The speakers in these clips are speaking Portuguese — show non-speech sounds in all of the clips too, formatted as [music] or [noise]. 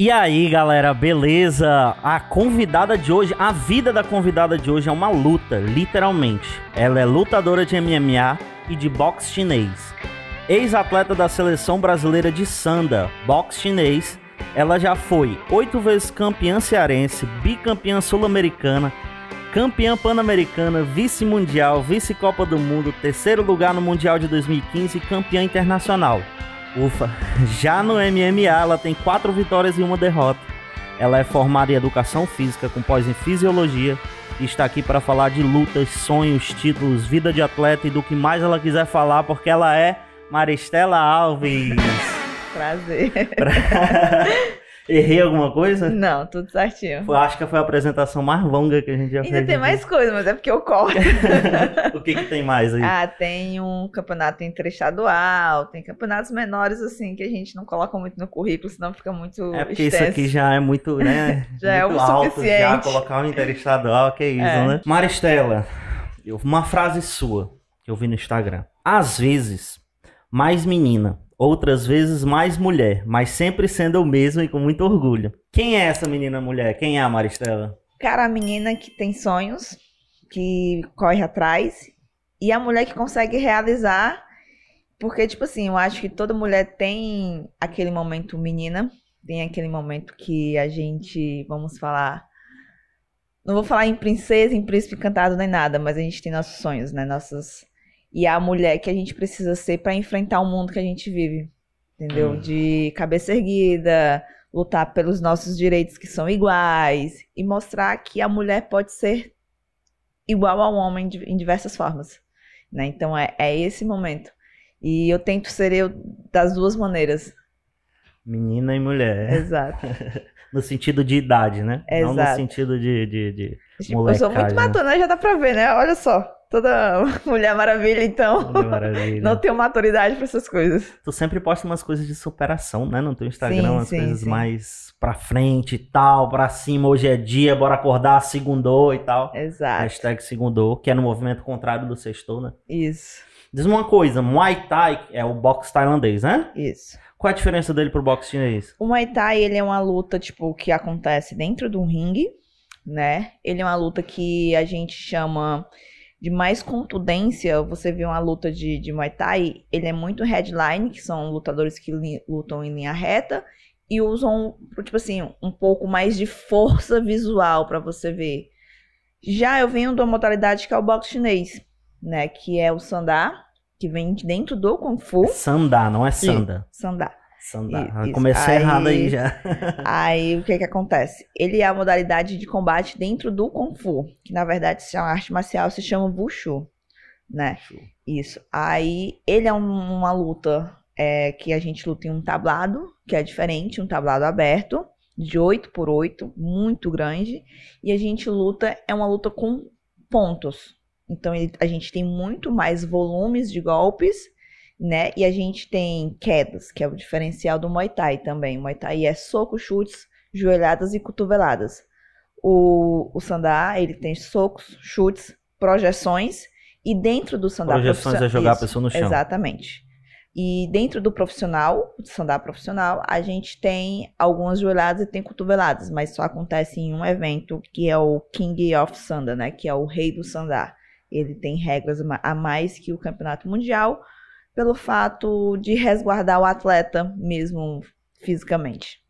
E aí, galera, beleza? A convidada de hoje, a vida da convidada de hoje é uma luta, literalmente. Ela é lutadora de MMA e de boxe chinês. Ex-atleta da seleção brasileira de Sanda, boxe chinês, ela já foi oito vezes campeã cearense, bicampeã sul-americana, campeã pan-americana, vice-mundial, vice-copa do mundo, terceiro lugar no Mundial de 2015 e campeã internacional. Ufa. Já no MMA, ela tem quatro vitórias e uma derrota. Ela é formada em educação física com pós em fisiologia e está aqui para falar de lutas, sonhos, títulos, vida de atleta e do que mais ela quiser falar, porque ela é Maristela Alves. Prazer. [laughs] Errei alguma coisa? Não, tudo certinho. Foi, acho que foi a apresentação mais longa que a gente já Ainda fez. tem mais coisa, mas é porque eu corto. [laughs] o que, que tem mais aí? ah, tem um campeonato interestadual, tem campeonatos menores, assim, que a gente não coloca muito no currículo, senão fica muito é porque extenso. isso aqui já é muito, né? [laughs] Já é muito o alto, Já suficiente. colocar um interestadual, que é isso, É. né? Maristela, uma frase sua que eu vi no Instagram. Às vezes, mais menina, outras vezes mais mulher, mas sempre sendo o mesmo e com muito orgulho. Quem é essa menina mulher? Quem é a Maristela? Cara, a menina que tem sonhos, que corre atrás, e a mulher que consegue realizar, porque, tipo assim, eu acho que toda mulher tem aquele momento menina, tem aquele momento que a gente, vamos falar, não vou falar em princesa, em príncipe encantado nem nada, mas a gente tem nossos sonhos, né? Nossas. E a mulher que a gente precisa ser pra enfrentar o mundo que a gente vive, entendeu? Hum. De cabeça erguida, lutar pelos nossos direitos que são iguais e mostrar que a mulher pode ser igual ao homem em diversas formas, né? Então é, é esse momento. E eu tento ser eu das duas maneiras. Menina e mulher. Exato. [laughs] No sentido de idade, né? Não no Exato. sentido de. de, de... Tipo, eu sou muito né? matona, já dá pra ver, né? Olha só. Toda [laughs] mulher maravilha, então. Mulher Maravilha. Não tenho maturidade pra essas coisas. Tu sempre posta umas coisas de superação, né? No teu Instagram, Sim, umas sim, coisas sim. mais pra frente e tal, pra cima, hoje é dia, bora acordar, segundou e tal. Exato. Hashtag segundou, que é no movimento contrário do sextou, né? Isso. Diz uma coisa, Muay Thai é o boxe tailandês, né? Isso. Qual é a diferença dele pro boxe chinês? O Muay Thai, ele é uma luta, tipo, que acontece dentro de um ringue, né? Ele é uma luta que a gente chama de mais contundência. Você vê uma luta de, de Muay Thai, ele é muito headline, que são lutadores que li- lutam em linha reta, e usam, tipo assim, um pouco mais de força visual pra você ver. Já eu venho de uma modalidade que é o boxe chinês, né? Que é o sandá, que vem de dentro do Kung Fu. Sandá, não é sanda. Sandá. Sandá. Comecei Aí- errado aí já. Aí o que que acontece? Ele é a modalidade de combate dentro do Kung Fu, que na verdade se chama arte marcial, se chama Wushu, né? Isso. Aí ele é um- uma luta é, que a gente luta em um tablado, que é diferente, um tablado aberto, de 8 por 8, muito grande, e a gente luta, é uma luta com pontos. Então ele- a gente tem muito mais volumes de golpes, né? E a gente tem quedas, que é o diferencial do Muay Thai também. O Muay Thai é soco, chutes, joelhadas e cotoveladas. O, o Sandá, ele tem socos, chutes, projeções, e dentro do Sandá Projeções é jogar a Isso, pessoa no chão. Exatamente. E dentro do profissional, do Sandá profissional, a gente tem algumas joelhadas e tem cotoveladas, mas só acontece em um evento que é o King of Sanda, né? Que é o rei do Sandá. Ele tem regras a mais que o campeonato mundial, pelo fato de resguardar o atleta mesmo fisicamente.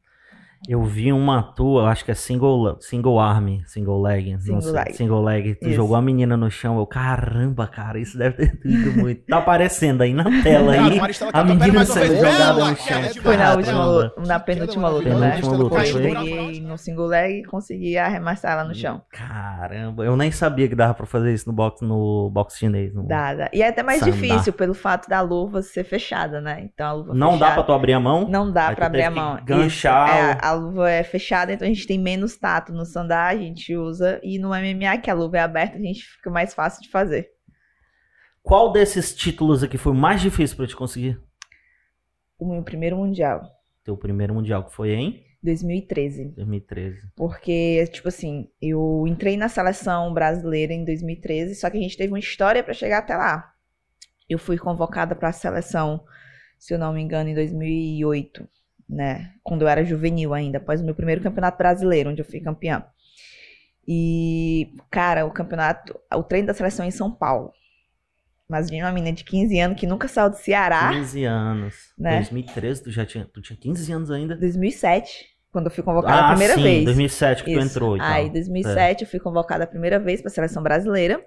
Eu vi uma tua, eu acho que é single, single arm, single leg. não Single sei, leg. Single leg. Tu Isso. jogou a menina no chão. Eu, caramba, cara, isso deve ter doído muito. Tá aparecendo aí na tela Cara, aí. A menina sendo jogada no chão. de Foi na última, na penúltima luta, né? Penúltima luta, Foi, foi? peguei no single leg e consegui arremessar ela no chão. Caramba, eu nem sabia que dava pra fazer isso no boxe, no boxe chinês. no- Dá, dá. E é até mais Sandá. difícil pelo fato da luva ser fechada, né? Então a luva Não dá fechada- pra tu abrir a mão? Não dá pra abrir a mão. ganchar Isso. É, a luva é fechada, então a gente tem menos tato no sandá, a gente usa. E no MMA, que a luva é aberta, a gente fica mais fácil de fazer. Qual desses títulos aqui foi o mais difícil pra te conseguir? O meu primeiro mundial, Teu primeiro mundial, que foi em 2013. 2013. Porque, tipo assim, eu entrei na seleção brasileira em 2013, só que a gente teve uma história pra chegar até lá. Eu fui convocada pra seleção, se eu não me engano, em 2008. Né? Quando eu era juvenil ainda, após o meu primeiro campeonato brasileiro, onde eu fui campeã. E, cara, o campeonato, o treino da seleção é em São Paulo. Imagina uma menina de 15 anos que nunca saiu do Ceará. 15 anos. Né? 2013, tu já tinha, tu tinha 15 anos ainda? 2007, quando eu fui convocada a Ah, primeira sim, vez. 2007 que tu Isso. entrou e tal. Aí, em 2007, eu fui convocada a primeira vez para a seleção brasileira.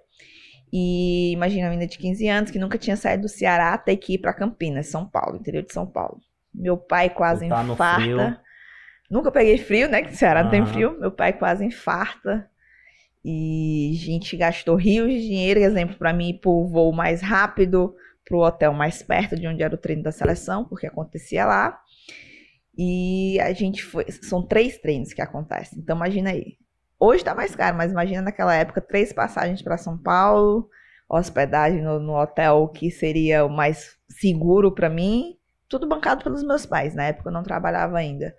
E imagina uma menina de 15 anos que nunca tinha saído do Ceará ter que ir para Campinas, São Paulo, interior de São Paulo. Meu pai quase no infarta. Nunca peguei frio, né? Que Ceará não tem frio. Meu pai quase infarta. E a gente gastou rios de dinheiro, exemplo, para mim ir pro voo mais rápido, pro hotel mais perto de onde era o treino da seleção, porque acontecia lá. E a gente foi. São três treinos que acontecem. Então imagina aí. Hoje tá mais caro, mas imagina naquela época três passagens para São Paulo, hospedagem no, no hotel que seria o mais seguro para mim, tudo bancado pelos meus pais. Na época eu não trabalhava ainda.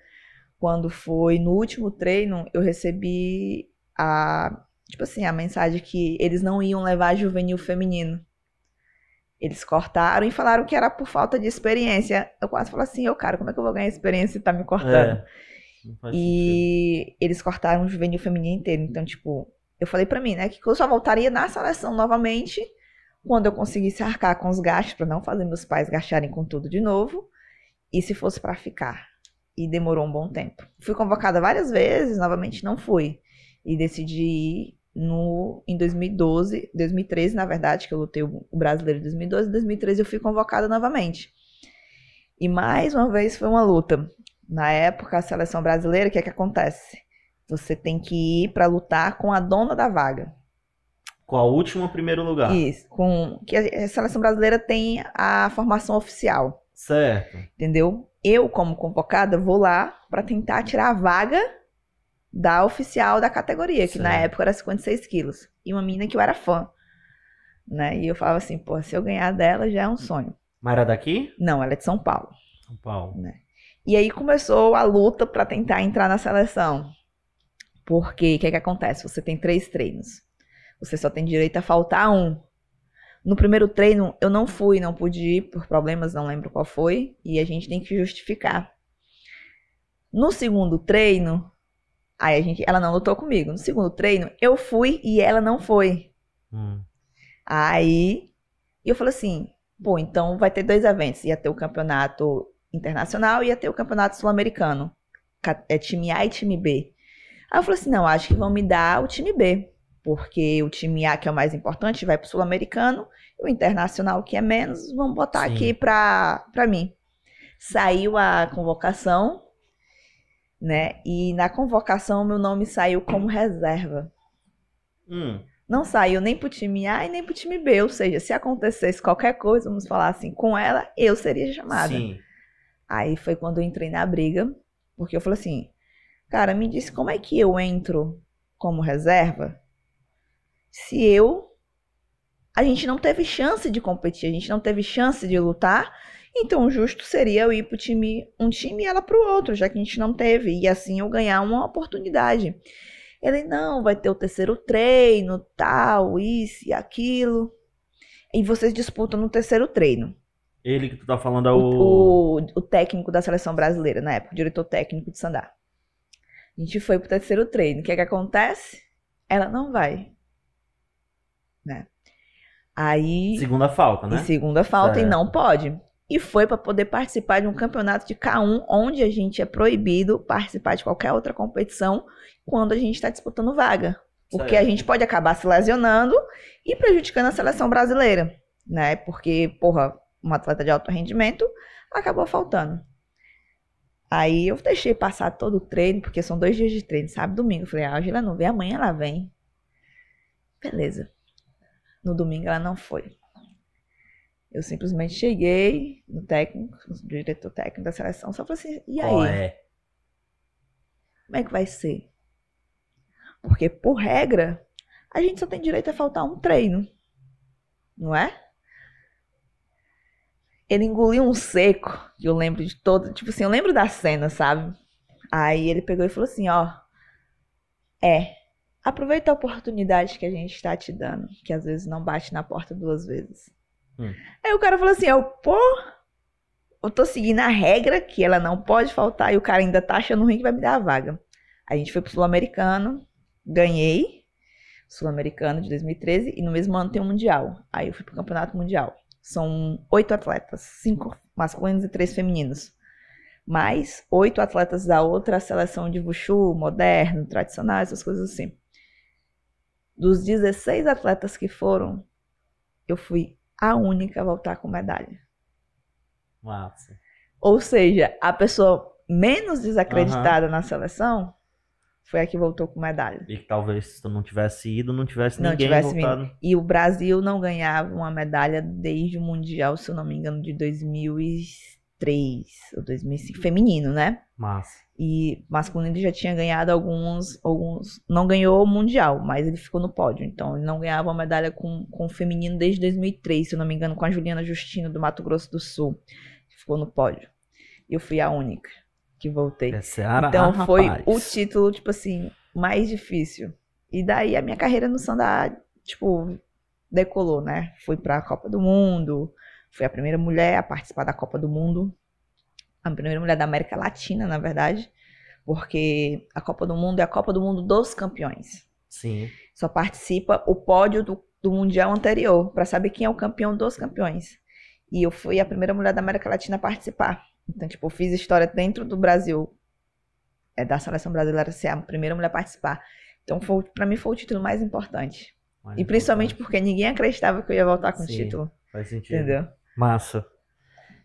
Quando foi no último treino, eu recebi a tipo assim, a mensagem que eles não iam levar juvenil feminino. Eles cortaram e falaram que era por falta de experiência. Eu quase falei assim, eu cara, como é que eu vou ganhar experiência e tá me cortando? É. Faz sentido. E eles cortaram o juvenil feminino inteiro. Então, tipo, eu falei pra mim, né, que eu só voltaria na seleção novamente quando eu conseguisse arcar com os gastos pra não fazer meus pais gastarem com tudo de novo e se fosse pra ficar. E demorou um bom tempo. Fui convocada várias vezes, novamente não fui. E decidi ir no em 2012, 2013, na verdade, que eu lutei o brasileiro em 2012, em 2013 eu fui convocada novamente. E mais uma vez foi uma luta. Na época, a seleção brasileira, o que é que acontece? Você tem que ir para lutar com a dona da vaga. Qual o último primeiro lugar? Isso, com que a a seleção brasileira tem a formação oficial, Certo. entendeu? Eu, como convocada, vou lá para tentar tirar a vaga da oficial da categoria, que na Certo. época era 56 quilos. E uma menina que eu era fã. Né? E eu falava assim, pô, se eu ganhar dela já é um sonho. Mas era daqui? Não, ela é de São Paulo. São Paulo. E aí começou a luta para tentar entrar na seleção. Porque o que, que acontece? Você tem três treinos. Você só tem direito a faltar um. No primeiro treino, eu não fui, não pude ir por problemas, não lembro qual foi. E a gente tem que justificar. No segundo treino, aí a gente, ela não lutou comigo. No segundo treino, eu fui e ela não foi. Hum. Aí eu falei assim, pô, então vai ter dois eventos. Ia ter o campeonato internacional e ia ter o campeonato sul-americano. Ca- É time A e time B. Aí eu falei assim, não, acho que vão me dar o time B. Porque o time A, que é o mais importante, vai pro sul-americano. E o internacional, que é menos, vamos botar Sim. aqui pra, pra mim. Saiu a convocação, né? E na convocação, meu nome saiu como reserva Hum. não saiu nem pro time A e nem pro time B. Ou seja, se acontecesse qualquer coisa, vamos falar assim, com ela, eu seria chamada. Sim. Aí foi quando eu entrei na briga, porque eu falei assim, cara, me disse como é que eu entro como reserva se eu. A gente não teve chance de competir, a gente não teve chance de lutar. Então, o justo seria eu ir pro time, um time e ela pro outro, já que a gente não teve. E assim eu ganhar uma oportunidade. Ele, não, vai ter o terceiro treino, tal, isso e aquilo. E vocês disputam no terceiro treino. Ele que tu tá falando é O, o. o, o técnico da seleção brasileira, na época, o diretor técnico de Sandá. A gente foi pro terceiro treino. O que é que acontece? Ela não vai. Né? Aí. Segunda falta, né? E segunda falta e Certo. não pode. E foi para poder participar de um campeonato de K1, onde a gente é proibido participar de qualquer outra competição quando a gente está disputando vaga. Porque Certo. a gente pode acabar se lesionando e prejudicando a seleção brasileira, né? Porque, porra, um atleta de alto rendimento acabou faltando. Aí eu deixei passar todo o treino, porque são dois dias de treino, sábado e domingo. Eu falei, ah, hoje ela não vem, amanhã ela vem. Beleza. No domingo ela não foi. Eu simplesmente cheguei no técnico, no diretor técnico da seleção, só falei assim, e aí? Qual é? Como é que vai ser? Porque, por regra, a gente só tem direito a faltar um treino. Não é? Ele engoliu um seco, que eu lembro de todo. Tipo assim, eu lembro da cena, sabe? Aí ele pegou e falou assim: ó. É. Aproveita a oportunidade que a gente está te dando, que às vezes não bate na porta duas vezes. Hum. Aí o cara falou assim: eu, pô, eu tô seguindo a regra que ela não pode faltar e o cara ainda tá achando ruim que vai me dar a vaga. A gente foi pro Sul-Americano, ganhei Sul-Americano de 2013 e no mesmo ano tem o Mundial. Aí eu fui pro Campeonato Mundial. São oito atletas, cinco masculinos e três femininos. Mais oito atletas da outra seleção de Wushu, moderno, tradicional, essas coisas assim. Dos 16 atletas que foram, eu fui a única a voltar com medalha. Massa. Ou seja, a pessoa menos desacreditada na seleção foi a que voltou com medalha. E que talvez se tu não tivesse ido, não tivesse Não ninguém tivesse voltado. vindo. E o Brasil não ganhava uma medalha desde o Mundial, se eu não me engano, de 2003 ou 2005. Feminino, né? Massa. E masculino ele já tinha ganhado alguns, alguns. Não ganhou o Mundial, mas ele ficou no pódio. Então ele não ganhava uma medalha com, com o feminino desde 2003, se eu não me engano, com a Juliana Justino do Mato Grosso do Sul. Ficou no pódio. E eu fui a única que voltei. É Seara, Então ah, foi rapaz. o título, tipo assim, mais difícil. E daí a minha carreira no Sandá, tipo, decolou, né? Fui pra Copa do Mundo, fui a primeira mulher a participar da Copa do Mundo. A primeira mulher da América Latina, na verdade. Porque a Copa do Mundo é a Copa do Mundo dos campeões. Sim. Só participa o pódio do, do Mundial anterior, pra saber quem é o campeão dos campeões. E eu fui a primeira mulher da América Latina a participar. Então, tipo, eu fiz história dentro do Brasil, é, da seleção brasileira ser a primeira mulher a participar. Então, foi, pra mim, foi o título mais importante. Mais E principalmente importante. porque ninguém acreditava que eu ia voltar com o Sim. título. Faz sentido. Entendeu? Massa.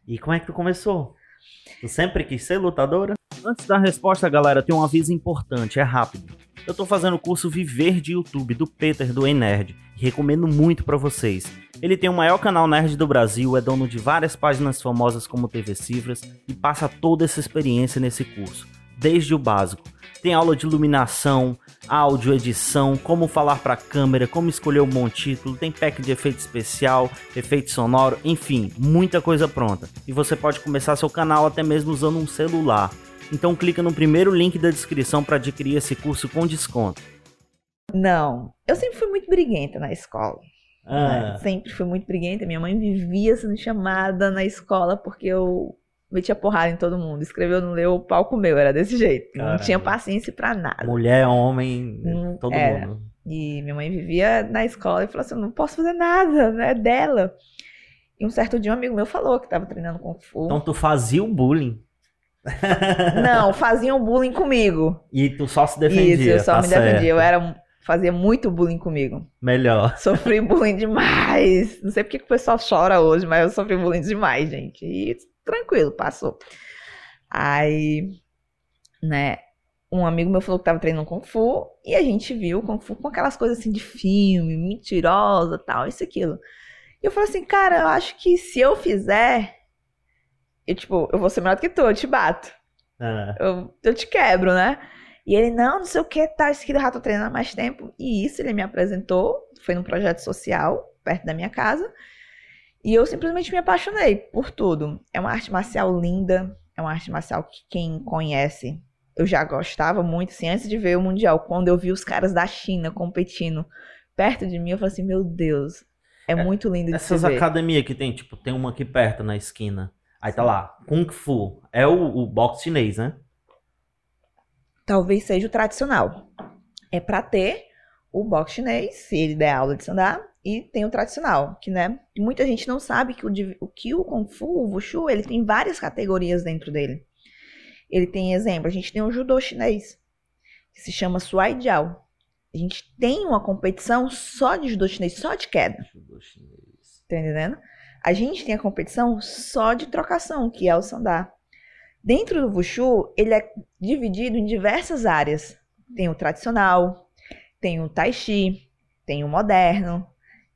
E como é que tu começou? Tu sempre quis ser lutadora? Antes da resposta, galera, tem um aviso importante, é rápido. Eu tô fazendo o curso Viver de YouTube do Peter do Enerd recomendo muito pra vocês. Ele tem o maior canal nerd do Brasil, é dono de várias páginas famosas como TV Cifras e passa toda essa experiência nesse curso, desde o básico. Tem aula de iluminação, áudio, edição, como falar para a câmera, como escolher um bom título, tem pack de efeito especial, efeito sonoro, enfim, muita coisa pronta. E você pode começar seu canal até mesmo usando um celular. Então clica no primeiro link da descrição para adquirir esse curso com desconto. Não. Eu sempre fui muito briguenta na escola. né? Ah, Sempre fui muito briguenta. Minha mãe vivia sendo chamada na escola porque eu metia porrada em todo mundo. Escreveu, não leu, o pau comeu. Era desse jeito. Não Caramba. tinha paciência pra nada. mulher, homem, Hum, todo era. mundo. E minha mãe vivia na escola e falou assim: não posso fazer nada, não é dela. E um certo dia um amigo meu falou que tava treinando Kung Fu. Então tu fazia o bullying Não, [laughs] faziam bullying comigo. e tu só se defendia. Isso, eu só tá me defendia. Eu certo. era, fazia muito bullying comigo. Melhor. [laughs] Sofri bullying demais. Não sei porque que o pessoal chora hoje, mas eu sofri bullying demais, gente. E tranquilo, passou. Aí, né, um amigo meu falou que tava treinando Kung Fu e a gente viu Kung Fu com aquelas coisas assim de filme, mentirosa, tal, isso aquilo. E eu falei assim, cara, eu acho que se eu fizer, eu, tipo, eu vou ser melhor do que tu, eu te bato Ah, eu, eu te quebro, né? E ele, não, não sei o que, tá, isso aqui já tô treinando há mais tempo. E isso ele me apresentou, foi num projeto social, perto da minha casa. E eu simplesmente me apaixonei por tudo. É uma arte marcial linda, é uma arte marcial que quem conhece, eu já gostava muito, assim, antes de ver o Mundial, quando eu vi os caras da China competindo perto de mim, eu falei assim, meu Deus, é, muito lindo de Essas academias que tem, tipo, tem uma aqui perto na esquina. Aí tá lá, Kung Fu. É o, o boxe chinês, né? talvez seja o tradicional. É pra ter o boxe chinês, se ele der aula de sandá, e tem o tradicional, que né, muita gente não sabe que o, o que o Kung Fu, o Wushu, ele tem várias categorias dentro dele. Ele tem exemplo, a gente tem o judô chinês, que se chama Suai Jiao. A gente tem uma competição só de judô chinês, só de queda. Judô chinês. Tá entendendo? A gente tem a competição só de trocação, que é o sandá. Dentro do Wushu, ele é dividido em diversas áreas. Tem o tradicional, tem o tai chi, tem o moderno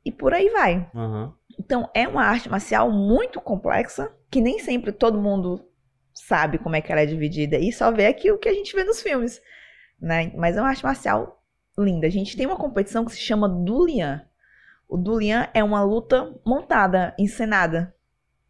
e por aí vai. Aham. Então é uma arte marcial muito complexa, que nem sempre todo mundo sabe como é que ela é dividida e só vê aqui o que a gente vê nos filmes, né? Mas é uma arte marcial linda. A gente tem uma competição que se chama Dulian. O Dulian é uma luta montada, encenada.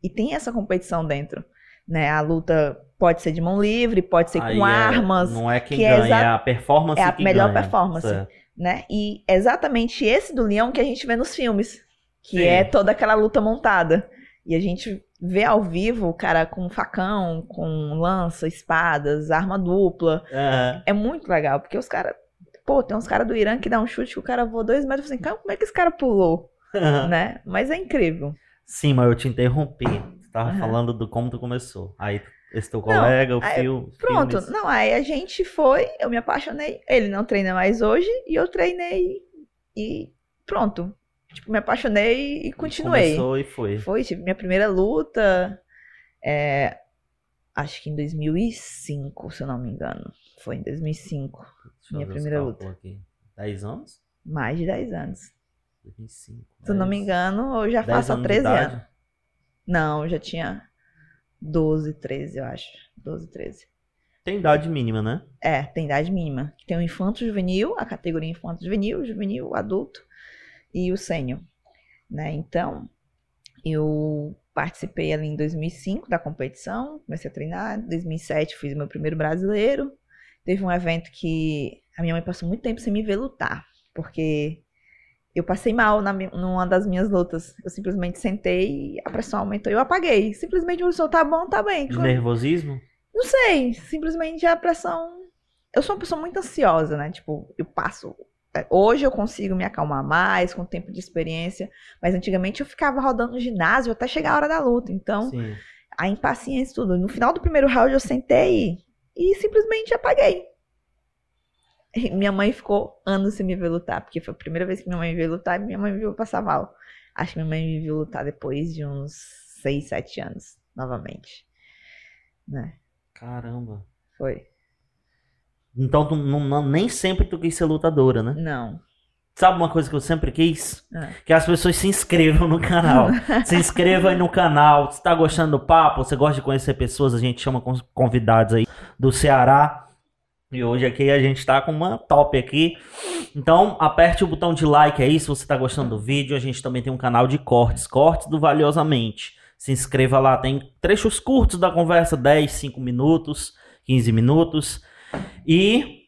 E tem essa competição dentro, né? A luta pode ser de mão livre, pode ser Aí com é- armas, Não é quem que é ganha, exa- é a performance é a melhor ganha. performance. Certo. Né? E é exatamente esse do leão que a gente vê nos filmes, que Sim. é toda aquela luta montada. E a gente ver ao vivo o cara com facão, com lança, espadas, arma dupla. É. É muito legal, porque os caras. Pô, tem uns caras do Irã que dá um chute que o cara voa dois metros e assim, "Cara, como é que esse cara pulou? né? Mas é incrível. Sim, mas eu te interrompi. Tu tava Aham. falando do como tu começou. Aí esse teu colega, o aí, fio. Pronto, filmes. não, aí a gente foi, eu me apaixonei. Ele não treina mais hoje e eu treinei e pronto. Tipo, me apaixonei e continuei. Começou e foi. Foi, tive minha primeira luta, é, acho que em 2005, se eu não me engano. Foi em 2005, Deixa minha primeira cálculos Aqui. 10 anos? mais de 10 anos. 2005. Se eu não me 10, engano, eu já 10 faço há anos de 13 idade. anos. Não, eu já tinha 12, 13, eu acho. 12, 13. Tem idade mínima, né? É, tem idade mínima. Tem o infanto juvenil, a categoria infanto juvenil, juvenil, adulto e o sênior, né? Então, eu participei ali em 2005 da competição, comecei a treinar, em 2007 fiz meu primeiro brasileiro. Teve um evento que a minha mãe passou muito tempo sem me ver lutar, porque eu passei mal na, numa das minhas lutas. Eu simplesmente sentei, a pressão aumentou e eu apaguei. Simplesmente o som tá bom, tá bem. De nervosismo? Não sei, simplesmente a pressão. Eu sou uma pessoa muito ansiosa, né? Tipo, eu passo. é, Hoje eu consigo me acalmar mais, com o tempo de experiência, mas antigamente eu ficava rodando no ginásio até chegar a hora da luta. Então, Sim. a impaciência e tudo. No final do primeiro round eu sentei e simplesmente apaguei. [laughs] Minha mãe ficou anos sem me ver lutar, porque foi a primeira vez que minha mãe me viu lutar e minha mãe me viu passar mal. Acho que minha mãe me viu lutar depois de uns 6, 7 anos, novamente. Né? Caramba. Foi. Então tu não, não- nem sempre tu quis ser lutadora, né? Não. Sabe uma coisa que eu sempre quis? Ah. Que as pessoas se inscrevam no canal. [laughs] se inscreva aí no canal. Se tá gostando do papo, você gosta de conhecer pessoas, a gente chama con- convidados aí do Ceará. E hoje aqui a gente tá com uma top aqui. Então, aperte o botão de like aí se você tá gostando do vídeo. A gente também tem um canal de cortes, cortes do Valiosamente. Se inscreva lá, tem trechos curtos da conversa, 10, 5 minutos, 15 minutos. E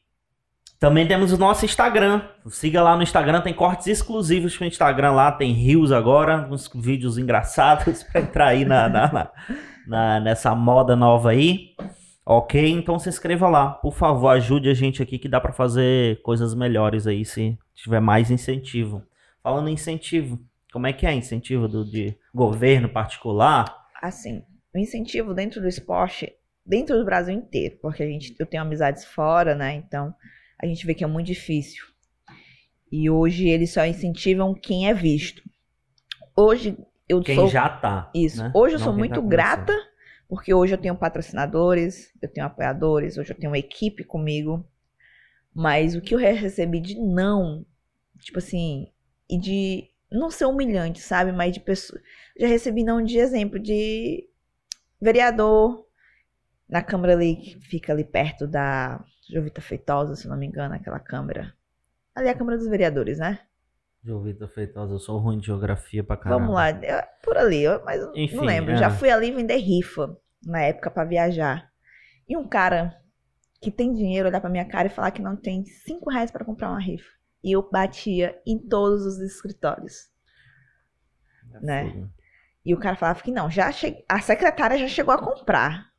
também temos o nosso Instagram. Siga lá no Instagram, tem cortes exclusivos pro Instagram lá, tem rios agora, uns vídeos engraçados [laughs] pra entrar aí na, na- na- na- nessa moda nova aí. Ok? Então se inscreva lá, por favor, ajude a gente aqui que dá pra fazer coisas melhores aí se tiver mais incentivo. Falando em incentivo, como é que é incentivo do, de governo particular? Assim, o incentivo dentro do esporte, dentro do Brasil inteiro, porque a gente, eu tenho amizades fora, né? Então, a gente vê que é muito difícil. E hoje eles só incentivam quem é visto. Hoje eu Quem sou já tá. Isso. né? Hoje eu Não sou quem muito tá grata, porque hoje eu tenho patrocinadores, eu tenho apoiadores, hoje eu tenho uma equipe comigo. Mas o que eu recebi de não, tipo assim, e de não ser humilhante, sabe? Mas de pessoa. Já recebi não de exemplo de vereador na câmara ali que fica ali perto da Jovita Feitosa, se eu não me engano, aquela câmara. Ali é a Câmara dos Vereadores, né? Jovita Feitosa, eu sou ruim de geografia pra caramba. Vamos lá, por ali, mas Enfim, não lembro. é. Já fui ali vender rifa na época pra viajar. E um cara que tem dinheiro olhar pra minha cara e falar que não tem cinco reais pra comprar uma rifa. E eu batia em todos os escritórios. né? Fogo. E o cara falava que não, já che... a secretária já chegou a comprar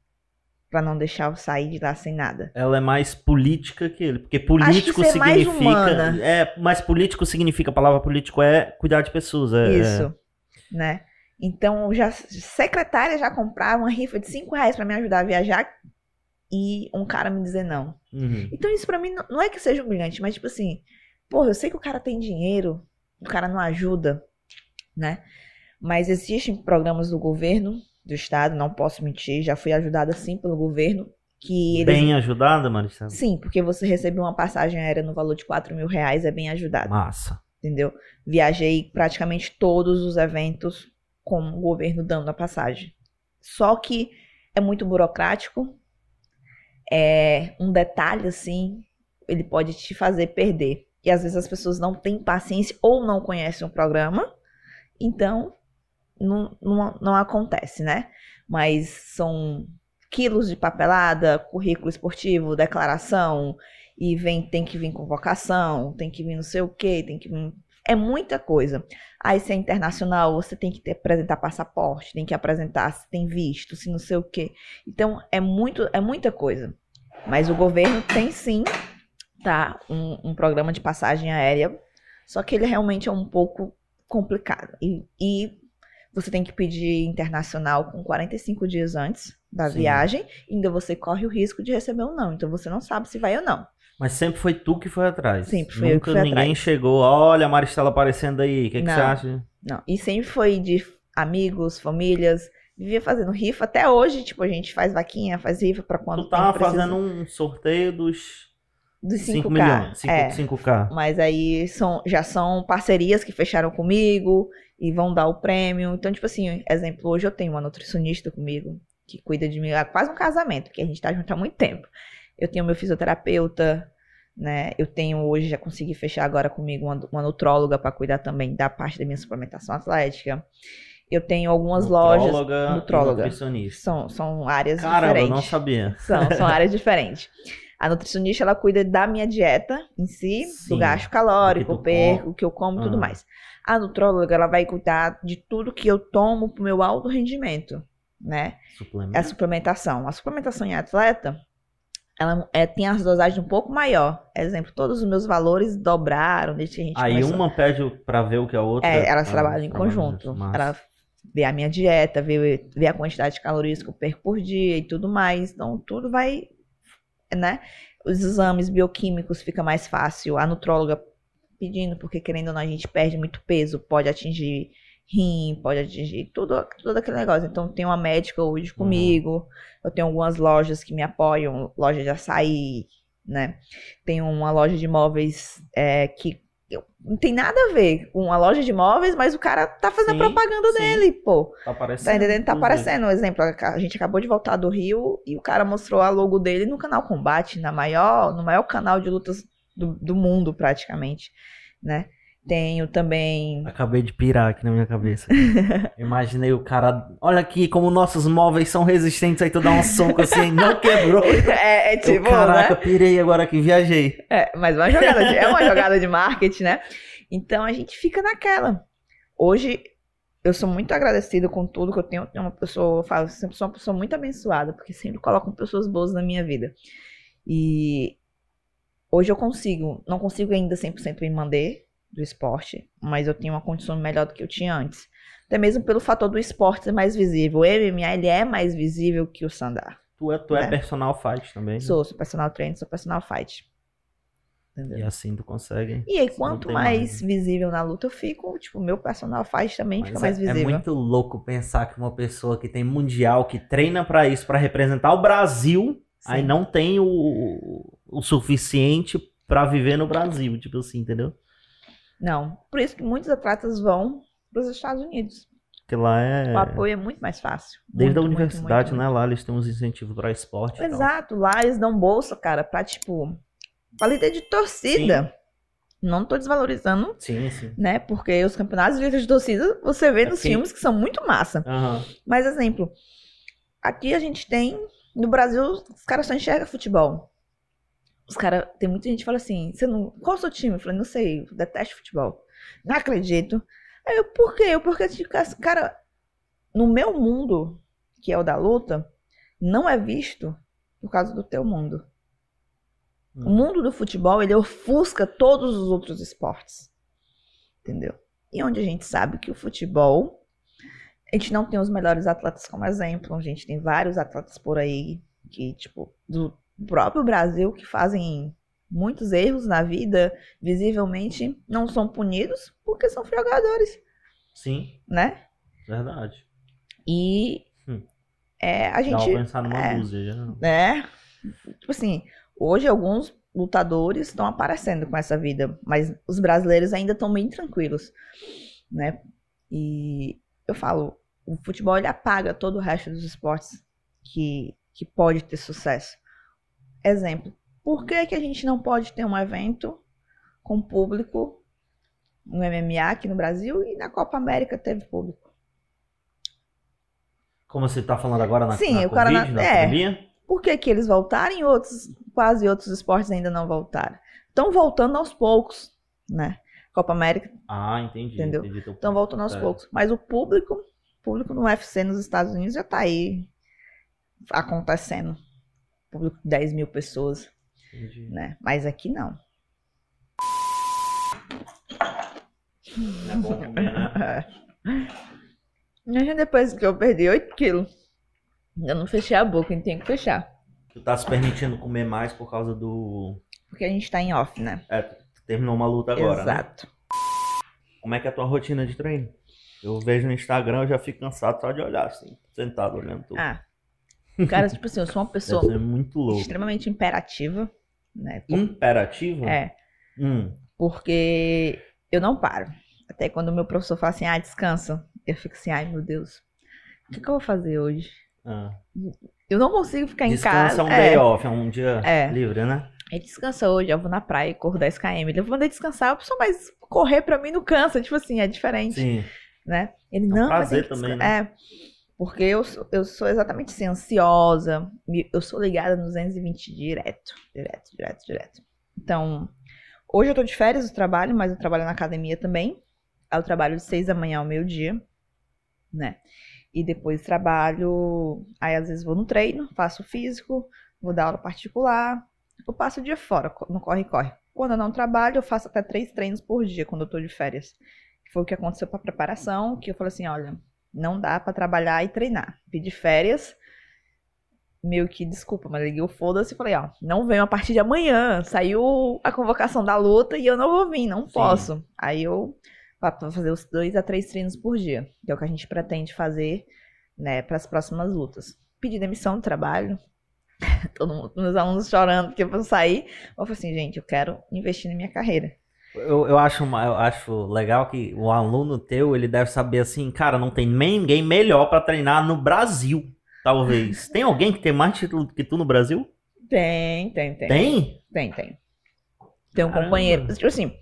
pra não deixar eu sair de lá sem nada. Ela é mais política que ele, porque político significa. É, mas político significa, a palavra político é cuidar de pessoas. É, Isso, né? Então, já secretária já comprava uma rifa de cinco reais pra me ajudar a viajar e um cara me dizer não. Uhum. Então isso pra mim não- não é que seja humilhante, mas tipo assim, porra, eu sei que o cara tem dinheiro, o cara não ajuda, né? Mas existem programas do governo, do estado, não posso mentir, já fui ajudada sim pelo governo, que eles... Bem ajudada, Maricela? Sim, porque você recebe uma passagem aérea no valor de 4 mil reais, é bem ajudado, Massa. entendeu? Viajei praticamente todos os eventos com o governo dando a passagem. Só que é muito burocrático, é um detalhe assim, ele pode te fazer perder. E às vezes as pessoas não têm paciência ou não conhecem o programa, então não, não, não acontece, né? Mas são quilos de papelada, currículo esportivo, declaração, e vem, tem que vir convocação, tem que vir não sei o quê, tem que vir É muita coisa. Aí, se é internacional, você tem que ter, apresentar passaporte, tem que apresentar se tem visto, se não sei o quê. Então, é, muito, é muita coisa. Mas o governo tem sim, tá? Um, um programa de passagem aérea. Só que ele realmente é um pouco complicado. E, e você tem que pedir internacional com 45 dias antes da Sim. viagem, ainda você corre o risco de receber ou não. Então você não sabe se vai ou não. Mas sempre foi tu que foi atrás. Sempre foi Nunca eu que fui ninguém atrás. chegou, olha a Maristela aparecendo aí, o que, que você acha? Não, e sempre foi de amigos, famílias, vivia fazendo rifa até hoje, tipo, a gente faz vaquinha, faz rifa para quando Tu tava fazendo um sorteio dos dos 5K. 5 milhões, 5, é. 5K. Mas aí são, já são parcerias que fecharam comigo e vão dar o prêmio. Então, tipo assim, exemplo, hoje eu tenho uma nutricionista comigo que cuida de mim, é quase um casamento, que a gente tá junto há muito tempo. Eu tenho meu fisioterapeuta, né? Eu tenho hoje, já consegui fechar agora comigo uma, uma nutróloga para cuidar também da parte da minha suplementação atlética. Eu tenho algumas lojas. Nutróloga e Nutróloga. nutricionista. São, são áreas Caramba, eu diferentes. não sabia. São, são áreas diferentes. A nutricionista, ela cuida da minha dieta em si, Sim, do gasto calórico, tu perco, o que eu como e tudo Ah. mais. A nutróloga, ela vai cuidar de tudo que eu tomo pro meu alto rendimento, né? É a Suplemento. suplementação. A suplementação em atleta, ela é, tem as dosagens um pouco maior. Exemplo, todos os meus valores dobraram desde que a gente Aí começou. uma pede pra ver o que a outra. É, elas Ah, trabalham em conjunto. massa. Ela vê a minha dieta, vê, vê a quantidade de calorias que eu perco por dia e tudo mais. Então, tudo vai, né? Os exames bioquímicos fica mais fácil. A nutróloga pedindo, porque querendo ou não, a gente perde muito peso, pode atingir rim, pode atingir tudo, todo aquele negócio. Então, tem uma médica hoje Uhum. comigo. Eu tenho algumas lojas que me apoiam, loja de açaí, né? Tem uma loja de móveis é, que não tem nada a ver com uma loja de móveis, mas o cara tá fazendo Sim, a propaganda sim. dele, pô. Tá aparecendo. Tá entendendo? Tá aparecendo um exemplo. A gente acabou de voltar do Rio e o cara mostrou a logo dele no canal Combate, na maior, no maior canal de lutas do, do mundo, praticamente, né? Tenho também. Acabei de pirar aqui na minha cabeça. [laughs] Imaginei o cara. Olha aqui como nossos móveis são resistentes. Aí tu dá um soco assim, não quebrou. [laughs] É, é Eu, tipo, caraca, né? pirei agora que viajei. É, mas uma jogada de- é uma jogada de marketing, né? Então a gente fica naquela. Hoje eu sou muito agradecida com tudo que eu tenho. Eu uma pessoa, eu falo, sempre sou uma pessoa muito abençoada, porque sempre colocam pessoas boas na minha vida. E hoje eu consigo, não consigo ainda 100% me manter do esporte, mas eu tenho uma condição melhor do que eu tinha antes. Até mesmo pelo fator do esporte ser mais visível. O MMA ele é mais visível que o Sandar. Tu é, tu é É. personal fight também. né? Sou, sou personal trainer, sou personal fight. Entendeu? E assim tu consegue. E aí, quanto mais mais, visível na luta eu fico, tipo, meu personal faz também Mas fica mais é, é visível. muito louco pensar que uma pessoa que tem mundial, que treina pra isso, pra representar o Brasil, aí Sim. não tem o, o suficiente pra viver no Brasil, tipo assim, entendeu? Não. Por isso que muitos atletas vão para os Estados Unidos. Porque lá é. O apoio é muito mais fácil. Desde Muito, a muito, universidade, muito, né? Lá eles têm uns incentivos pra esporte. muito. Exato. Lá eles dão bolsa, cara, pra, tipo, pra líder de torcida. Não tô desvalorizando, Sim, sim. né? Porque os campeonatos de líder de torcida você vê É nos quem- filmes que são muito massa. Aham. Mas, exemplo, aqui a gente tem. No Brasil, os caras só enxergam futebol. Os caras. Tem muita gente que fala assim: você não, qual é o seu time? Eu falei, não sei, eu detesto futebol. Não acredito. Aí eu, por quê? Eu, porque, tipo, cara, no meu mundo, que é o da luta, não é visto por causa do teu mundo. O Hum. mundo do futebol, ele ofusca todos os outros esportes. Entendeu? E onde a gente sabe que o futebol, a gente não tem os melhores atletas como exemplo, a gente tem vários atletas por aí que, tipo, do próprio Brasil que fazem muitos erros na vida, visivelmente não são punidos porque são jogadores, Sim, né? verdade. E Hum. é, a Dá gente pra pensar numa é. dúzia já. né? Tipo assim, hoje alguns lutadores estão aparecendo com essa vida, mas os brasileiros ainda estão bem tranquilos, né? E eu falo, o futebol ele apaga todo o resto dos esportes que, que pode ter sucesso. Exemplo, por que, que a gente não pode ter um evento com público no MMA aqui no Brasil e na Copa América teve público? Como você tá falando agora na, Sim, na o cara na- Covid, na é. pandemia? Por que, que eles voltaram e outros, quase outros esportes ainda não voltaram? Estão voltando aos poucos, né? Copa América. Ah, entendi. Entendeu? entendi Então voltando aos É. poucos. Mas o público, o público no UFC nos Estados Unidos já tá aí acontecendo. Público de 10 mil pessoas, Entendi. né? Mas aqui não. Não é bom comer, né? [laughs] Depois que eu perdi 8 quilos. Eu não fechei a boca, a gente tem que fechar. Tu tá se permitindo comer mais por causa do. Porque a gente tá em off, né? É, tu terminou uma luta agora, né? Exato. Como é que é a tua rotina de treino? Eu vejo no Instagram, eu já fico cansado só de olhar, assim, sentado olhando tudo. Ah. Cara, tipo assim, eu sou uma pessoa extremamente imperativa, né? Por- Imperativo? É, Hum. porque eu não paro. Até quando o meu professor fala assim, ah, descansa. Eu fico assim, ai meu Deus, o que, que eu vou fazer hoje? Ah. Eu não consigo ficar em Descansa casa. é um é, day off, é um dia É. livre, né? Aí descansa hoje, eu vou na praia e corro 10 km. Ele mandei descansar, eu pessoa, mas correr pra mim não cansa. Tipo assim, é diferente, Sim. né? Ele um não, prazer também, desca- É, porque eu sou, eu sou exatamente assim, ansiosa. Eu sou ligada no 220 direto, direto, direto, direto. Então, hoje eu tô de férias do trabalho, mas eu trabalho na academia também. Aí eu trabalho de 6 da manhã ao meio-dia, né? E depois trabalho. Aí às vezes vou no treino, faço físico, vou dar aula particular. Eu passo o dia fora, no corre-corre. Quando eu não trabalho, eu faço até três treinos por dia quando eu tô de férias. Foi o que aconteceu pra preparação, que eu falei assim, olha, não dá pra trabalhar e treinar. Pedi férias, meio que desculpa, mas liguei o foda-se e falei, ó, não venho a partir de amanhã. Saiu a convocação da luta e eu não vou vir, não Sim. posso. Aí eu vou fazer os dois a três treinos por dia, que é o que a gente pretende fazer, né, para as próximas lutas. Pedi demissão do trabalho. [laughs] Todo mundo, meus alunos chorando porque eu vou sair. Eu falei assim, gente, eu quero investir na minha carreira. Eu, eu, acho, eu acho legal que o aluno teu, ele deve saber assim, cara, não tem ninguém melhor pra treinar no Brasil, talvez. [laughs] Tem alguém que tem mais título que tu no Brasil? Tem, tem, tem. Tem? Tem, tem. Tem um Caramba. companheiro. Tipo assim,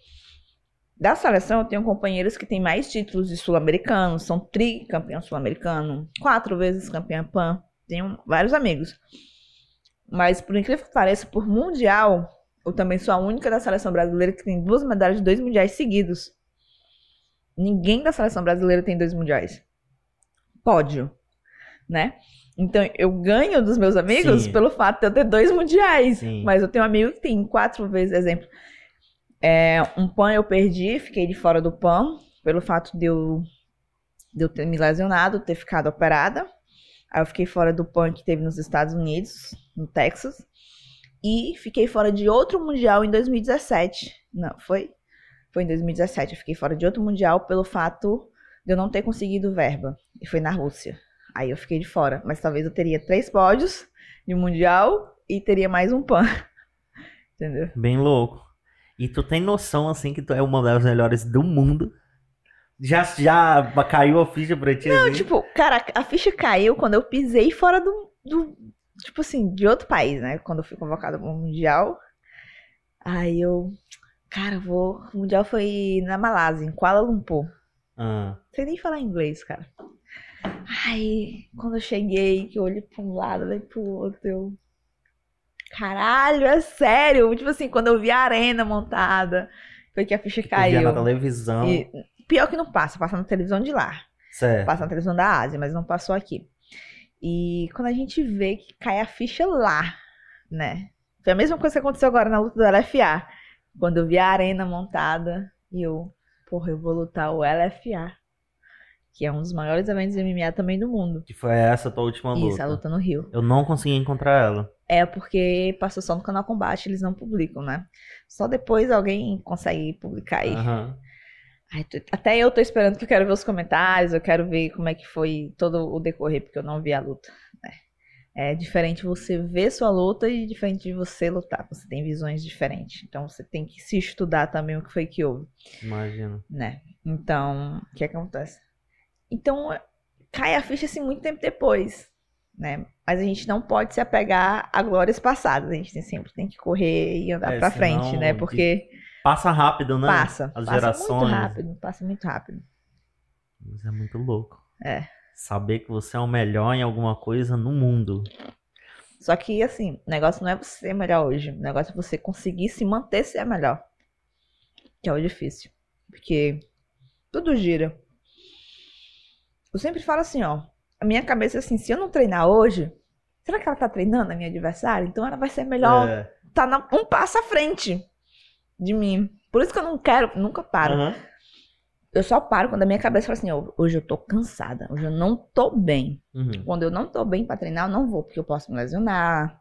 da seleção eu tenho companheiros que têm mais títulos de sul-americano, são tricampeão sul-americano, quatro vezes campeão PAN. Tenho vários amigos. Mas, por incrível que pareça, por mundial, eu também sou a única da seleção brasileira que tem duas medalhas de dois mundiais seguidos. Ninguém da seleção brasileira tem dois mundiais. Pódio, né? Então, eu ganho dos meus amigos Sim. pelo fato de eu ter dois mundiais. Sim. Mas eu tenho um amigo que tem quatro vezes, exemplo. É, um PAN eu perdi, fiquei de fora do PAN, pelo fato de eu, de eu ter me lesionado, ter ficado operada. Aí eu fiquei fora do PAN que teve nos Estados Unidos, no Texas. E fiquei fora de outro Mundial em 2017. Não, foi? Foi em 2017. Eu fiquei fora de outro Mundial pelo fato de eu não ter conseguido verba. E foi na Rússia. Aí eu fiquei de fora. Mas talvez eu teria três pódios de Mundial e teria mais um PAN. [laughs] Entendeu? Bem louco. E tu tem noção, assim, que tu é uma das melhores do mundo? Já, já caiu a ficha pra ti? Não, assim? tipo, cara, a ficha caiu quando eu pisei fora do, do. Tipo assim, de outro país, né? Quando eu fui convocada pro Mundial. Aí eu. Cara, eu vou. O Mundial foi na Malásia, em Kuala Lumpur. Ah, Não sei nem falar inglês, cara. Aí, quando eu cheguei, que eu olhei pra um lado, olhei pro outro, eu. Caralho, é sério? Tipo assim, quando eu vi a arena montada, foi que a ficha tu via na caiu. televisão. E, pior que não passa, passa na televisão de lá. Certo. Passa na televisão da Ásia, mas não passou aqui. E quando a gente vê que cai a ficha lá, né? Foi a mesma coisa que aconteceu agora na luta do LFA. Quando eu vi a arena montada e eu, porra, eu vou lutar o LFA. Que é um dos maiores eventos de MMA também do mundo. Que foi essa tua última luta. Isso, a luta no Rio. Eu não consegui encontrar ela. É porque passou só no canal Combate, eles não publicam, né? Só depois alguém consegue publicar aí. Aham. Ai, Até eu tô esperando que eu quero ver os comentários, eu quero ver como é que foi todo o decorrer, porque eu não vi a luta. né? É diferente você ver sua luta e diferente de você lutar. Você tem visões diferentes. Então você tem que se estudar também o que foi que houve, Imagino. né? Então, o que acontece? Então, cai a ficha assim muito tempo depois, né? Mas a gente não pode se apegar a glórias passadas. A gente sempre tem que correr e andar É, pra senão frente, né? Porque Passa rápido, né? passa, As passa gerações. muito rápido, passa muito rápido. Mas é muito louco. É. Saber que você é o melhor em alguma coisa no mundo. Só que, assim, o negócio não é você ser melhor hoje. O negócio é você conseguir se manter ser melhor. Que é o difícil. Porque tudo gira. Eu sempre falo assim, ó. A minha cabeça é assim, se eu não treinar hoje, será que ela tá treinando a minha adversária? Então ela vai ser melhor, É. tá na- um passo à frente de mim. Por isso que eu não quero, nunca paro. Aham. Eu só paro quando a minha cabeça fala assim, ó, hoje eu tô cansada, hoje eu não tô bem. Uhum. Quando eu não tô bem pra treinar, eu não vou, porque eu posso me lesionar,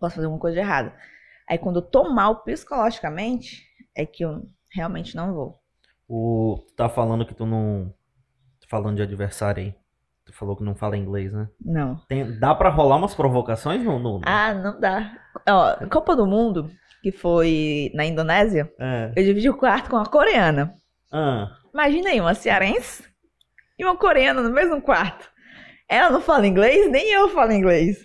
posso fazer alguma coisa de errada. Aí quando eu tô mal psicologicamente, é que eu realmente não vou. O, tu tá falando que tu não. Falando de adversário aí. Tu falou que não fala inglês, né? Não. Tem- dá pra rolar umas provocações no. no- Ah, não dá. Ó, Copa do Mundo, que foi na Indonésia, É. eu dividi o quarto com uma coreana. Ah, Imagina aí, uma cearense e uma coreana no mesmo quarto. Ela não fala inglês, nem eu falo inglês.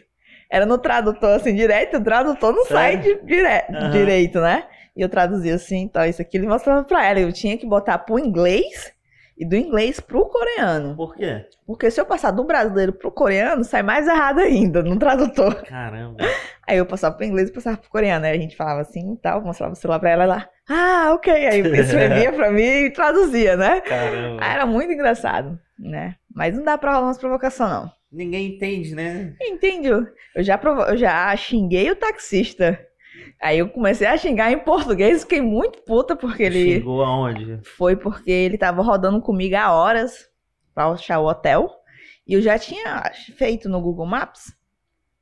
Era no tradutor, assim, direto, o tradutor não sai de, dire- Aham. direito, né? E eu traduzia assim, então, isso aqui ele mostrava pra ela. Eu tinha que botar pro inglês e do inglês pro coreano. por quê? Porque se eu passar do brasileiro pro coreano, sai mais errado ainda no tradutor. Caramba. Aí eu passava pro inglês e passava pro coreano. Aí a gente falava assim e tal, mostrava o celular pra ela e ela, ah, ok. Aí escrevia [laughs] pra mim e traduzia, né? Caramba. Ah, era muito engraçado, né? Mas não dá pra rolar umas provocações, não. Ninguém entende, né? Entende? Eu já, provo... eu já xinguei o taxista. Aí eu comecei a xingar em português, fiquei muito puta porque ele. Xingou aonde? Foi porque ele tava rodando comigo há horas pra achar o hotel. E eu já tinha feito no Google Maps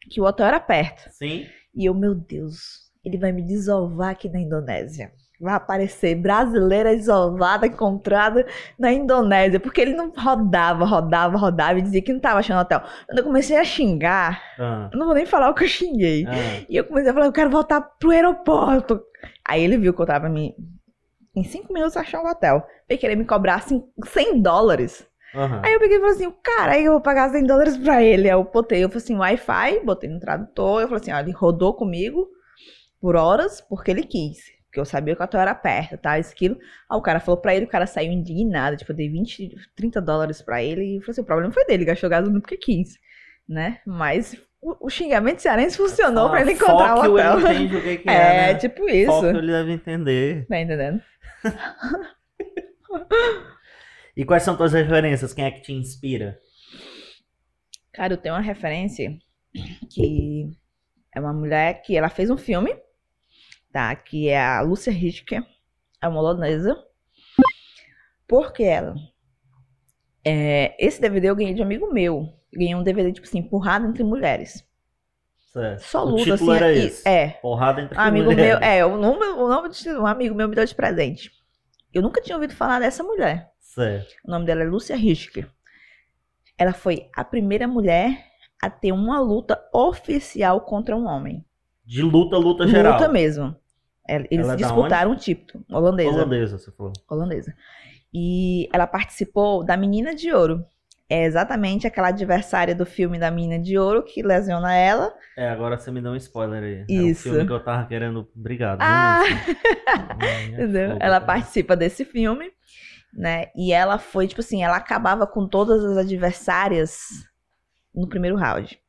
que o hotel era perto. Sim. E eu, meu Deus, ele vai me desovar aqui na Indonésia. Vai aparecer brasileira desovada encontrada na Indonésia. Porque ele não rodava, rodava, rodava e dizia que não tava achando hotel. Quando eu comecei a xingar, Ah, eu não vou nem falar o que eu xinguei. ah. E eu comecei a falar, eu quero voltar pro aeroporto. Aí ele viu que eu tava me. Em cinco minutos achar um hotel. Ele queria me cobrar assim, 100 dólares. Aham. Aí eu peguei e falei assim, cara, eu vou pagar 100 dólares pra ele. Aí eu botei, eu falei assim, Wi-Fi, botei no tradutor. Eu falei assim, ó, ele rodou comigo por horas porque ele quis. Porque eu sabia que o hotel era perto, tá? Isso, aquilo. Aí o cara falou pra ele, o cara saiu indignado. Tipo, eu dei 20, 30 dólares pra ele. E falei assim, o problema foi dele, gastou gasolina porque quis. Né? Mas o, o xingamento cearense funcionou pra ele encontrar o hotel. Ele entende o que, que é, [laughs] É, né? tipo isso. Foque, ele deve entender. Tá entendendo? [laughs] E quais são tuas referências? Quem é que te inspira? Cara, eu tenho uma referência que é uma mulher que ela fez um filme, tá? Que é a Lúcia Hitchker, é uma holandesa. Por que ela? É, esse DVD eu ganhei de um amigo meu. Ganhei um DVD, tipo assim, empurrado entre mulheres. Certo. Só o luta, título assim. era e- esse. É. Porrada entre amigo mulheres. meu, é, o nome, o nome de um amigo meu me deu de presente. Eu nunca tinha ouvido falar dessa mulher. Certo. O nome dela é Lúcia Hitchker. Ela foi a primeira mulher a ter uma luta oficial contra um homem. De luta, luta geral. Luta mesmo. É, Eles é disputaram um título. Holandesa. Holandesa, você falou. Holandesa. E ela participou da Menina de Ouro. É exatamente aquela adversária do filme da Menina de Ouro que lesiona ela. É, agora você me deu um spoiler aí. Era Isso. o filme que eu tava querendo. Obrigado. Ah! [laughs] Entendeu? fogo, Ela participa desse filme, né? E ela foi, tipo assim, ela acabava com todas as adversárias no primeiro round.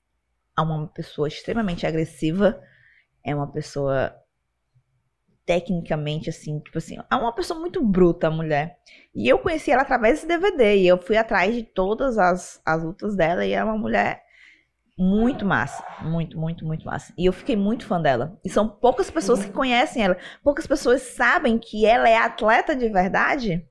É uma pessoa extremamente agressiva, é uma pessoa tecnicamente, assim, tipo assim, é uma pessoa muito bruta, a mulher. E eu conheci ela através desse DVD, e eu fui atrás de todas as, as lutas dela, e é uma mulher muito massa. Muito, muito, muito massa. E eu fiquei muito fã dela. E são poucas pessoas que conhecem ela. Poucas pessoas sabem que ela é atleta de verdade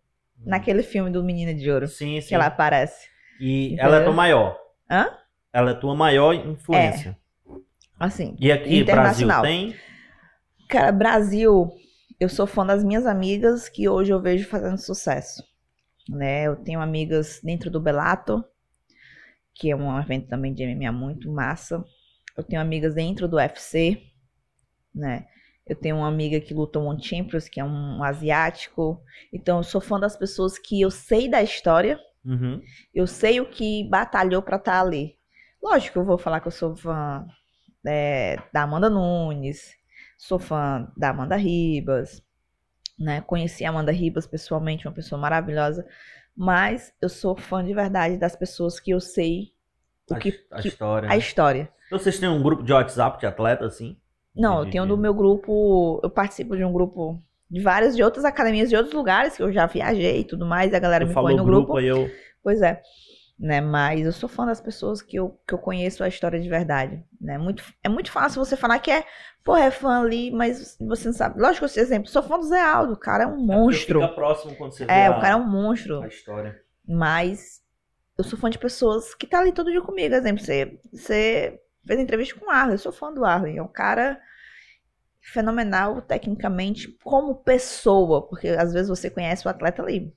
naquele filme do Menina de Ouro Sim, sim. que ela aparece. E Entendeu? ela é tua maior. Hã? Ela é tua maior influência. Assim. E aqui, Brasil, tem? Cara, Brasil, eu sou fã das minhas amigas que hoje eu vejo fazendo sucesso. Né? Eu tenho amigas dentro do Belato, que é um evento também de MMA muito massa. Eu tenho amigas dentro do UFC, né? Eu tenho uma amiga que luta um Champions, que é um asiático. Então, eu sou fã das pessoas que eu sei da história, Uhum. eu sei o que batalhou pra estar ali. Lógico que eu vou falar que eu sou fã é, da Amanda Nunes, sou fã da Amanda Ribas, né? Conheci a Amanda Ribas pessoalmente, uma pessoa maravilhosa, mas eu sou fã de verdade das pessoas que eu sei o A, que, a que- história. a né? história. Então vocês têm um grupo de WhatsApp de atleta, assim? Não, De- eu tenho de- do meu grupo, eu participo de um grupo De várias, de outras academias, de outros lugares que eu já viajei e tudo mais, a galera me põe no grupo, grupo. eu. Pois é. Né, mas eu sou fã das pessoas que eu, que eu conheço a história de verdade. Né? Muito, é muito fácil você falar que é, pô, é fã ali, mas você não sabe. Lógico, esse exemplo, sou fã do Zé Aldo, o cara é um monstro. Fica próximo quando você vê É, a, o cara é um monstro. a história. Mas eu sou fã de pessoas que tá ali todo dia comigo. Exemplo, você, você fez entrevista com o Arlen, eu sou fã do Arlen. É um cara fenomenal tecnicamente como pessoa, porque às vezes você conhece o atleta ali,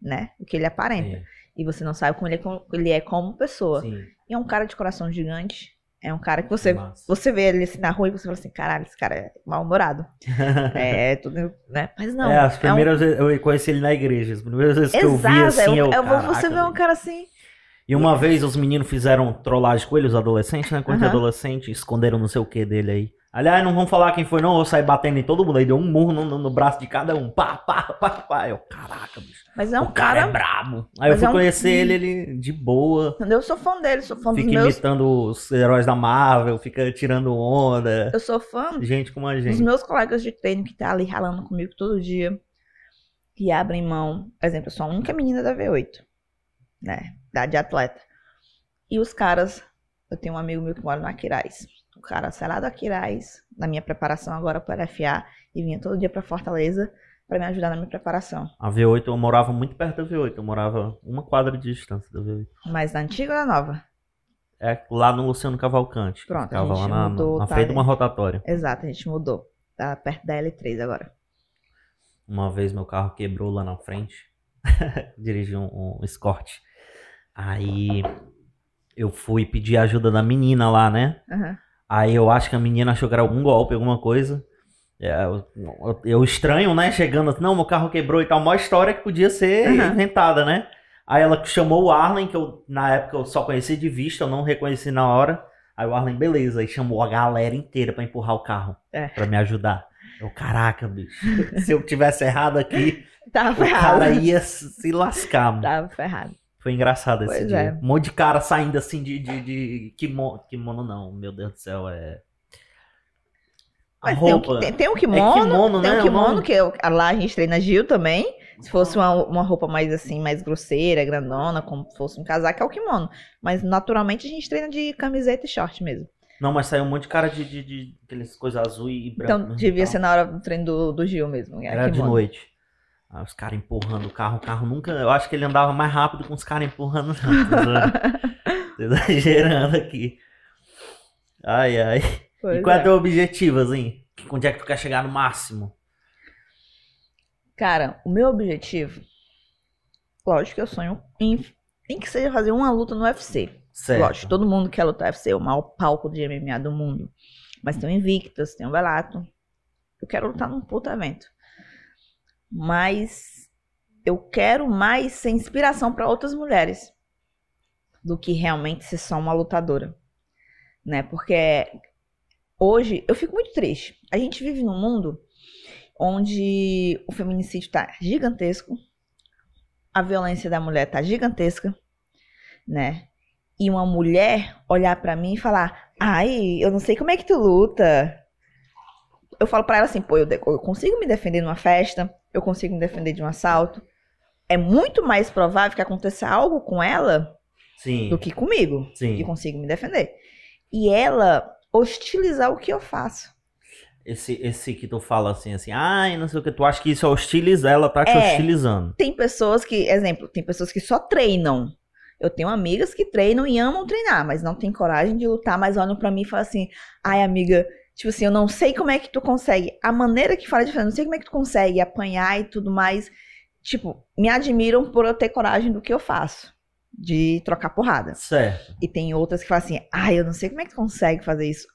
né? O que ele aparenta. Sim, E você não sabe como ele é como, ele é como pessoa. sim. E é um cara de coração gigante. É um cara que você, você vê ele assim na rua e você fala assim, caralho, esse cara é mal-humorado. [laughs] é, tudo, né? Mas não. é, as um- primeiras vezes eu conheci ele na igreja. As primeiras vezes que eu vi Exato, assim, eu, eu. eu vou- você caraca, vê um cara assim. E uma vez os meninos fizeram trollagem com ele, os adolescentes, né? Quando Aham. adolescente, esconderam não sei o que dele aí. Aliás, não vamos falar quem foi, não. Eu saí batendo em todo mundo. Aí deu um murro no, no- no braço de cada um. Pá, pá, pá, pá. Eu, caraca, bicho. Mas é um o cara, cara. é brabo. Aí eu fui é um- conhecer ele, ele de boa. Eu sou fã dele, sou fã Fica dos meus. imitando os heróis da Marvel, fica tirando onda. Eu sou fã Gente como a gente. meus colegas de treino que tá ali ralando comigo todo dia. Que abrem mão. Por exemplo, eu sou a única menina da V8. Né? Da de atleta. E os caras. Eu tenho um amigo meu que mora no Aquiraz. O cara saiu lá do Aquiraz, na minha preparação agora para FA, e vinha todo dia pra Fortaleza pra me ajudar na minha preparação. A V8, eu morava muito perto da V8. Eu morava uma quadra de distância da V8. Mas na antiga ou na nova? É lá no Luciano Cavalcante. Pronto, a Ficava lá gente na, mudou, na tá, frente de uma rotatória. Exato, a gente mudou. Tá perto da L3 agora. Uma vez meu carro quebrou lá na frente. [laughs] Dirigi um, um Escort. Aí eu fui pedir ajuda da menina lá, né? Aham. Aí eu acho que a menina achou que era algum golpe, alguma coisa. É, eu, eu- estranho, né? Chegando assim, não, meu carro quebrou e tal. Uma história que podia ser Aham. inventada, né? Aí ela chamou o Arlen, que eu, na época eu só conheci de vista, eu não reconheci na hora. Aí o Arlen, beleza, aí chamou a galera inteira pra empurrar o carro, É. pra me ajudar. Eu, caraca, bicho, se eu tivesse errado aqui, [laughs] Tava o ferrado. cara ia se lascar, mano. Tava ferrado. Foi engraçado esse Pois dia. é. Um monte de cara saindo assim de, de, de kimono, kimono não, meu Deus do céu, é... A Mas tem, o, roupa. que- tem, tem o kimono, É kimono, tem né, o o kimono, que eu- lá a gente treina Gil também. Se fosse uma, uma roupa mais assim, mais grosseira, grandona, como fosse um casaco, é o kimono. Mas naturalmente a gente treina de camiseta e short mesmo. Não, mas saiu um monte de cara de, de, de aqueles coisas azul e branco. Então mesmo e devia ser na hora do treino do, do Gil mesmo. é Era de noite. Aí os caras empurrando o carro. O carro nunca. Eu acho que ele andava mais rápido com os caras empurrando. Não, [laughs] tô exagerando aqui. Ai, ai. Pois e qual é é. o teu objetivo, assim? Onde é que tu quer chegar no máximo? Cara, o meu objetivo, lógico que eu sonho em, em que seja fazer uma luta no UFC. Certo. Lógico, todo mundo quer lutar UFC, é o maior palco de MMA do mundo. Mas tem o Invictus, tem o Velato. Eu quero lutar num puta evento. Mas eu quero mais ser inspiração para outras mulheres do que realmente ser só uma lutadora. Né? Porque hoje eu fico muito triste. A gente vive num mundo onde o feminicídio tá gigantesco, a violência da mulher tá gigantesca, né? E uma mulher olhar pra mim e falar: "Ai, eu não sei como é que tu luta". Eu falo pra ela assim: "Pô, eu, eu consigo me defender numa festa, eu consigo me defender de um assalto. É muito mais provável que aconteça algo com ela Sim. do que comigo, Sim. que consigo me defender. E ela hostilizar o que eu faço. Esse, esse que tu fala assim, assim, ai, não sei o que, tu acha que isso é hostilizar, ela tá te É. hostilizando. Tem pessoas que, exemplo, tem pessoas que só treinam. Eu tenho amigas que treinam e amam treinar, mas não tem coragem de lutar, mas olham pra mim e falam assim: ai, amiga, tipo assim, eu não sei como é que tu consegue. A maneira que fala de não sei como é que tu consegue apanhar e tudo mais. Tipo, me admiram por eu ter coragem do que eu faço, de trocar porrada. Certo. E tem outras que falam assim: ai, eu não sei como é que tu consegue fazer isso.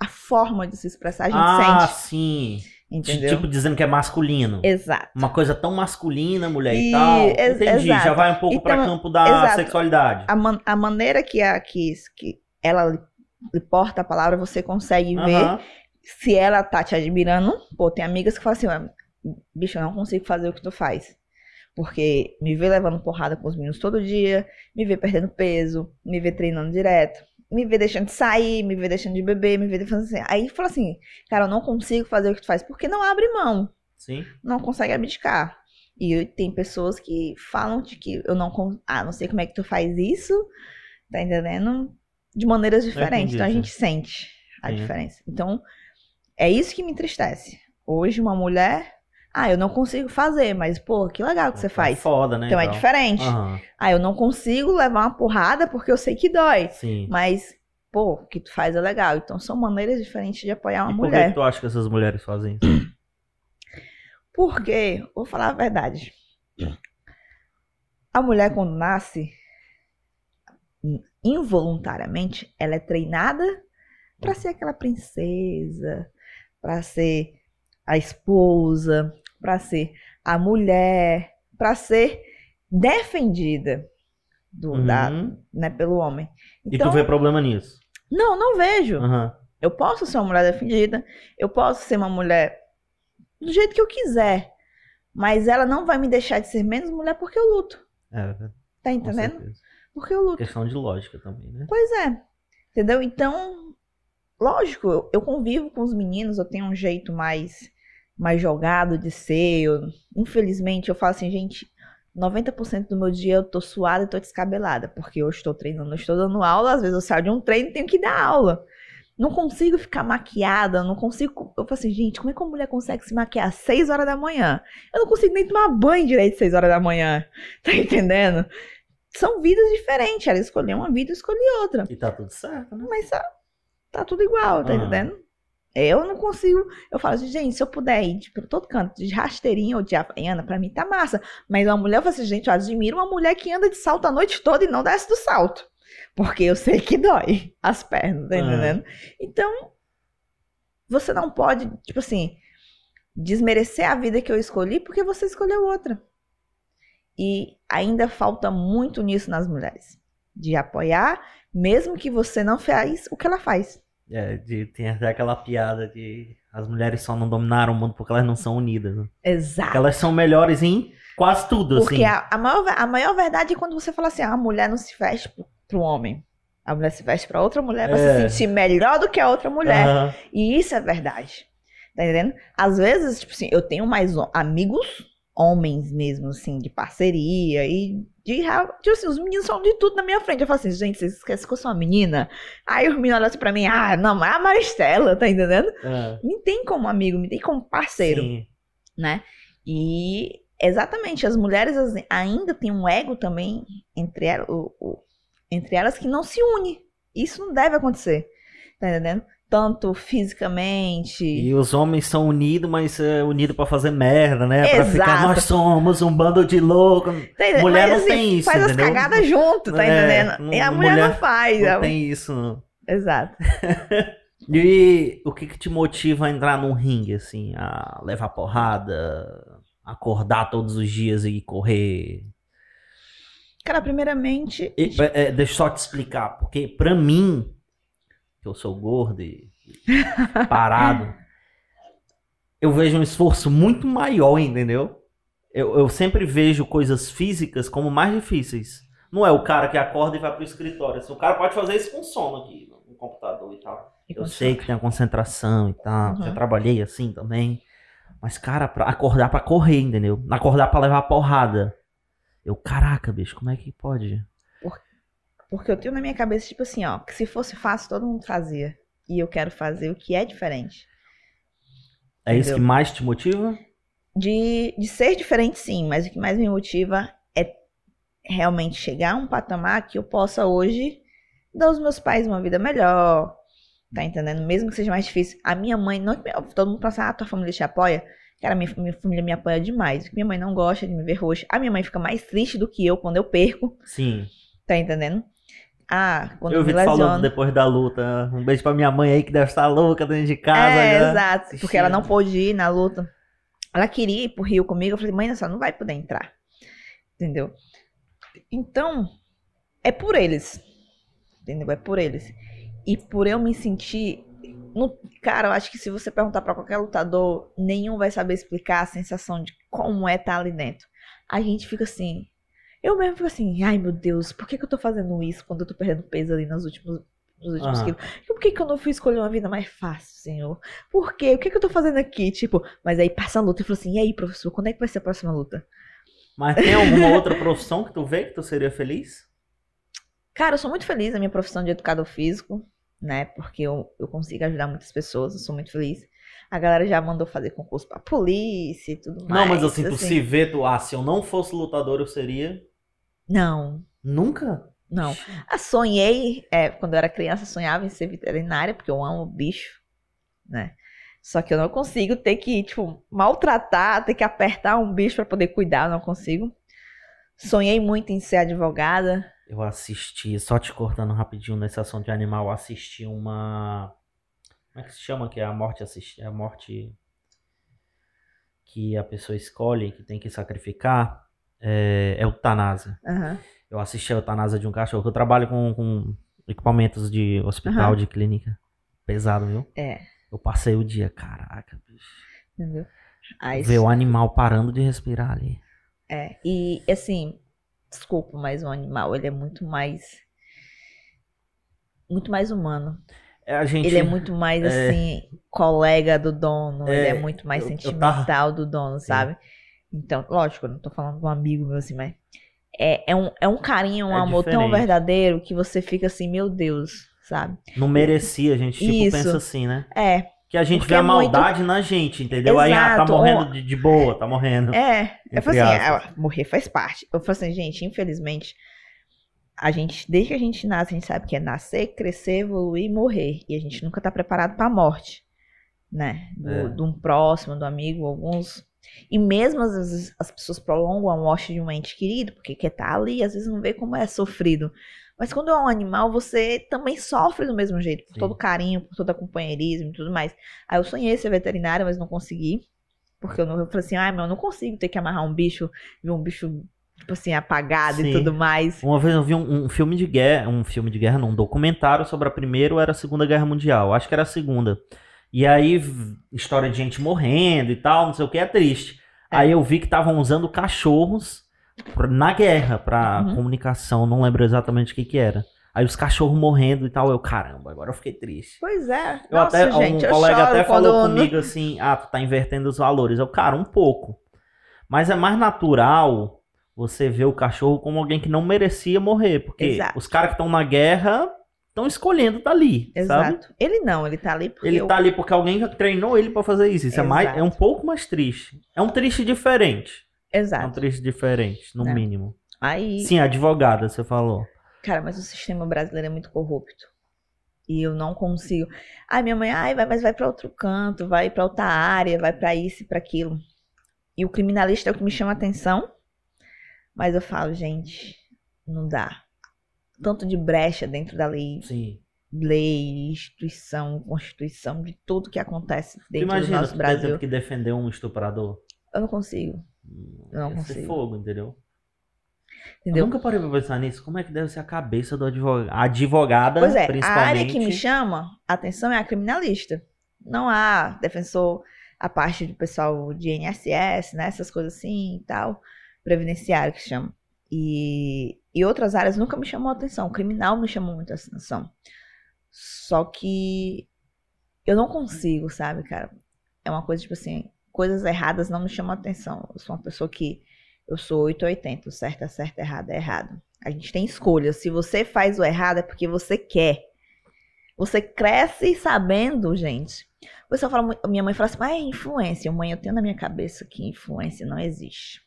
A forma de se expressar a gente ah, sente, sim. entendeu? Tipo dizendo que é masculino. Exato. Uma coisa tão masculina, mulher, e, E- tal. Entendi. Já exato. vai um pouco pra Então, campo da exato. sexualidade. a, man- a maneira que, a, que, que ela porta a palavra, você consegue ver Aham. se ela tá te admirando. Pô, tem amigas que falam assim, "Ué, bicho, eu não consigo fazer o que tu faz. Porque me vê levando porrada com os meninos todo dia, me vê perdendo peso, me vê treinando direto, me vê deixando de sair, me vê deixando de beber, me vê fazendo assim. Aí fala assim, cara, eu não consigo fazer o que tu faz, porque não abre mão. Sim. Não consegue abdicar. E tem pessoas que falam de que eu não. Ah, não sei como é que tu faz isso. Tá entendendo? De maneiras diferentes. Então a gente sente a Sim. diferença. Então, é isso que me entristece. Hoje, uma mulher. Ah, eu não consigo fazer, mas, pô, que legal que você É faz. foda, né? Então é e tal. diferente. Aham, Ah, eu não consigo levar uma porrada porque eu sei que dói. sim. Mas, pô, o que tu faz é legal. Então são maneiras diferentes de apoiar uma e por que mulher. que tu acha que essas mulheres fazem isso? [clears throat] Porque, vou falar a verdade. A mulher, quando nasce, involuntariamente, ela é treinada para ser aquela princesa, para ser a esposa, para ser a mulher, para ser defendida do, da, Uhum. né, pelo homem. E Então, tu vê problema nisso? não, não vejo. Aham. Eu posso ser uma mulher defendida, eu posso ser uma mulher do jeito que eu quiser, mas ela não vai me deixar de ser menos mulher porque eu luto. É, Tá entendendo? Porque eu luto. Questão de lógica também, né? Pois é. Entendeu? Então, lógico, eu, eu convivo com os meninos, eu tenho um jeito mais mais jogado de ser. eu- infelizmente, eu falo assim, gente, 90% do meu dia eu tô suada e tô descabelada, porque eu estou treinando, eu estou dando aula, às vezes eu saio de um treino e tenho que dar aula. Não consigo ficar maquiada, não consigo. Eu falo assim, gente, como é que uma mulher consegue se maquiar às 6 horas da manhã? Eu não consigo nem tomar banho direito às 6 horas da manhã. [laughs] Tá entendendo? São vidas diferentes. Ela escolheu uma vida, eu escolhi outra. E tá tudo certo, né? Mas tá, tá tudo igual, tá Aham. entendendo? Eu não consigo. Eu falo assim, gente, se eu puder ir de, por todo canto, de rasteirinha ou de havaiana, pra mim tá massa. Mas uma mulher, eu falo assim, gente, eu admiro uma mulher que anda de salto a noite toda e não desce do salto. Porque eu sei que dói as pernas, tá Aham. entendendo? Então, você não pode, tipo assim, desmerecer a vida que eu escolhi porque você escolheu outra. E ainda falta muito nisso nas mulheres. De apoiar, mesmo que você não faz o que ela faz. É, de- tem até aquela piada de as mulheres só não dominaram o mundo porque elas não são unidas. Né? Porque Exato. elas são melhores em quase tudo, Porque assim. a, a maior, a maior verdade é quando você fala assim, ah, a mulher não se veste pro, pro homem. A mulher se veste pra outra mulher pra É. se sentir melhor do que a outra mulher. Aham. E isso é verdade. Tá entendendo? Às vezes, tipo assim, eu tenho mais amigos, homens mesmo, assim, de parceria e de. real- Tipo assim, os meninos falam de tudo na minha frente. Eu falo assim, gente, vocês esquecem que eu sou uma menina? Aí os meninos olham assim pra mim, ah, não, é a Maristela, tá entendendo? É. Me tem como amigo, me tem como parceiro, Sim. né? E exatamente, as mulheres ainda têm um ego também entre, o- o- entre elas que não se une. Isso não deve acontecer. Tá entendendo? Tanto fisicamente. E os homens são unidos, mas é unido pra fazer merda, né? Pra ficar, Exato. nós somos um bando de loucos. Entendendo? Mulher Mas, não assim, tem isso, Faz as entendeu? cagadas junto, tá É, entendendo? E a mulher, mulher não faz. Não a- tem isso, não. [laughs] Exato. [laughs] E o que que te motiva a entrar num ringue, assim? A levar porrada, acordar todos os dias e correr? Cara, primeiramente. E, é, é, deixa eu só te explicar, porque pra mim, que eu sou gordo e e parado, [laughs] eu vejo um esforço muito maior, entendeu? Eu, eu sempre vejo coisas físicas como mais difíceis. Não é o cara que acorda e vai pro escritório. assim, o cara pode fazer isso com sono aqui no computador e tal. Eu sei que tem a concentração e tal. Uhum. Já trabalhei assim também. Mas, cara, pra acordar pra correr, entendeu? Acordar pra levar porrada. Eu, caraca, bicho, como é que pode? Porque eu tenho na minha cabeça, tipo assim, ó, que se fosse fácil, todo mundo fazia. E eu quero fazer o que é diferente. É isso Entendeu? que mais te motiva? De, de ser diferente, sim, mas o que mais me motiva é realmente chegar a um patamar que eu possa hoje dar aos meus pais uma vida melhor. Tá entendendo? Mesmo que seja mais difícil. A minha mãe, não, todo mundo pensa, ah, tua família te apoia. Cara, minha, minha família me apoia demais. Minha mãe não gosta de me ver roxa. A minha mãe fica mais triste do que eu quando eu perco. Sim. Tá entendendo? Ah, quando eu vi falando depois da luta. Um beijo pra minha mãe aí que deve estar louca dentro de casa. É, já. exato. Porque ela não pôde ir na luta. Ela queria ir pro Rio comigo. Eu falei, mãe, você não vai poder entrar. Entendeu? Então, é por eles. Entendeu? É por eles. E por eu me sentir. No... Cara, eu acho que se você perguntar pra qualquer lutador, nenhum vai saber explicar a sensação de como é estar ali dentro. A gente fica assim. Eu mesmo fico assim, ai meu Deus, por que, que eu tô fazendo isso quando eu tô perdendo peso ali nos últimos nos últimos Ah. quilos. Por que, que eu não fui escolher uma vida mais fácil, senhor? Por quê? O que, que eu tô fazendo aqui? Tipo, mas aí passa a luta e falou assim: e aí, professor, quando é que vai ser a próxima luta? Mas tem alguma outra profissão que tu vê que tu seria feliz? Cara, eu sou muito feliz na minha profissão de educador físico, né? Porque eu, eu consigo ajudar muitas pessoas, eu sou muito feliz. A galera já mandou fazer concurso pra polícia e tudo mais. não, mas assim, tu se vê, tu, ah, se eu não fosse lutador, eu seria. Não, Nunca? não. Ah, sonhei, é, quando eu era criança, sonhava em ser veterinária, porque eu amo bicho, né? Só que eu não consigo ter que, tipo, maltratar, ter que apertar um bicho pra poder cuidar, eu não consigo. Sonhei muito em ser advogada. Eu assisti, só te cortando rapidinho nesse assunto de animal, assisti uma. Como é que se chama? Que é a morte assisti... a morte que a pessoa escolhe, que tem que sacrificar. É, é eutanásia. Aham. Eu assisti a eutanásia de um cachorro. Eu trabalho com, com equipamentos de hospital, Aham. de clínica. Pesado, viu? É, Eu passei o dia, caraca, bicho. entendeu? Aí, Ver o animal parando de respirar ali. É, e assim, desculpa, mas o animal, ele é muito mais. Muito mais humano. É, gente. Ele é muito mais, é. assim, colega do dono. ele É, é muito mais eu- eu sentimental tava- do dono, sabe? Então, lógico, eu não tô falando de um amigo meu assim, mas. É, é, um, é um carinho, um É amor tão diferente. verdadeiro que você fica assim, meu Deus, sabe? Não merecia, a gente tipo, Isso. pensa assim, né? É, Que a gente Porque vê a é muito- maldade na gente, entendeu? Aí, ah, tá Exato, morrendo de, de boa, tá morrendo. É, eu falei assim, ah, morrer faz parte. Eu falei assim, gente, infelizmente, a gente, desde que a gente nasce, a gente sabe que é nascer, crescer, evoluir e morrer. E a gente nunca tá preparado pra morte, né? Do, É. De um próximo, do amigo, alguns. E mesmo às vezes as pessoas prolongam a morte de um ente querido, porque quer estar ali, às vezes não vê como é sofrido. Mas quando é um animal, você também sofre do mesmo jeito, por Sim. todo carinho, por todo companheirismo e tudo mais. Aí eu sonhei ser veterinária, mas não consegui. Porque eu, não, eu falei assim, ah, meu, eu não consigo ter que amarrar um bicho, ver um bicho, tipo assim, apagado Sim. e tudo mais. Uma vez eu vi um, um filme de guerra, um filme de guerra, não, um documentário sobre a Primeira ou era a Segunda Guerra Mundial. Acho que era a Segunda. E aí, história de gente morrendo e tal, não sei o que, é triste. É. Aí eu vi que estavam usando cachorros na guerra pra Uhum. comunicação, não lembro exatamente o que que era. Aí os cachorros morrendo e tal, eu, caramba, agora eu fiquei triste. Pois é. Eu Nossa, até, gente, um colega até falou comigo assim, ah, tu tá invertendo os valores. Eu, cara, um pouco. Mas é mais natural você ver o cachorro como alguém que não merecia morrer. Porque Exato. os caras que estão na guerra estão escolhendo tá ali, sabe? Exato. Ele não, ele tá ali porque Ele eu- tá ali porque alguém treinou ele pra fazer isso. Isso é, mais, Exato. é um pouco mais triste. É um triste diferente. É um Exato. triste diferente, no É. mínimo. Aí, Sim, advogada, você falou. cara, mas o sistema brasileiro é muito corrupto. E eu não consigo. Ai, minha mãe, ai, vai, mas vai pra outro canto, vai pra outra área, vai pra isso e pra aquilo. E o criminalista é o que me chama a atenção. Mas eu falo, gente, não dá. Tanto de brecha dentro da lei, Sim. lei, instituição, constituição, de tudo que acontece dentro do imagina, nosso por exemplo, Brasil. que defender um estuprador. Eu não consigo, Eu não Ia ser consigo. fogo, entendeu? entendeu? Eu nunca parei pra pensar nisso. Como é que deve ser a cabeça do advogado? advogada, Pois é, a principalmente. área que me chama a atenção é a criminalista. Não há defensor, a parte do pessoal de INSS, né? Essas coisas assim e tal. Previdenciário que chama. E, e outras áreas nunca me chamou a atenção. O criminal me chamou muito a atenção. Só que eu não consigo, sabe, cara? É uma coisa tipo assim, coisas erradas não me chamam a atenção. Eu sou uma pessoa que eu sou 880, o certo é certo, errado é errado. A gente tem escolha. Se você faz o errado é porque você quer. Você cresce sabendo, gente. O pessoal fala, minha mãe fala assim, mas é influência. Mãe, eu tenho na minha cabeça que influência não existe.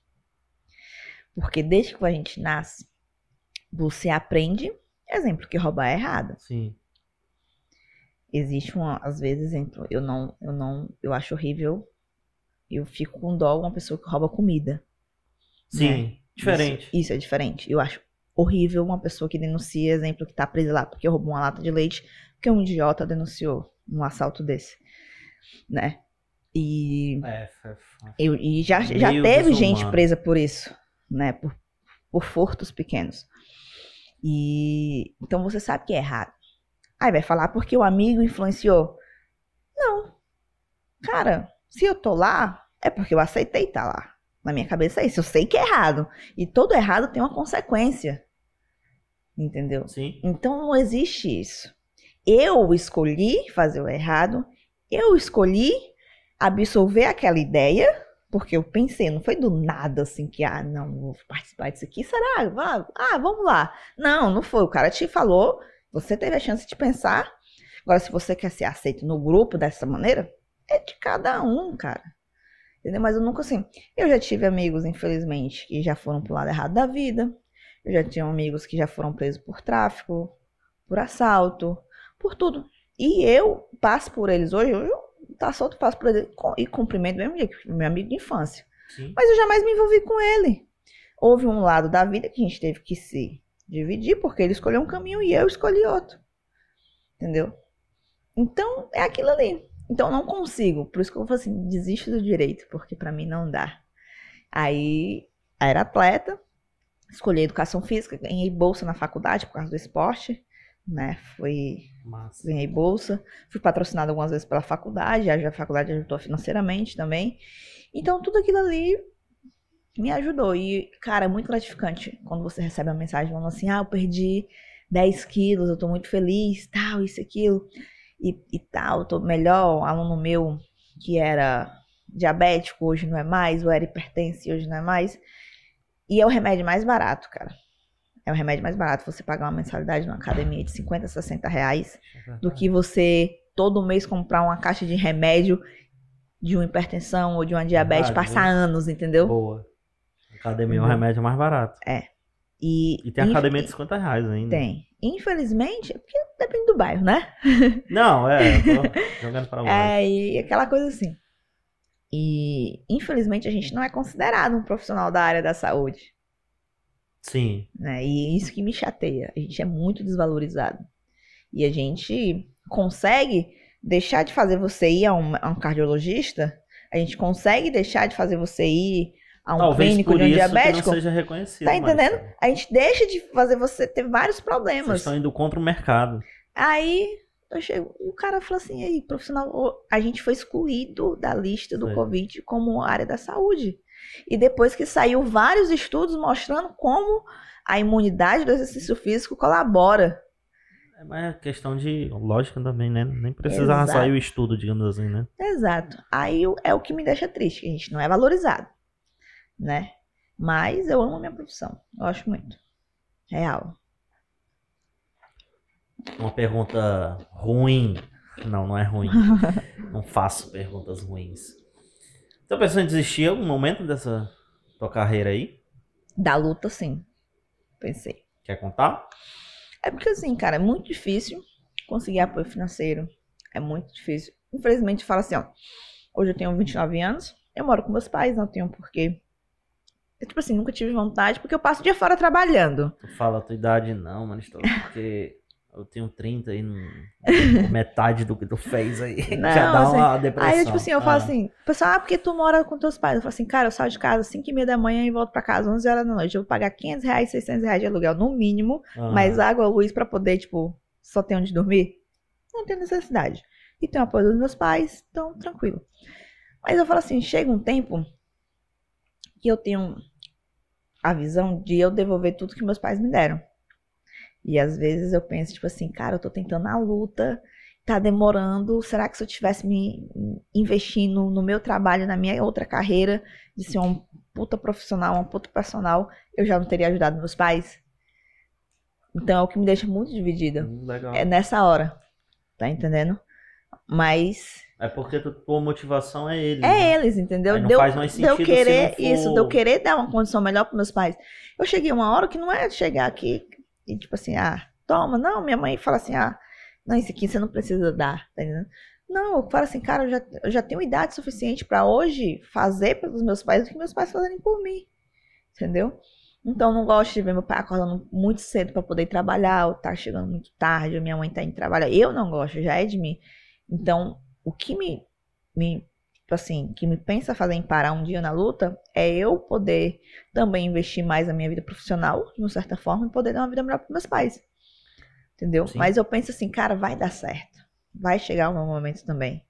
Porque desde que a gente nasce, você aprende, exemplo, que roubar é errado. Sim. Existe uma, às vezes, exemplo, eu não, eu não, eu acho horrível. Eu fico com dó uma pessoa que rouba comida. Sim. Diferente. Isso, isso é diferente. Eu acho horrível uma pessoa que denuncia, exemplo, que tá presa lá porque roubou uma lata de leite, porque um idiota denunciou um assalto desse, né? E, É, é. eu, e já, já teve gente presa por isso, né? Por, por furtos pequenos. E então você sabe que é errado. Aí vai falar porque o amigo influenciou. Não. Cara, se eu tô lá, é porque eu aceitei estar lá. Na minha cabeça é isso. Eu sei que é errado. E todo errado tem uma consequência. Entendeu? Sim. Então não existe isso. Eu escolhi fazer o errado, eu escolhi absolver aquela ideia, porque eu pensei, não foi do nada assim que, ah, não, vou participar disso aqui, será? Ah, vamos lá. Não, não foi. O cara te falou, você teve a chance de pensar. Agora, se você quer ser aceito no grupo dessa maneira, é de cada um, cara. Entendeu? Mas eu nunca assim. Eu já tive amigos, infelizmente, que já foram pro lado errado da vida. Eu já tinha amigos que já foram presos por tráfico, por assalto, por tudo. E eu passo por eles hoje, eu tá solto, passo por eles e cumprimento mesmo jeito, meu amigo de infância. Sim. Mas eu jamais me envolvi com ele. Houve um lado da vida que a gente teve que se dividir, porque ele escolheu um caminho e eu escolhi outro. Entendeu? Então, é aquilo ali. Então, não consigo. Por isso que eu falo assim, desisto do direito, porque para mim não dá. Aí, era atleta, escolhi educação física, ganhei bolsa na faculdade por causa do esporte, né? Fui Massa. ganhei bolsa, fui patrocinada algumas vezes pela faculdade, a faculdade ajudou financeiramente também. Então tudo aquilo ali me ajudou e cara, é muito gratificante quando você recebe uma mensagem falando assim: "Ah, eu perdi 10 quilos, eu tô muito feliz, tal, isso aquilo e, e tal, tô melhor". Um aluno meu que era diabético hoje não é mais, ou era hipertenso hoje não é mais. E é o remédio mais barato, cara. É o remédio mais barato você pagar uma mensalidade numa academia de 50, 60 reais do que você todo mês comprar uma caixa de remédio de uma hipertensão ou de uma diabetes, Verdade, passar anos, entendeu? Boa. Academia é um remédio mais barato. É. E, e tem academia de 50 reais ainda. Tem. Infelizmente, porque depende do bairro, né? [laughs] Não, é, jogando pra baixo. É, e aquela coisa assim. E, infelizmente, a gente não é considerado um profissional da área da saúde. Sim. Né? E isso que me chateia. A gente é muito desvalorizado. E a gente consegue deixar de fazer você ir a um, a um cardiologista, a gente consegue deixar de fazer você ir a um Talvez clínico de um diabético. Que não seja reconhecido. Tá entendendo? A gente deixa de fazer você ter vários problemas. Vocês estão indo contra o mercado. Aí eu chego, o cara falou assim, aí, profissional, a gente foi excluído da lista do Sim. Covid como área da saúde. E depois que saiu vários estudos mostrando como a imunidade do exercício físico colabora. É mais questão de lógica também, né? Nem precisava Exato. sair o estudo, digamos assim, né? Exato. Aí é o que me deixa triste, que a gente não é valorizado, né? Mas eu amo a minha profissão. Eu acho muito. Real. Uma pergunta ruim. Não, não é ruim. [laughs] não faço perguntas ruins. Tá pensando em desistir em algum momento dessa tua carreira aí? Da luta, sim. Pensei. Quer contar? É porque assim, cara, é muito difícil conseguir apoio financeiro. É muito difícil. Infelizmente, fala assim, ó. Hoje eu tenho 29 anos, eu moro com meus pais, não tenho porquê. Eu, tipo assim, nunca tive vontade, porque eu passo o dia fora trabalhando. Tu fala a tua idade, não, mano, estou [laughs] porque eu tenho 30 e não... metade do que tu fez aí. [laughs] [laughs] Não, já dá assim, uma depressão. Aí, tipo assim, eu ah. falo assim, pessoal, ah, porque tu mora com teus pais? Eu falo assim, cara, eu saio de casa às 5 e meia da manhã e volto pra casa às 11 horas da noite. Eu vou pagar 500 reais, 600 reais de aluguel, no mínimo, ah. mais água, luz pra poder, tipo, só ter onde dormir. Não tem necessidade. E tenho apoio dos meus pais, então, tranquilo. Mas eu falo assim, chega um tempo que eu tenho a visão de eu devolver tudo que meus pais me deram. E às vezes eu penso, tipo assim, cara, eu tô tentando a luta, tá demorando. Será que se eu tivesse me investindo no meu trabalho, na minha outra carreira, de ser um puta profissional, uma puta personal, eu já não teria ajudado meus pais? Então é o que me deixa muito dividida. Hum, legal. É nessa hora. Tá entendendo? Mas. É porque a tua motivação é eles. É né? eles, entendeu? Aí não deu, faz mais sentido deu querer for... isso, deu querer dar uma condição melhor para meus pais. Eu cheguei uma hora que não é chegar aqui, e tipo assim, ah, toma. Não, minha mãe fala assim, ah, não, isso aqui você não precisa dar, tá entendendo? Não, eu falo assim, cara, eu já, eu já tenho idade suficiente para hoje fazer pelos meus pais o que meus pais fazerem por mim. Entendeu? Então, não gosto de ver meu pai acordando muito cedo para poder trabalhar, ou tá chegando muito tarde, ou minha mãe tá indo trabalhar. Eu não gosto, já é de mim. Então, o que me, me tipo assim, que me pensa fazer em parar um dia na luta é eu poder também investir mais na minha vida profissional, de uma certa forma, e poder dar uma vida melhor para meus pais. Entendeu? Sim. Mas eu penso assim, cara, vai dar certo. Vai chegar o meu momento também.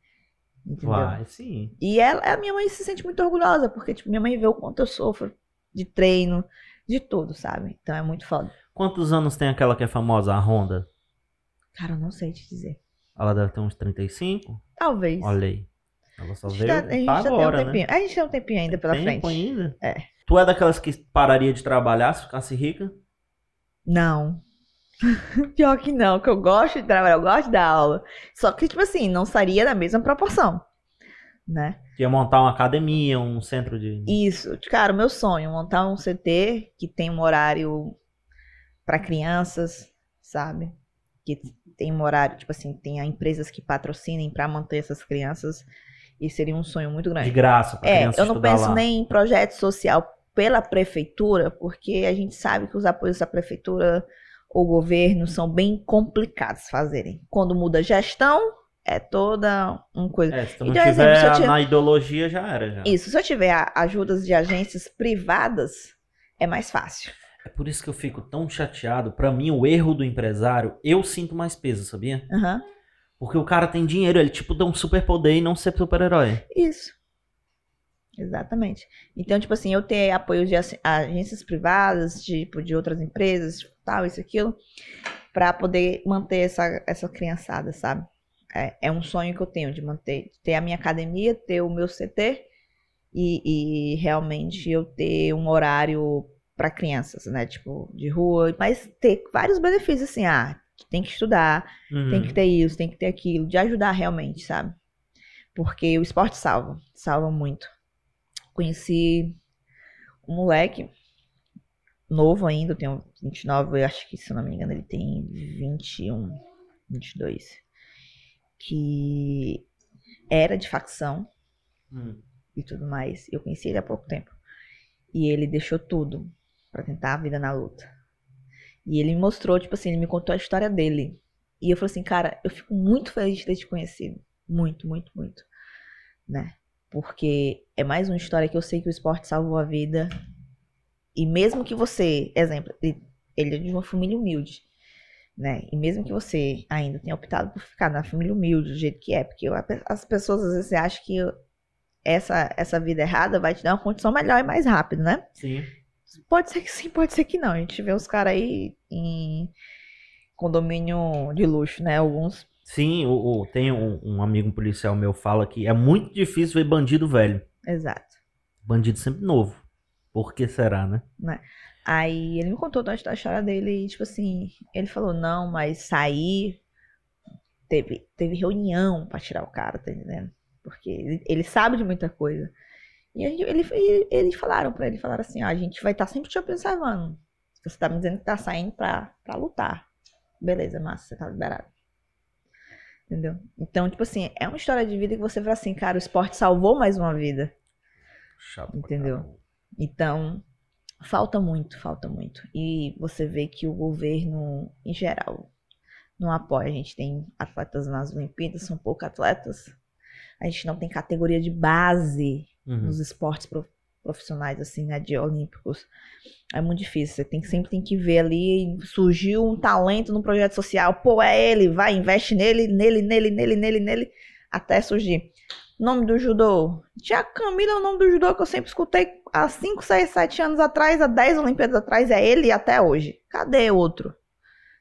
Entendeu? Vai, sim. E ela, a minha mãe se sente muito orgulhosa, porque tipo, minha mãe vê o quanto eu sofro de treino, de tudo, sabe? Então é muito foda. Quantos anos tem aquela que é famosa, a Honda? Cara, eu não sei te dizer. Ela deve ter uns 35? Talvez. Olha aí. Ela só a gente, veio tá, a gente tá agora, tem um né? tempinho. A gente tem um tempinho ainda pela Tempo frente. ainda? É. Tu é daquelas que pararia de trabalhar se ficasse rica? Não. [laughs] Pior que não, que eu gosto de trabalhar, eu gosto da aula. Só que, tipo assim, não seria da mesma proporção. Né? Ia montar uma academia, um centro de. Isso, cara, o meu sonho, montar um CT que tem um horário para crianças, sabe? Que tem um horário, tipo assim, tenha empresas que patrocinem para manter essas crianças. E seria um sonho muito De grande. graça pra É, eu não penso lá. nem em projeto social pela prefeitura, porque a gente sabe que os apoios da prefeitura ou governo são bem complicados de fazerem. Quando muda a gestão, é toda uma coisa. É, se tu não Então, tiver exemplo, tiver- na ideologia, já era. Já. Isso, se eu tiver ajudas de agências privadas, é mais fácil. É por isso que eu fico tão chateado. Pra mim, o erro do empresário, eu sinto mais peso, sabia? Aham, Porque o cara tem dinheiro, ele tipo dá um superpoder e não ser super-herói. Isso. Exatamente. Então, tipo assim, eu ter apoio de agências privadas, tipo, de outras empresas, tal, isso, aquilo, pra poder manter essa, essa criançada, sabe? É, é um sonho que eu tenho de manter, ter a minha academia, ter o meu CT e, e realmente eu ter um horário pra crianças, né? Tipo, de rua, mas ter vários benefícios, assim, ah, tem que estudar, Uhum. tem que ter isso, tem que ter aquilo, de ajudar realmente, sabe? Porque o esporte salva, salva muito. Conheci um moleque novo ainda, eu tenho 29, eu acho que se não me engano ele tem 21, 22, que era de facção Hum. e tudo mais. Eu conheci ele há pouco tempo. E ele deixou tudo pra tentar a vida na luta. E ele me mostrou, tipo assim, ele me contou a história dele. E eu falei assim, cara, eu fico muito feliz de ter te conhecido. Muito, muito, muito. Né? Porque é mais uma história que eu sei que o esporte salvou a vida. E mesmo que você, exemplo, ele, é de uma família humilde. Né? E mesmo que você ainda tenha optado por ficar na família humilde, do jeito que é, porque as pessoas às vezes acham que essa, essa vida errada vai te dar uma condição melhor e mais rápido, né? Sim. Pode ser que sim, pode ser que não. A gente vê os caras aí em condomínio de luxo, né? Alguns. Sim, o, o- tem um, um amigo policial meu fala que é muito difícil ver bandido velho. Exato. Bandido sempre novo. Por que será, né? Aí ele me contou da história dele e, tipo assim, ele falou, não, mas sair. Teve, teve reunião pra tirar o cara, tá entendendo? Porque ele, ele sabe de muita coisa. E ele, ele- eles falaram pra ele, falaram assim, ó, a gente vai estar sempre te observando. Você tá me dizendo que tá saindo pra, pra lutar. Beleza, massa, você tá liberado. Entendeu? Então, tipo assim, é uma história de vida que você fala assim, cara, o esporte salvou mais uma vida. Chato Entendeu? Então, falta muito, falta muito. E você vê que o governo, em geral, não apoia. A gente tem atletas nas Olimpíadas, são poucos atletas. A gente não tem categoria de base Uhum. nos esportes profissionais, assim, né, de olímpicos. É muito difícil. Você tem, sempre tem que ver ali, surgiu um talento no projeto social. Pô, é ele, vai, investe nele, nele, nele, nele, nele, nele, até surgir. Nome do judô. Tia Camila é o nome do judô que eu sempre escutei há 5, 6, 7 anos atrás, há 10 Olimpíadas atrás. É ele até hoje. Cadê outro?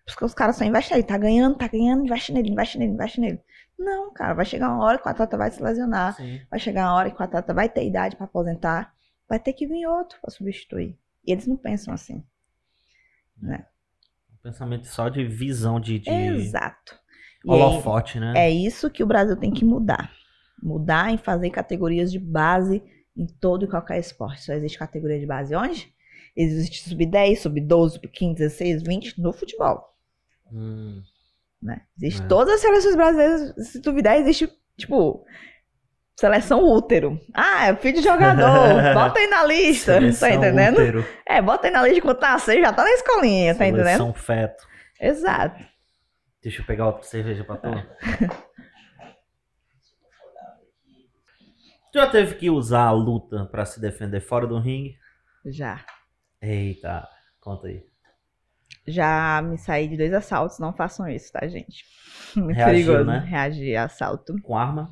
Porque os caras só investem nele. Tá ganhando, tá ganhando, investe nele, investe nele, investe nele. Não, cara, vai chegar uma hora que o atleta vai se lesionar. Sim. Vai chegar uma hora que o atleta vai ter idade pra aposentar. Vai ter que vir outro pra substituir. E eles não pensam assim. Um pensamento só de visão de, de Exato. Holofote, né? é isso que o Brasil tem que mudar. Mudar em fazer categorias de base em todo e qualquer esporte. Só existe categoria de base onde? Existe sub-10, sub-12, sub-15, 16, 20 no futebol. Hum, Né? Existe É. todas as seleções brasileiras. Se duvidar, existe, tipo, seleção útero. Ah, é filho de jogador. [laughs] bota aí na lista. seleção tá entendendo? útero, É, bota aí na lista quando tá nascer, já tá na escolinha, tá entendendo? seleção feto. Exato. Deixa eu pegar outra cerveja pra tu. [laughs] Tu já teve que usar a luta pra se defender fora do ringue? Já. Eita, conta aí. Já me saí de dois assaltos, não façam isso, tá, gente? [laughs] Muito Reagiu, perigoso né? reagir a assalto. Com arma?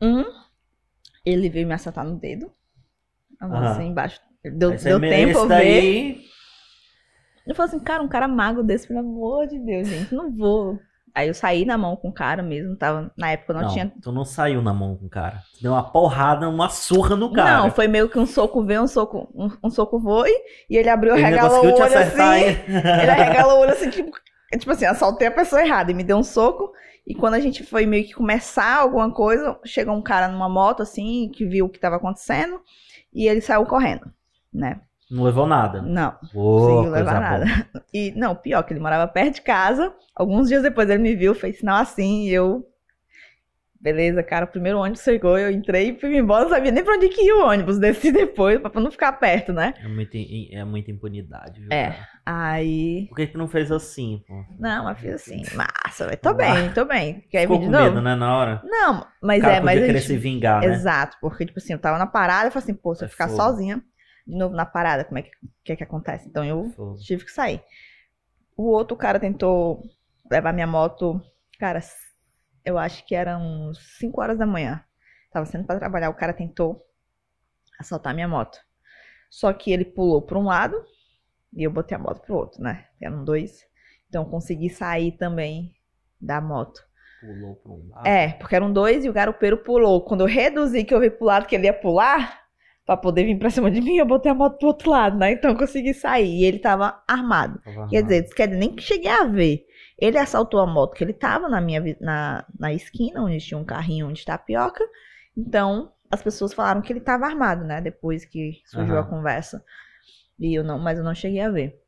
Um, ele veio me assaltar no dedo. Assim embaixo. Deu, deu tempo eu ver. daí, Ele falou assim, cara, um cara magro desse, pelo amor de Deus, gente, não vou. Aí eu saí na mão com o cara mesmo, tava, na época eu não, Não, tinha... tu não saiu na mão com o cara. Tu deu uma porrada, uma surra no cara. Não, foi meio que um soco veio, um soco, um, um soco foi, e ele abriu, Ele ainda arregalou o olho acertar, assim, ele arregalou o olho assim, tipo, tipo assim, assaltei a pessoa errada e me deu um soco. E quando a gente foi meio que começar alguma coisa, chegou um cara numa moto assim, que viu o que tava acontecendo, e ele saiu correndo, né? Não levou nada. Não, conseguiu coisa levar boa. nada. [laughs] E não, pior, que ele morava perto de casa. Alguns dias depois ele me viu, fez sinal assim, e eu. Beleza, cara, o primeiro ônibus chegou, eu entrei e fui embora, não sabia nem pra onde que ia o ônibus, [laughs] desci depois, pra não ficar perto, né? É muita, é muita impunidade, viu? É. cara? Aí. Por que que tu não fez assim, pô? Não, mas fiz assim, massa, velho. Tô bem, tô bem. Quer Ficou vir com novo? medo, né, na hora? Não, mas cara é, mas querer gente- se vingar, né? Exato, porque, tipo assim, eu tava na parada e falei assim, pô, se eu É ficar fogo. sozinha de novo na parada, como é que, que é que acontece? Então eu Fogo. tive que sair. O outro cara tentou levar minha moto, cara, eu acho que eram 5 horas da manhã. Tava saindo pra trabalhar, o cara tentou assaltar minha moto. Só que ele pulou pra um lado e eu botei a moto pro outro, né? Eram dois. Então eu consegui sair também da moto. Pulou pra um lado. É, porque eram dois e o garupeiro pulou. Quando eu reduzi que eu vi pro lado que ele ia pular, pra poder vir pra cima de mim, eu botei a moto pro outro lado, né? Então eu consegui sair. E ele tava armado. Tava Quer armado. dizer, quer dizer, nem que cheguei a ver. Ele assaltou a moto que ele tava na minha na, na esquina, onde tinha um carrinho de tapioca. Então, as pessoas falaram que ele tava armado, né? Depois que surgiu a Aham. conversa. E eu não, mas eu não cheguei a ver.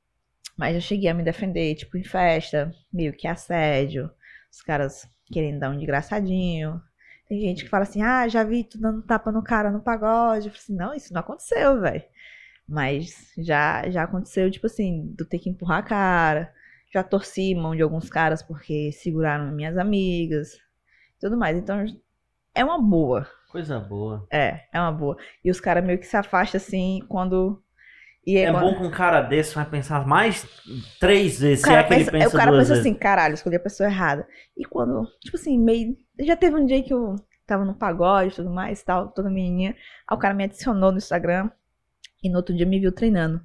Mas eu cheguei a me defender, tipo, em festa, meio que assédio. Os caras querendo dar um desgraçadinho. Tem gente que fala assim, ah, já vi tu dando tapa no cara no pagode. Eu falei assim, não, isso não aconteceu, velho. Mas já, já aconteceu, tipo assim, do ter que empurrar a cara. Já torci mão de alguns caras porque seguraram minhas amigas. Tudo mais. Então, é uma boa. Coisa boa. É, é uma boa. E os caras meio que se afastam assim quando. E aí, É quando- bom que um cara desse vai pensar mais três vezes, o se cara é que ele pensa, pensa o cara pensa vezes. assim, caralho, escolhi a pessoa errada. E quando, tipo assim, meio. Já teve um dia que eu tava no pagode e tudo mais, tal, toda menininha. Aí o cara me adicionou no Instagram e no outro dia me viu treinando.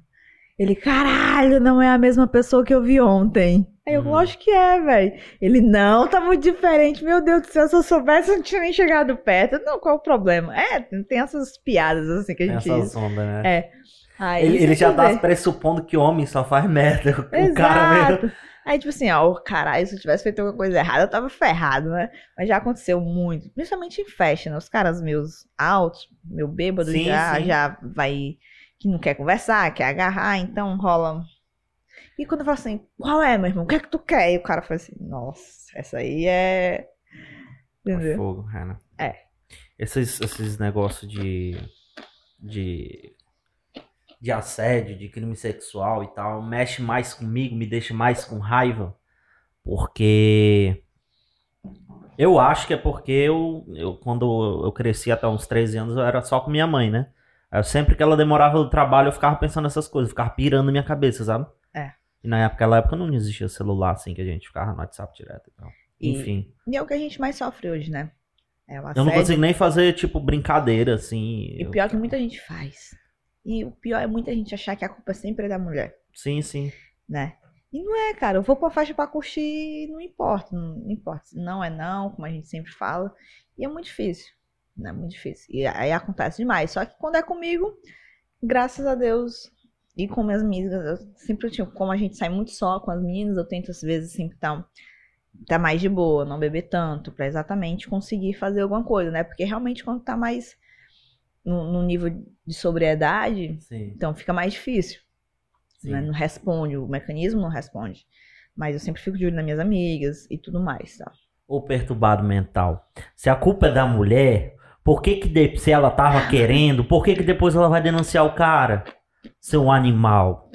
Ele, caralho, não é a mesma pessoa que eu vi ontem. Aí eu, Hum. lógico que é, velho. Ele, não, tá muito diferente. Meu Deus do céu, se eu soubesse, eu não tinha nem chegado perto. Não, qual o problema? É, tem essas piadas assim que a Tem gente essa onda, né? É. Aí, Ele, ele já tá pressupondo que homem só faz merda. O cara mesmo. Exato. Aí, tipo assim, ó, caralho, se eu tivesse feito alguma coisa errada, eu tava ferrado, né? Mas já aconteceu muito, principalmente em festa, né? Os caras meus altos, meu bêbado, Sim, já, sim. já vai, que não quer conversar, quer agarrar, então rola. E quando eu falo assim, qual é, meu irmão? O que é que tu quer? E o cara fala assim, nossa, essa aí é. Entendeu? Fogo, Renan. É. Esses, esses negócios de. de. de assédio, de crime sexual e tal, mexe mais comigo, me deixa mais com raiva. Porque. Eu acho que é porque eu, eu quando eu cresci até uns 13 anos, eu era só com minha mãe, né? Aí, sempre que ela demorava do trabalho, eu ficava pensando nessas coisas, ficava pirando na minha cabeça, sabe? É. E na época, naquela época não existia celular assim que a gente ficava no WhatsApp direto e tal. E- Enfim. E é o que a gente mais sofre hoje, né? É o Eu não consigo nem fazer, tipo, brincadeira, assim. E Eu- pior que muita gente faz. E o pior é muita gente achar que a culpa sempre é da mulher. Sim, sim. né? E não é, cara. Eu vou pra faixa pra curtir, não importa, não, não importa. Não é não, como a gente sempre fala. E é muito difícil, né? Muito difícil. E aí acontece demais. Só que quando é comigo, graças a Deus, e com minhas amigas, eu sempre tinha, como a gente sai muito só com as meninas, eu tento às vezes sempre estar tá mais de boa, não beber tanto, pra exatamente conseguir fazer alguma coisa, né? Porque realmente quando tá mais no, no nível de sobriedade, Sim. então fica mais difícil né? Não responde, o mecanismo não responde. Mas eu sempre fico de olho nas minhas amigas e tudo mais, tá? Ou perturbado mental. Se a culpa é da mulher, por que que se ela tava querendo, por que que depois ela vai denunciar o cara? Seu animal.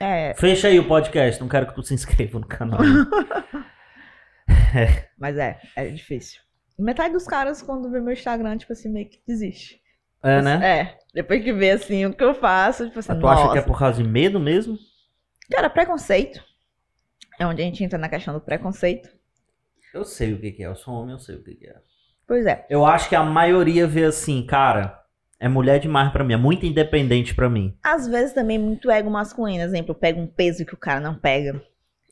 É, Fecha aí o podcast, não quero que tu se inscreva no canal. [laughs] mas é, é difícil. Metade dos caras, quando vê meu Instagram, tipo assim, meio que desiste. É, né? É, depois que vê assim o que eu faço, tipo assim, Mas tu acha nossa. que é por causa de medo mesmo? Cara, preconceito. É onde a gente entra na questão do preconceito. Eu sei o que que é, eu sou homem, eu sei o que que é. Pois é. Eu acho que a maioria vê assim, cara, é mulher demais pra mim, é muito independente pra mim. Às vezes também muito ego masculino. Exemplo, eu pego um peso que o cara não pega. Eu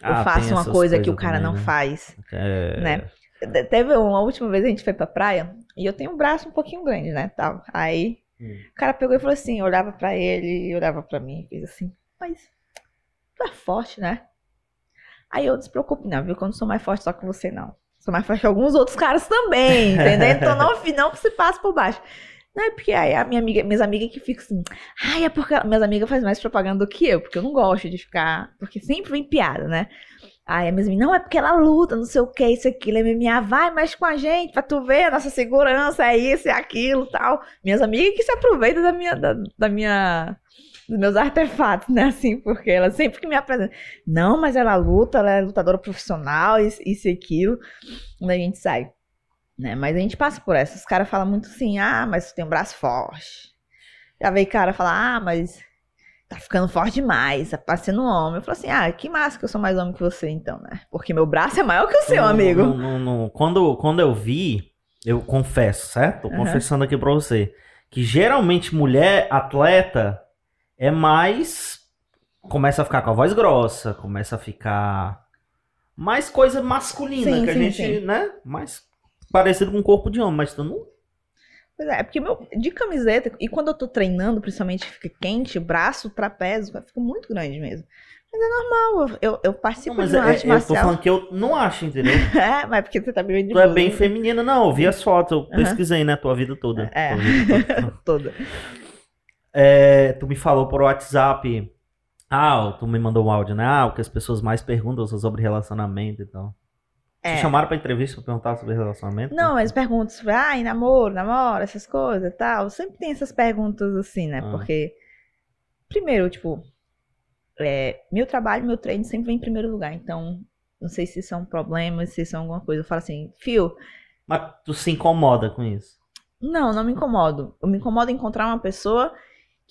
Ah, faço tem uma coisa que o cara também, não né? faz. É... Né? Te- Teve uma última vez a gente foi pra praia e eu tenho um braço um pouquinho grande, né? Tal. Aí Hum. o cara pegou e falou assim: eu olhava pra ele e olhava pra mim e fez assim, mas tu é forte, né? Aí eu despreocupe, não, viu? Que eu não sou mais forte só com você, não. Mais forte que alguns outros caras também, entendeu? [laughs] Então não, não se passa por baixo. Não é porque aí a minha amiga, minhas amigas que ficam assim, ai, é porque minhas amigas fazem mais propaganda do que eu, porque eu não gosto de ficar, porque sempre vem piada, né? Aí a minha amiga, não, é porque ela luta, não sei o que, isso, aquilo, MMA, vai, mexe com a gente, pra tu ver a nossa segurança, é isso, é aquilo, tal. Minhas amigas que se aproveitam da minha, da, da minha, dos meus artefatos, né, assim, porque ela sempre que me apresenta, não, mas ela luta, ela é lutadora profissional, isso, isso e aquilo, quando a gente sai, né, mas a gente passa por essa, os caras falam muito assim, ah, mas tu tem um braço forte, já veio cara falar, ah, mas tá ficando forte demais, tá parecendo um homem, eu falo assim, ah, que massa que eu sou mais homem que você então, né, porque meu braço é maior que o seu, Não, amigo. não, não, não. Quando, quando eu vi, eu confesso, certo? Tô Aham. confessando aqui pra você, que geralmente mulher atleta é mais. Começa a ficar com a voz grossa, começa a ficar. Mais coisa masculina, Sim, que a sim, gente, sim. né? Mais parecido com o corpo de homem, mas tu não. Pois é, é porque meu, de camiseta, e quando eu tô treinando, principalmente fica quente, braço, trapézio, fica muito grande mesmo. Mas é normal, eu, eu participo Não, mas de uma é- arte eu tô marcial. falando que eu não acho, entendeu? [laughs] É, mas porque você tá bem de Tu é bem feminina, não. Eu vi as fotos, eu Aham. pesquisei, né? Tua vida toda. É. Toda. [laughs] toda. É, tu me falou por WhatsApp. Ah, tu me mandou um áudio, né? Ah, o que as pessoas mais perguntam sobre relacionamento e tal. É. Te chamaram pra entrevista pra perguntar sobre relacionamento? Não, eles perguntam sobre, ai, namoro, namoro, essas coisas e tal. Sempre tem essas perguntas assim, né? Ah. Porque, primeiro, tipo, é, meu trabalho, meu treino sempre vem em primeiro lugar. Então, não sei se são problemas, se são alguma coisa. Eu falo assim, fio, Mas tu se incomoda com isso? Não, não me incomodo. Eu me incomodo em encontrar uma pessoa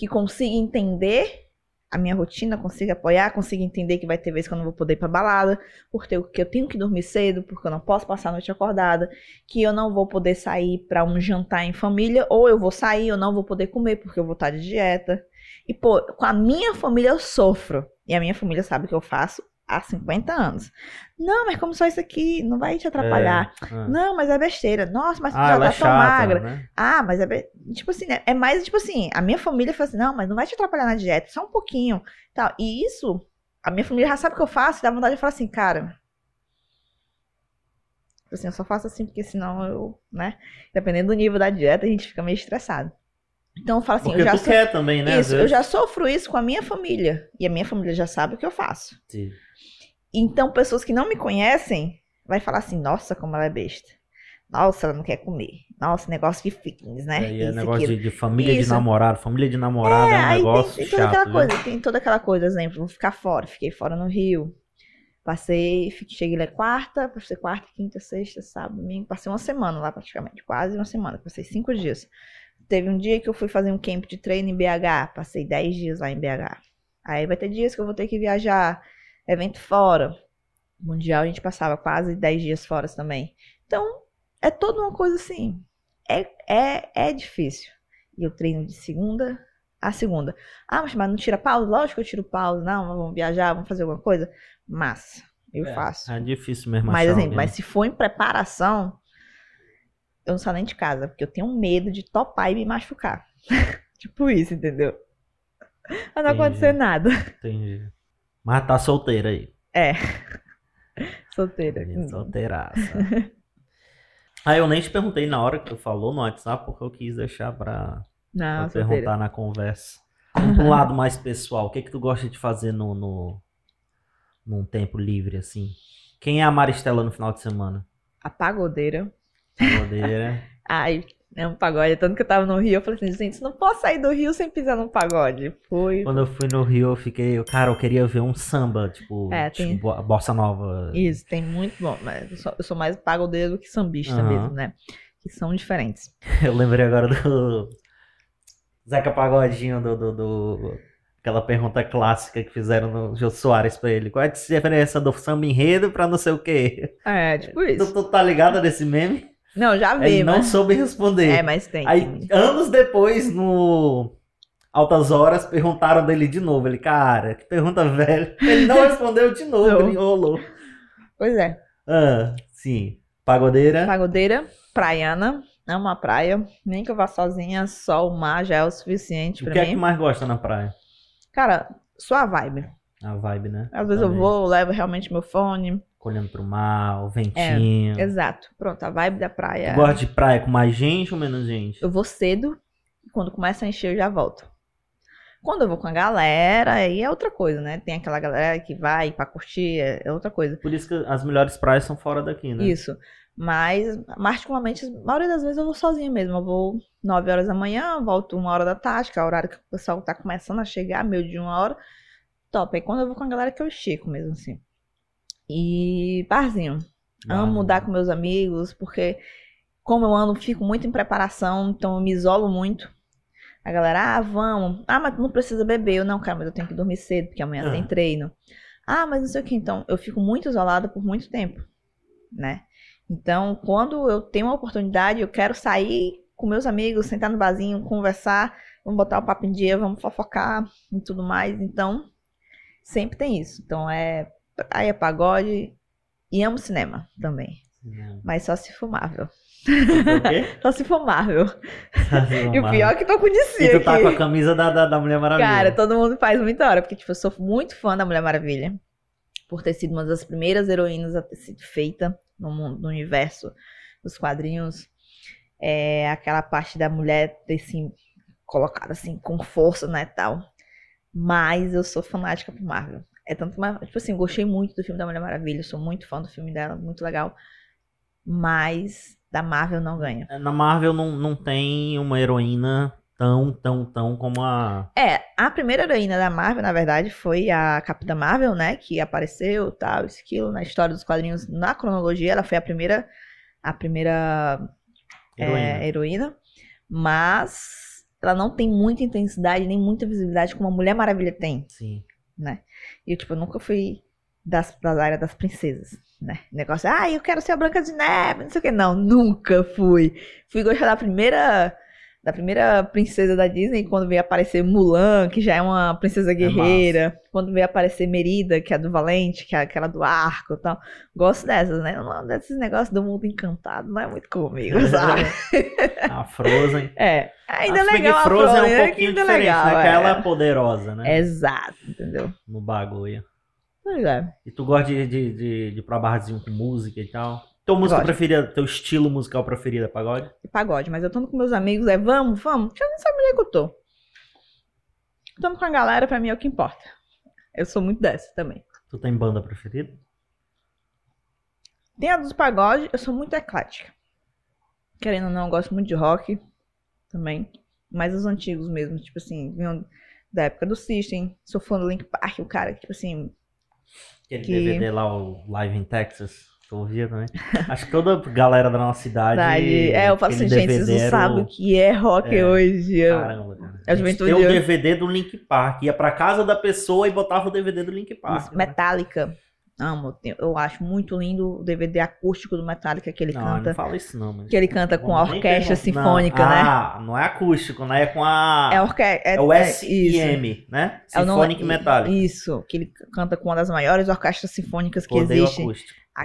que consiga entender a minha rotina, consiga apoiar, consiga entender que vai ter vezes que eu não vou poder ir pra balada, porque eu, tenho que dormir cedo, porque eu não posso passar a noite acordada, que eu não vou poder sair pra um jantar em família, ou eu vou sair, eu não vou poder comer porque eu vou estar de dieta. E, pô, com a minha família eu sofro. E a minha família sabe que eu faço há 50 anos. Não, mas como só isso aqui, não vai te atrapalhar. É, ah. Não, mas é besteira. Nossa, mas tu Ah, já tá é tão chata, magra. né? Ah, mas é. be- Tipo assim, né? É mais tipo assim, a minha família fala assim, não, mas não vai te atrapalhar na dieta, só um pouquinho. Tal. E isso, a minha família já sabe o que eu faço, dá vontade de falar assim, cara. tipo Assim, eu só faço assim, porque senão eu, né? Dependendo do nível da dieta, a gente fica meio estressado. Então eu falo assim, Porque eu já so- quer também, né? Isso, eu já sofro isso com a minha família. E a minha família já sabe o que eu faço. Sim. Então, pessoas que não me conhecem vai falar assim, nossa, como ela é besta. Nossa, ela não quer comer. Nossa, negócio de fitness, né? É Isso, negócio de, de família de Isso. namorado. Família de namorado é, É, um negócio tem, tem toda chato. aquela viu? coisa, tem toda aquela coisa, exemplo, vou ficar fora, fiquei fora no Rio. Passei, fiquei, cheguei lá quarta, passei quarta, quinta, sexta, sábado, domingo, passei uma semana lá praticamente, quase uma semana, passei cinco dias. Teve um dia que eu fui fazer um camp de treino em BH, passei 10 dias lá em BH. Aí vai ter dias que eu vou ter que viajar, evento fora. Mundial a gente passava quase 10 dias fora também. Então, é toda uma coisa assim. É, é, é difícil. E eu treino de segunda a segunda. Ah, mas, mas não tira pausa? Lógico que eu tiro pausa. Não, vamos viajar, vamos fazer alguma coisa. Mas, eu É, faço. É difícil mesmo Mas, assim, alguém. mas se for em preparação, eu não saio nem de casa, porque eu tenho medo de topar e me machucar. [laughs] tipo isso, entendeu? Mas não Entendi. acontecer nada. Entendi. Mas tá solteira aí. É. [laughs] Solteira. Solteiraça. [laughs] Aí eu nem te perguntei na hora que tu falou no WhatsApp, porque eu quis deixar pra, Não, pra perguntar na conversa. Um lado mais pessoal, o que que tu gosta de fazer no, no num tempo livre, assim? Quem é a Maristela no final de semana? A pagodeira. Podeira. [laughs] Ai, é um pagode. Tanto que eu tava no Rio, eu falei assim, gente, não posso sair do Rio sem pisar num pagode. Foi. Quando eu fui no Rio, eu fiquei. eu- Cara, eu queria ver um samba, tipo, É, tem- tipo bo- bossa nova. Isso, tem muito bom. Mas eu sou, eu sou mais pagodeira do que sambista Aham. mesmo, né? Que são diferentes. [laughs] Eu lembrei agora do. Zeca Pagodinho, do. do, do- Aquela pergunta clássica que fizeram no Jô Soares pra ele. Qual é a diferença do samba enredo pra não sei o quê? É, tipo Tu, isso. tu tá ligada desse meme? Não, já vi, Ele não mas... soube responder. É, mas tem. Aí, anos depois, no Altas Horas, perguntaram dele de novo. Ele, cara, que pergunta velha. Ele não [laughs] respondeu de novo, Não. ele enrolou. Pois é. Ah, sim. Pagodeira. Pagodeira, praiana, amo a praia. Nem que eu vá sozinha, só o mar já é o suficiente O pra que é mim. que mais gosta na praia? Cara, sua vibe. A vibe, né? Às vezes eu Também. vou, levo realmente meu fone. Olhando pro mar, o ventinho. Exato. Pronto, a vibe da praia. Tu gosta de praia com mais gente ou menos gente? Eu vou cedo, quando começa a encher eu já volto. Quando eu vou com a galera, aí é outra coisa, né? Tem aquela galera que vai pra curtir, é é outra coisa. Por isso que as melhores praias são fora daqui, né? Isso. Mas, particularmente, a maioria das vezes eu vou sozinha mesmo. Eu vou 9 horas da manhã, volto uma hora da tarde, que é o horário que o pessoal tá começando a chegar, meio de uma hora. Top. Aí quando eu vou com a galera que eu estico mesmo, assim. E barzinho. Amo dar com meus amigos, porque como eu ando, fico muito em preparação, então eu me isolo muito. A galera, ah, vamos. Ah, mas não precisa beber. Eu, não, cara, mas eu tenho que dormir cedo, porque amanhã Ah. tem treino. Ah, mas não sei o que. Então, eu fico muito isolada por muito tempo, né? Então, quando eu tenho uma oportunidade, eu quero sair com meus amigos, sentar no barzinho, conversar, vamos botar o papo em dia, vamos fofocar e tudo mais. Então, sempre tem isso. Então, é praia, pagode e amo cinema também. Não. Mas só se quê? Só se for Marvel. [laughs] E o pior é que tô com E DC tu tá aqui. com a camisa da, da, da Mulher Maravilha. Cara, todo mundo faz muita hora, porque, tipo, eu sou muito fã da Mulher Maravilha. Por ter sido uma das primeiras heroínas a ter sido feita no mundo, no universo dos quadrinhos. É aquela parte da mulher ter assim, colocada assim, com força, né, tal. Mas eu sou fanática por Marvel. É tanto mais, tipo assim, gostei muito do filme da Mulher Maravilha, sou muito fã do filme dela, muito legal. Mas da Marvel não ganha. Na Marvel não, não tem uma heroína tão, tão, tão como a. É, a primeira heroína da Marvel, na verdade, foi a Capitã Marvel, né? Que apareceu, tal, isso, aquilo, na história dos quadrinhos, na cronologia, ela foi a primeira, a primeira Heroína. é, heroína. Mas ela não tem muita intensidade, nem muita visibilidade como a Mulher Maravilha tem, Sim. né? E eu, tipo, eu nunca fui das, das áreas das princesas, né? Negócio, ah, eu quero ser a Branca de Neve, não sei o que. Não, nunca fui. Fui gostar da primeira da primeira princesa da Disney, quando veio aparecer Mulan, que já é uma princesa guerreira, quando veio aparecer Merida, que é do Valente, que é aquela do arco e tal. Gosto dessas, né? Não, desses negócios do mundo encantado, não é muito comigo, [laughs] sabe? A Frozen. [laughs] É, ainda é que legal a Frozen é um né? pouquinho ainda é diferente, legal, né? É. ela é poderosa, né? Exato, entendeu? No bagulho. Pois é. E tu gosta de, de, de, de ir pra barzinho com música e tal? Tua música Gosto. preferida, teu estilo musical preferido é pagode? Pagode, mas eu tô com meus amigos, é vamos, vamos, já nem sabe onde é que eu tô. Tamo com a galera, pra mim é o que importa. Eu sou muito dessa também. Tu tem banda preferida? Tem a dos pagode, eu sou muito eclética. Querendo ou não, eu gosto muito de rock também. Mas os antigos mesmo, tipo assim, vinham da época do System. Sou fã do Link Park, o cara que, tipo assim, Aquele Que- DVD lá, o Live in Texas. Tu ouvia também? Acho que toda galera da nossa cidade. É, eu falo assim, gente, vocês não sabem o que é rock É. hoje. Eu- Caramba, cara. É juventude tem o hoje. DVD do Link Park. Ia pra casa da pessoa e botava o DVD do Link Park. Isso, né? Metallica. Amo. Eu- Eu acho muito lindo o DVD acústico do Metallica que ele Não, canta. não fala isso não, mas... Que ele canta com a orquestra sinfônica, não. né? Ah, não é acústico, né? É com a... É, orque... é, É o é. SIM, né? É o nome- Symphonic Metallic. Isso, que ele canta com uma das maiores orquestras sinfônicas que Odeio existe. acústico. A-.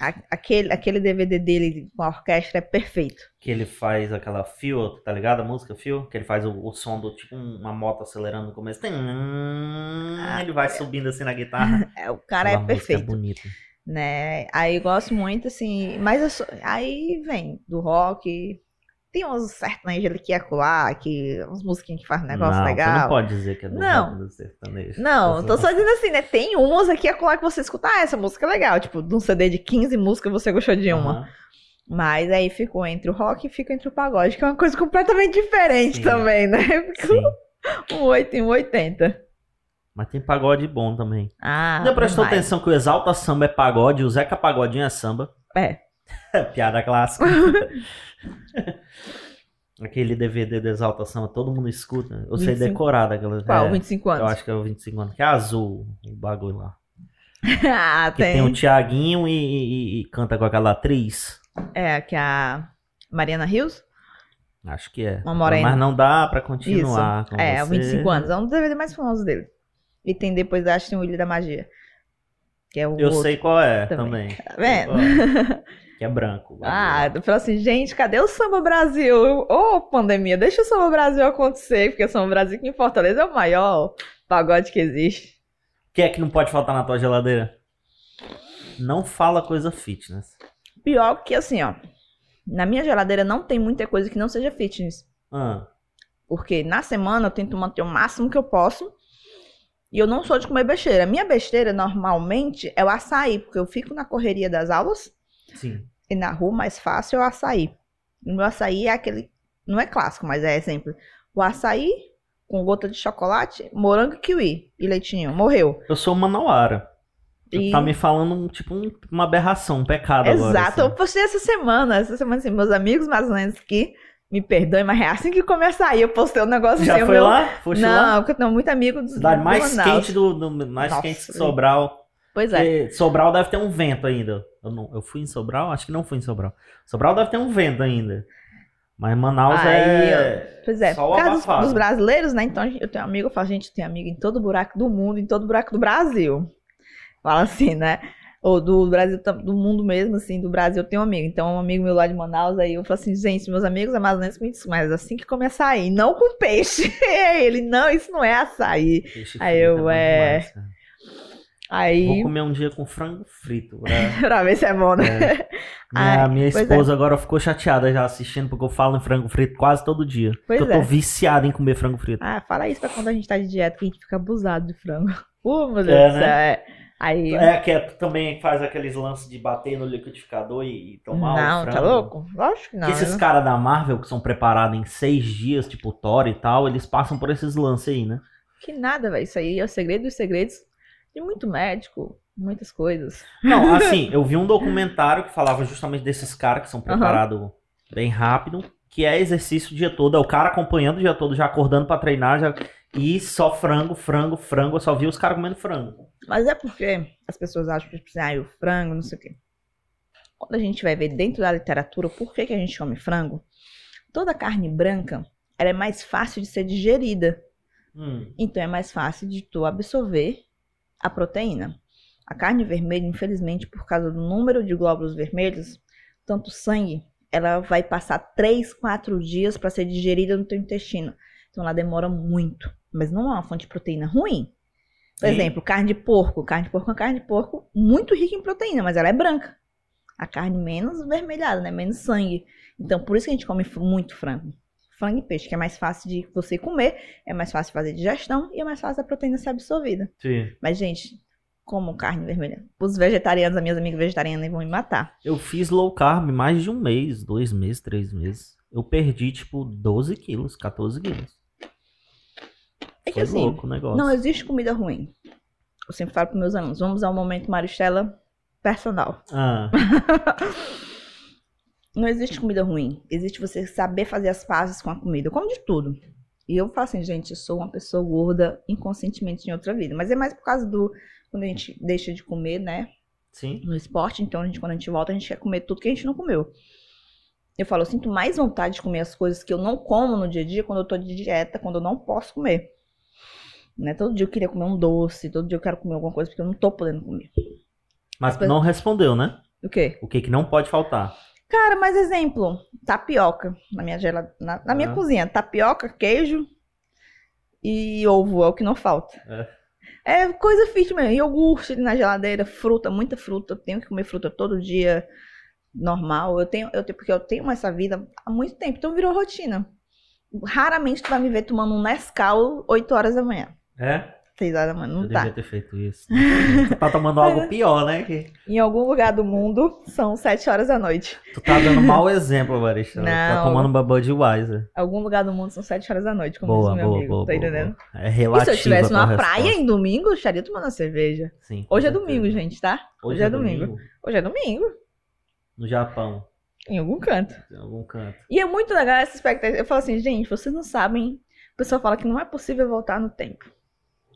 A- aquele, aquele DVD dele com a orquestra é perfeito. Que ele faz aquela fio, tá ligado? A música fio? Que ele faz o, o som do tipo uma moto acelerando no começo. Tem- ele vai subindo assim na guitarra. [laughs] É, o cara Aquela é música perfeito, bonita. né? Aí eu gosto muito, assim, mas sou- aí vem do rock. Tem uns sertanejos ali que é colar, que uns musiquinhos que faz um negócio não, legal. Você não pode dizer que é do Não. do sertanejo. Não, tô só dizendo assim, né? Tem umas aqui a colar que você escuta, ah, essa música é legal. Tipo, de um CD de 15 músicas você gostou de uma. Aham. Mas aí ficou entre o rock e fica entre o pagode, que é uma coisa completamente diferente Sim. também, né? [laughs] Ficou um 8 e um 80. Mas tem pagode bom também. Ah, Já prestou atenção que o Exalta Samba é pagode, o Zeca Pagodinho é samba. É. [laughs] Piada clássica. [laughs] Aquele DVD do Exalta Samba, todo mundo escuta. Eu sei 25. decorar daquela. Qual? é, 25 Eu anos? acho que é o 25 anos, que é azul o bagulho lá. [laughs] ah, Que tem, tem. o Tiaguinho e, e- e canta com aquela atriz. É, que é a Mariana Rios. Acho que é. Uma morena. Mas não dá pra continuar Isso. com É, você. 25 anos. É um dos DVD mais famosos dele. E tem depois, acho que tem o Ilha da Magia. Que é o Eu outro. sei qual é também. também. Tá vendo? Que é branco. Ah, eu falo assim, gente, cadê o Samba Brasil? Ô, pandemia, deixa o Samba Brasil acontecer, porque o Samba Brasil aqui em Fortaleza é o maior pagode que existe. O que é que não pode faltar na tua geladeira? Não fala coisa fitness. Pior que assim, ó. Na minha geladeira não tem muita coisa que não seja fitness. Ah, Porque na semana eu tento manter o máximo que eu posso. E eu não sou de comer besteira. Minha besteira, normalmente, é o açaí, porque eu fico na correria das aulas sim. e na rua mais fácil é o açaí. O meu açaí é aquele. Não é clássico, mas é exemplo. O açaí com gota de chocolate, morango e kiwi e leitinho. Morreu. Eu sou manauara. E- tá me falando, tipo, um- uma aberração, um pecado agora. Exato. Eu assim. postei essa semana. Essa semana, assim, meus amigos brasileiros aqui, me perdoem, mas é assim que começa aí. Eu postei um negócio Já assim, foi meu- lá? Foste Não, lá? porque eu tenho muito amigo do Cidade mais Manaus. quente do, do- mais Nossa, quente que. Sobral. Pois é. Porque Sobral deve ter um vento ainda. Eu, não, eu fui em Sobral? Acho que não fui em Sobral. Sobral deve ter um vento ainda. Mas Manaus Aí, é. Pois é, Só por causa dos, abafado. dos brasileiros, né? Então eu tenho amigo, eu falo, gente, tenho amigo em todo buraco do mundo, em todo buraco do Brasil. Fala assim, né? Ou do Brasil, do mundo mesmo, assim, do Brasil eu tenho um amigo. Então, um amigo meu lá de Manaus, aí eu falo assim, gente, meus amigos amazonenses comem isso, mas assim que comer açaí, não com peixe. [laughs] Ele, não, isso não é açaí. Peixe Aí eu, é. Aí, Vou comer um dia com frango frito. Pra... [laughs] pra ver se é bom, né? É. Minha, [laughs] Ai, minha pois esposa agora ficou chateada já assistindo, porque eu falo em frango frito quase todo dia. Pois porque eu tô é. viciado em comer frango frito. Ah, fala isso pra quando a gente tá de dieta, que a gente fica abusado de frango. [laughs] Uh, meu Deus É, do céu, né? é. Aí, É que é, tu também faz aqueles lances de bater no liquidificador e, e tomar o não, frango. tá louco? Lógico que não. Esses né? caras da Marvel que são preparados em seis dias, tipo Thor e tal, eles passam por esses lances aí, né? Que nada, velho. Isso aí é o segredo dos segredos de muito médico, muitas coisas. Não, [laughs] assim, eu vi um documentário que falava justamente desses caras que são preparados bem rápido, que é exercício o dia todo, é o cara acompanhando o dia todo, já acordando pra treinar, já e só frango, frango, frango, eu só vi os caras comendo frango. Mas é porque as pessoas acham que, tipo ah, o frango, não sei o quê. Quando a gente vai ver dentro da literatura por que, que a gente come frango, toda carne branca ela é mais fácil de ser digerida. Hum, Então é mais fácil de tu absorver a proteína. A carne vermelha, infelizmente, por causa do número de glóbulos vermelhos, tanto sangue, ela vai passar 3, 4 dias para ser digerida no teu intestino. Então ela demora muito. Mas não é uma fonte de proteína ruim. Por Sim. exemplo, carne de porco. Carne de porco é uma carne de porco muito rica em proteína, mas ela é branca. A carne menos vermelhada, né? Menos sangue. Então, por isso que a gente come muito frango. Frango e peixe, que é mais fácil de você comer, é mais fácil fazer digestão e é mais fácil a proteína ser absorvida. sim. Mas, gente, como carne vermelha. Os vegetarianos, as minhas amigas vegetarianas vão me matar. Eu fiz low carb mais de um mês, dois meses, três meses. Eu perdi, tipo, 12 quilos, 14 quilos. É que Foi assim, louco o negócio. não existe comida ruim. Eu sempre falo para meus alunos, vamos ao momento Maristela personal. Ah, [laughs] Não existe comida ruim. Existe você saber fazer as pazes com a comida. Eu como de tudo. E eu falo assim, gente, eu sou uma pessoa gorda inconscientemente em outra vida. Mas é mais por causa do. Quando a gente deixa de comer, né? sim. No esporte. Então, a gente, quando a gente volta, a gente quer comer tudo que a gente não comeu. Eu falo, eu sinto mais vontade de comer as coisas que eu não como no dia a dia quando eu tô de dieta, quando eu não posso comer. Né? Todo dia eu queria comer um doce, todo dia eu quero comer alguma coisa porque eu não tô podendo comer. Mas tu não respondeu, né? O quê? O que que não pode faltar? Cara, mais exemplo, tapioca na minha gela... na, na minha Ah. cozinha, tapioca, queijo e ovo é o que não falta. É, coisa fit mesmo, iogurte na geladeira, fruta, muita fruta, eu tenho que comer fruta todo dia, normal. Eu tenho, eu tenho porque eu tenho essa vida há muito tempo, então virou rotina. Raramente tu vai me ver tomando um Nescau 8 horas da manhã, É? 6 horas da manhã, não eu tá. devia ter feito isso. tu tá tomando algo [laughs] pior, né? Que Em algum lugar do mundo são 7 horas da noite. tu tá dando mau exemplo, Marista. Tá tomando uma Budweiser. Algum lugar do mundo são 7 horas da noite, como Boa, diz meu boa, amigo, boa, tá entendendo? boa. É E relativo. se eu estivesse numa praia em domingo, eu estaria tomando uma cerveja. Sim, Hoje é domingo, gente, tá? Hoje, é domingo. Hoje é domingo. No Japão, Em algum canto. em algum canto. E é muito legal essa expectativa. Eu falo assim, gente, vocês não sabem. O pessoal fala que não é possível voltar no tempo.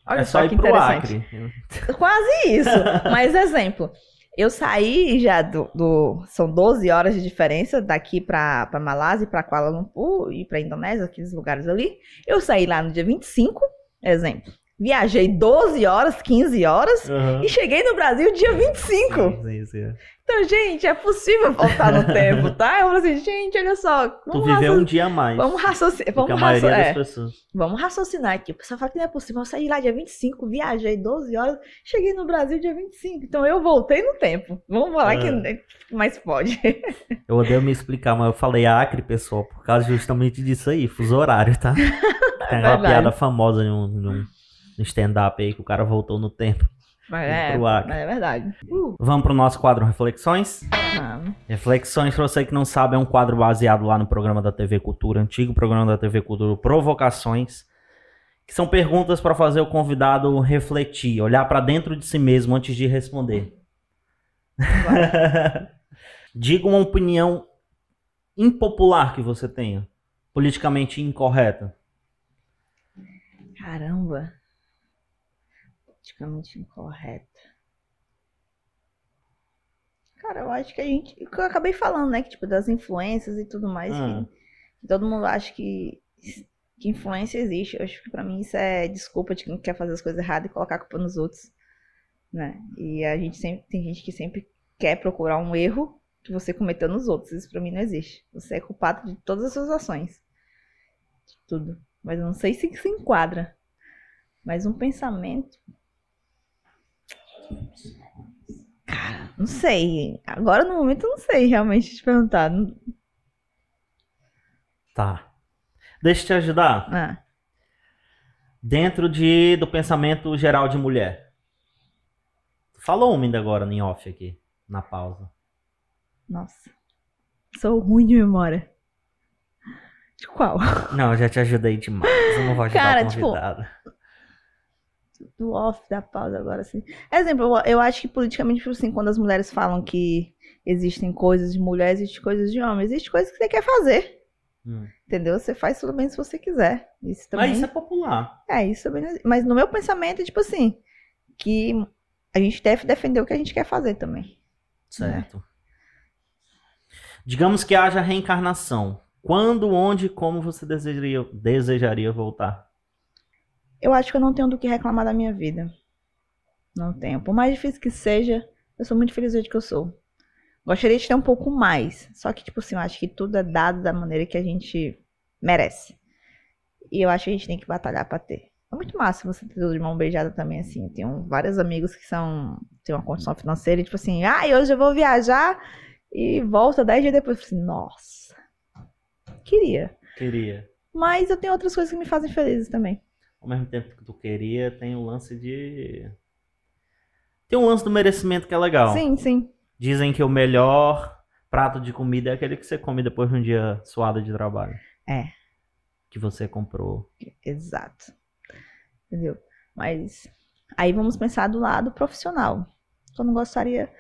Olha é só só ir que pro interessante. Acre. [laughs] Quase isso. Mas exemplo. Eu saí já do, do- São 12 horas de diferença daqui pra, pra Malásia, pra Kuala Lumpur e pra Indonésia, aqueles lugares ali. Eu saí lá no dia 25, exemplo. Viajei 12 horas, 15 horas Uhum. e cheguei no Brasil dia 25. Sim, sim, sim. Então, gente, é possível voltar no tempo, tá? Eu falei assim, gente, olha só. Tu Vamos, viveu um raciocinar, dia a mais. vamos, raciocinar, vamos, raci- é, vamos raciocinar aqui. O pessoal fala que não é possível. Eu saí lá dia 25, viajei 12 horas, cheguei no Brasil dia 25. Então eu voltei no tempo. Vamos falar É. que mais pode. [laughs] Eu odeio me explicar, mas eu falei Acre, pessoal, por causa justamente disso aí, fuso horário, tá? [laughs] Tem aquela piada famosa em um, um stand-up aí que o cara voltou no tempo. Mas Vamos é, mas é verdade. Uh, Vamos pro nosso quadro Reflexões? mano. Reflexões, pra você que não sabe, é um quadro baseado lá no programa da TV Cultura, antigo programa da TV Cultura, Provocações, que são perguntas pra fazer o convidado refletir, olhar pra dentro de si mesmo antes de responder. [laughs] Diga uma opinião impopular que você tenha, politicamente incorreta. Caramba. Politicamente incorreta. Cara, eu acho que a gente. o que Eu acabei falando, né? Que, tipo, das influências e tudo mais. Ah. Que, que todo mundo acha que, que influência existe. Eu acho que pra mim isso é desculpa de quem quer fazer as coisas erradas e colocar a culpa nos outros. Né? E a gente sempre. Tem gente que sempre quer procurar um erro que você cometeu nos outros. Isso pra mim não existe. Você é culpado de todas as suas ações. De tudo. Mas eu não sei se se enquadra. Mas um pensamento. Cara, não sei. Agora no momento eu não sei realmente te perguntar. Tá. Deixa eu te ajudar. Ah, Dentro de, do pensamento geral de mulher. Falou uma ainda agora em off aqui, na pausa. nossa. Sou ruim de memória. De qual? Não, eu já te ajudei demais. Eu não vou ajudar Cara, tipo. Do off da pausa agora, assim. Exemplo, eu, eu acho que politicamente, tipo assim, quando as mulheres falam que existem coisas de mulher, existem coisas de homem, existe coisas que você quer fazer. Hum. Entendeu? Você faz tudo bem se você quiser. Isso também. Mas isso é popular. É, isso também. Mas no meu pensamento é tipo assim, que a gente deve defender o que a gente quer fazer também. Certo. Digamos que haja reencarnação. Quando, onde e como você desejaria, desejaria voltar? Eu acho que eu não tenho do que reclamar da minha vida. Não tenho. Por mais difícil que seja, eu sou muito feliz do jeito que eu sou. Gostaria de ter um pouco mais. Só que, tipo assim, eu acho que tudo é dado da maneira que a gente merece. E eu acho que a gente tem que batalhar pra ter. É muito massa você ter tudo de mão beijada também, assim. Eu tenho vários amigos que são. têm uma condição financeira e, tipo assim, ah, hoje eu vou viajar e volta dez dias depois. Eu falei assim, nossa. Queria. Queria. Mas eu tenho outras coisas que me fazem felizes também. Ao mesmo tempo que tu queria, tem o lance de. Tem um lance do merecimento que é legal. Sim, sim. Dizem que o melhor prato de comida é aquele que você come depois de um dia suado de trabalho. É. Que você comprou. Exato. Entendeu? Mas aí vamos pensar do lado profissional. Eu não gostaria.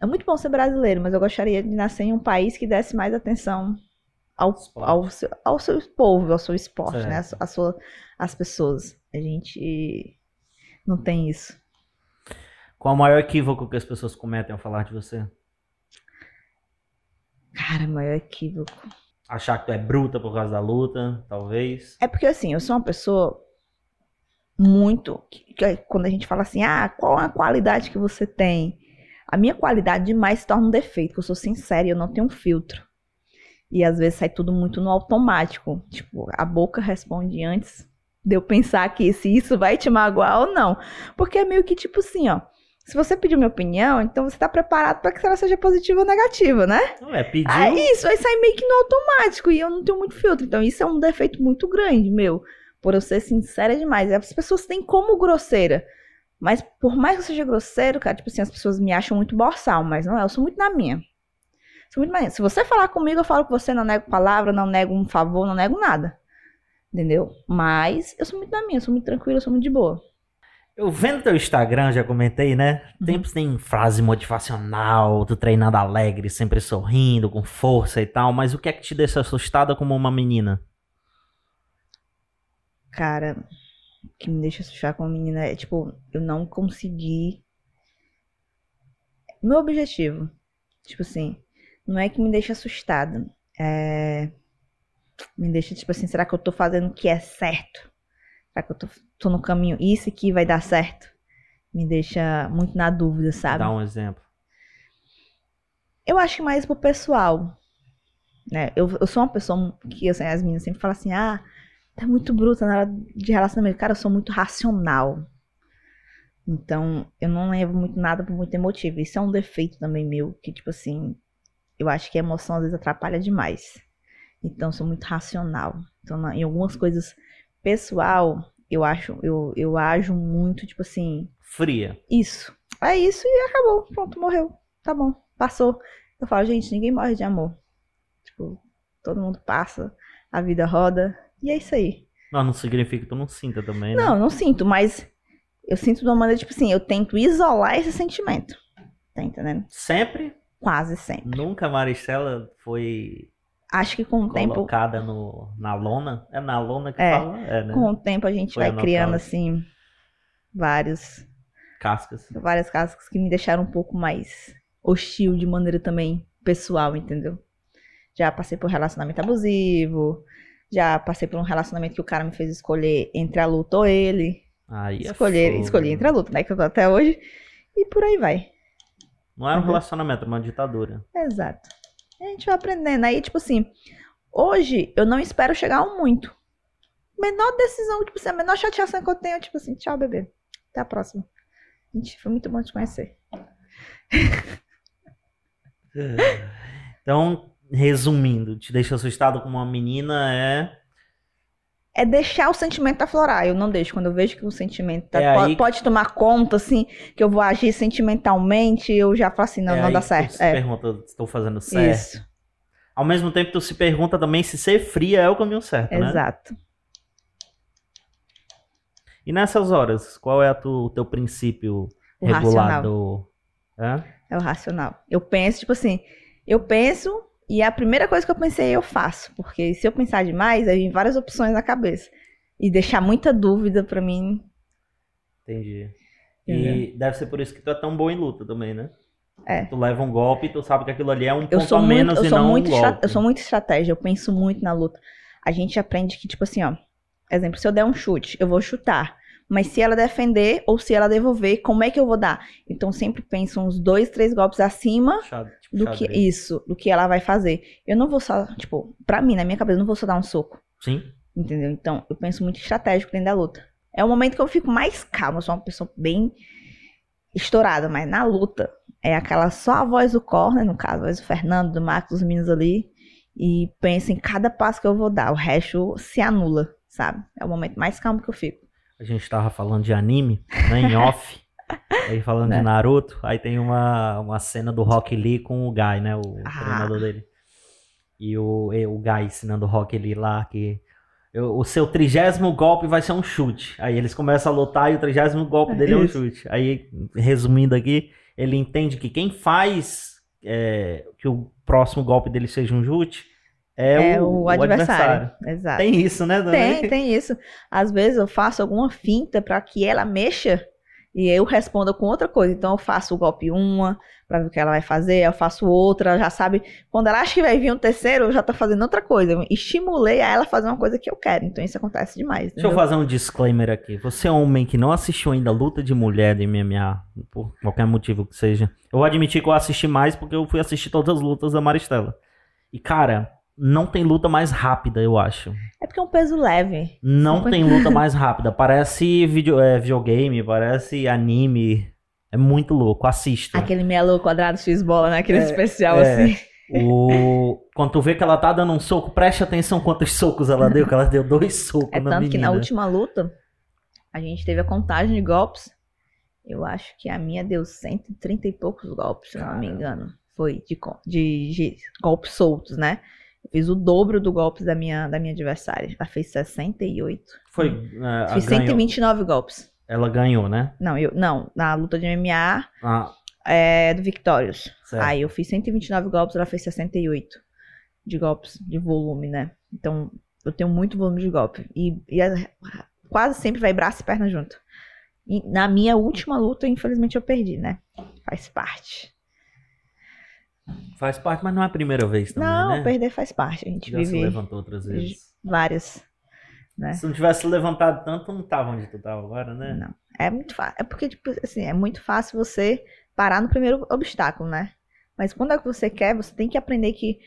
É muito bom ser brasileiro, mas eu gostaria de nascer em um país que desse mais atenção ao, ao, seu, ao seu povo, ao seu esporte, Certo. né? As, a sua, as pessoas. A gente não tem isso. Qual o maior equívoco que as pessoas cometem ao falar de você? Cara, maior equívoco. Achar que tu é bruta por causa da luta, talvez. É porque assim, eu sou uma pessoa muito. que- que quando a gente fala assim, ah, qual é a qualidade que você tem? A minha qualidade demais se torna um defeito, que eu sou sincera e eu não tenho um filtro. E às vezes sai tudo muito no automático. Tipo, a boca responde antes de eu pensar que se isso vai te magoar ou não. Porque é meio que tipo assim, ó. Se você pediu minha opinião, então você tá preparado para que ela seja positiva ou negativa, né? Não é, pediu. Ah, isso, aí sai meio que no automático e eu não tenho muito filtro. Então, isso é um defeito muito grande, meu. Por eu ser sincera demais. As pessoas têm como grosseira. Mas por mais que eu seja grosseiro, cara, tipo assim, as pessoas me acham muito borsal, mas não é, eu sou muito na minha. Se você falar comigo, eu falo com você, não nego palavra, não nego um favor, não nego nada. Entendeu? Mas eu sou muito na minha, sou muito tranquila, sou muito de boa. Eu vendo teu Instagram, já comentei, né? Uhum. Tempos tem frase motivacional, tu treinando alegre, sempre sorrindo, com força e tal, mas o que é que te deixa assustada como uma menina? Cara, o que me deixa assustar com a menina é, tipo, eu não consegui meu objetivo, tipo assim, não é que me deixa assustada. É... Me deixa, tipo assim, será que eu tô fazendo o que é certo? Será que eu tô, tô no caminho? Isso aqui vai dar certo? Me deixa muito na dúvida, sabe? Dá um exemplo. Eu acho que mais pro pessoal. Né? Eu, eu sou uma pessoa que assim, as meninas sempre falam assim: ah, tá muito bruta na hora de relacionamento. Cara, eu sou muito racional. Então, eu não levo muito nada por muito emotivo. Isso é um defeito também meu, que, tipo assim, eu acho que a emoção às vezes atrapalha demais. Então, sou muito racional. Então, em algumas coisas pessoal, eu acho, eu, eu ajo muito, tipo assim. Fria. Isso. É isso e acabou. Pronto, morreu. Tá bom. Passou. Eu falo, gente, ninguém morre de amor. Tipo, todo mundo passa, a vida roda. E é isso aí. Não, não significa que tu não sinta também, né? Não, não sinto, mas eu sinto de uma maneira, tipo assim, eu tento isolar esse sentimento. Tá entendendo? Sempre? Quase sempre. Nunca a Maristela foi Acho que com o tempo. colocada no, na lona. É na lona que É, fala? É, né? Com o tempo a gente Foi vai anotado. criando, assim, vários, Cascas. várias cascas que me deixaram um pouco mais hostil de maneira também pessoal, entendeu? Já passei por relacionamento abusivo, já passei por um relacionamento que o cara me fez escolher entre a luta ou ele. Aí é Escolher, fogo. escolhi entre a luta, né? Que eu tô até hoje. E por aí vai. Não era um Uhum. relacionamento, era uma ditadura. Exato. A gente vai aprendendo. Aí, tipo assim, hoje eu não espero chegar a um muito. Menor decisão, tipo assim, a menor chateação que eu tenho, tipo assim, tchau, bebê. Até a próxima. Gente, foi muito bom te conhecer. [laughs] Então, resumindo, te deixa assustado com uma menina é. É deixar o sentimento aflorar. Eu não deixo. Quando eu vejo que o sentimento tá- É po- aí- pode tomar conta, assim, que eu vou agir sentimentalmente, eu já falo assim, não, é não dá certo. Tu se É, pergunta estou fazendo certo. isso. Ao mesmo tempo, tu se pergunta também se ser fria é o caminho certo, né? Exato. E nessas horas, qual é tu- o teu princípio O racional. regulador? É? É o racional. Eu penso, tipo assim, eu penso e a primeira coisa que eu pensei eu faço. Porque se eu pensar demais, aí vem várias opções na cabeça. E deixar muita dúvida pra mim. Entendi. E deve ser por isso que tu é tão bom em luta também, né? É. Tu leva um golpe e tu sabe que aquilo ali é um Eu ponto a muito, menos eu e não muito, um golpe. eu sou muito estratégia, eu penso muito na luta. A gente aprende que, tipo assim, ó. Exemplo, se eu der um chute, eu vou chutar. Mas se ela defender ou se ela devolver, como é que eu vou dar? Então sempre penso uns dois, três golpes acima tipo do que isso, do que ela vai fazer. Eu não vou só, tipo, pra mim, na minha cabeça, eu não vou só dar um soco. Sim. Entendeu? Então, eu penso muito estratégico dentro da luta. É o momento que eu fico mais calma. Eu sou uma pessoa bem estourada, mas na luta é aquela só a voz do corner, no caso, a voz do Fernando, do Marcos, dos meninos ali. E penso em cada passo que eu vou dar. O resto se anula, sabe? É o momento mais calmo que eu fico. A gente tava falando de anime, né, em off. [laughs] aí falando Né? de Naruto, aí tem uma, uma cena do Rock Lee com o Guy, né, o Ah. treinador dele. E o, e o Guy ensinando o Rock Lee lá que eu- o seu trigésimo golpe vai ser um chute. Aí eles começam a lutar e o trigésimo golpe dele é um chute. Aí, resumindo aqui, ele entende que quem faz é, que o próximo golpe dele seja um chute é, É, o, o, adversário. Exato. Tem isso, né, também? Tem, tem isso. Às vezes eu faço alguma finta pra que ela mexa e eu responda com outra coisa. Então eu faço o golpe uma pra ver o que ela vai fazer, eu faço outra, ela já sabe. Quando ela acha que vai vir um terceiro, eu já tô fazendo outra coisa. Eu estimulei a ela fazer uma coisa que eu quero. Então isso acontece demais. Deixa eu entendeu? fazer um disclaimer aqui. Você é um homem que não assistiu ainda luta de mulher de MMA, por qualquer motivo que seja. Eu vou admitir que eu assisti mais porque eu fui assistir todas as lutas da Maristela. E, cara, não tem luta mais rápida, eu acho. É porque é um peso leve. Não tem luta mais rápida. Parece video, é, videogame, parece anime. É muito louco. Assista. Aquele meia lua quadrado X bola, né? Aquele É, especial é. assim. O... [laughs] Quando tu vê que ela tá dando um soco, preste atenção quantos socos ela deu, que ela deu dois socos É na tanto menina. que na última luta, a gente teve a contagem de golpes. Eu acho que a minha deu 130 e poucos golpes, se eu não me engano. Foi de, de- de golpes soltos, né? Eu fiz o dobro do golpes da minha, da minha adversária. Ela fez 68. Foi. é, a Fiz ganhou- 129 golpes. Ela ganhou, né? Não, eu, não, na luta de MMA Ah, é do Victorious. certo. Aí eu fiz 129 golpes, ela fez 68 de golpes de volume, né? Então eu tenho muito volume de golpe. E, e quase sempre vai braço e perna junto. E na minha última luta, infelizmente, eu perdi, né? Faz parte. Faz parte, mas não é a primeira vez também, não, né? perder faz parte. A gente Já se vive levantou outras vezes. várias. Né? Se não tivesse levantado tanto, não tava onde tu tava agora, né? Não. É muito fácil. É porque, tipo, assim, é muito fácil você parar no primeiro obstáculo, né? Mas quando é que você quer, você tem que aprender que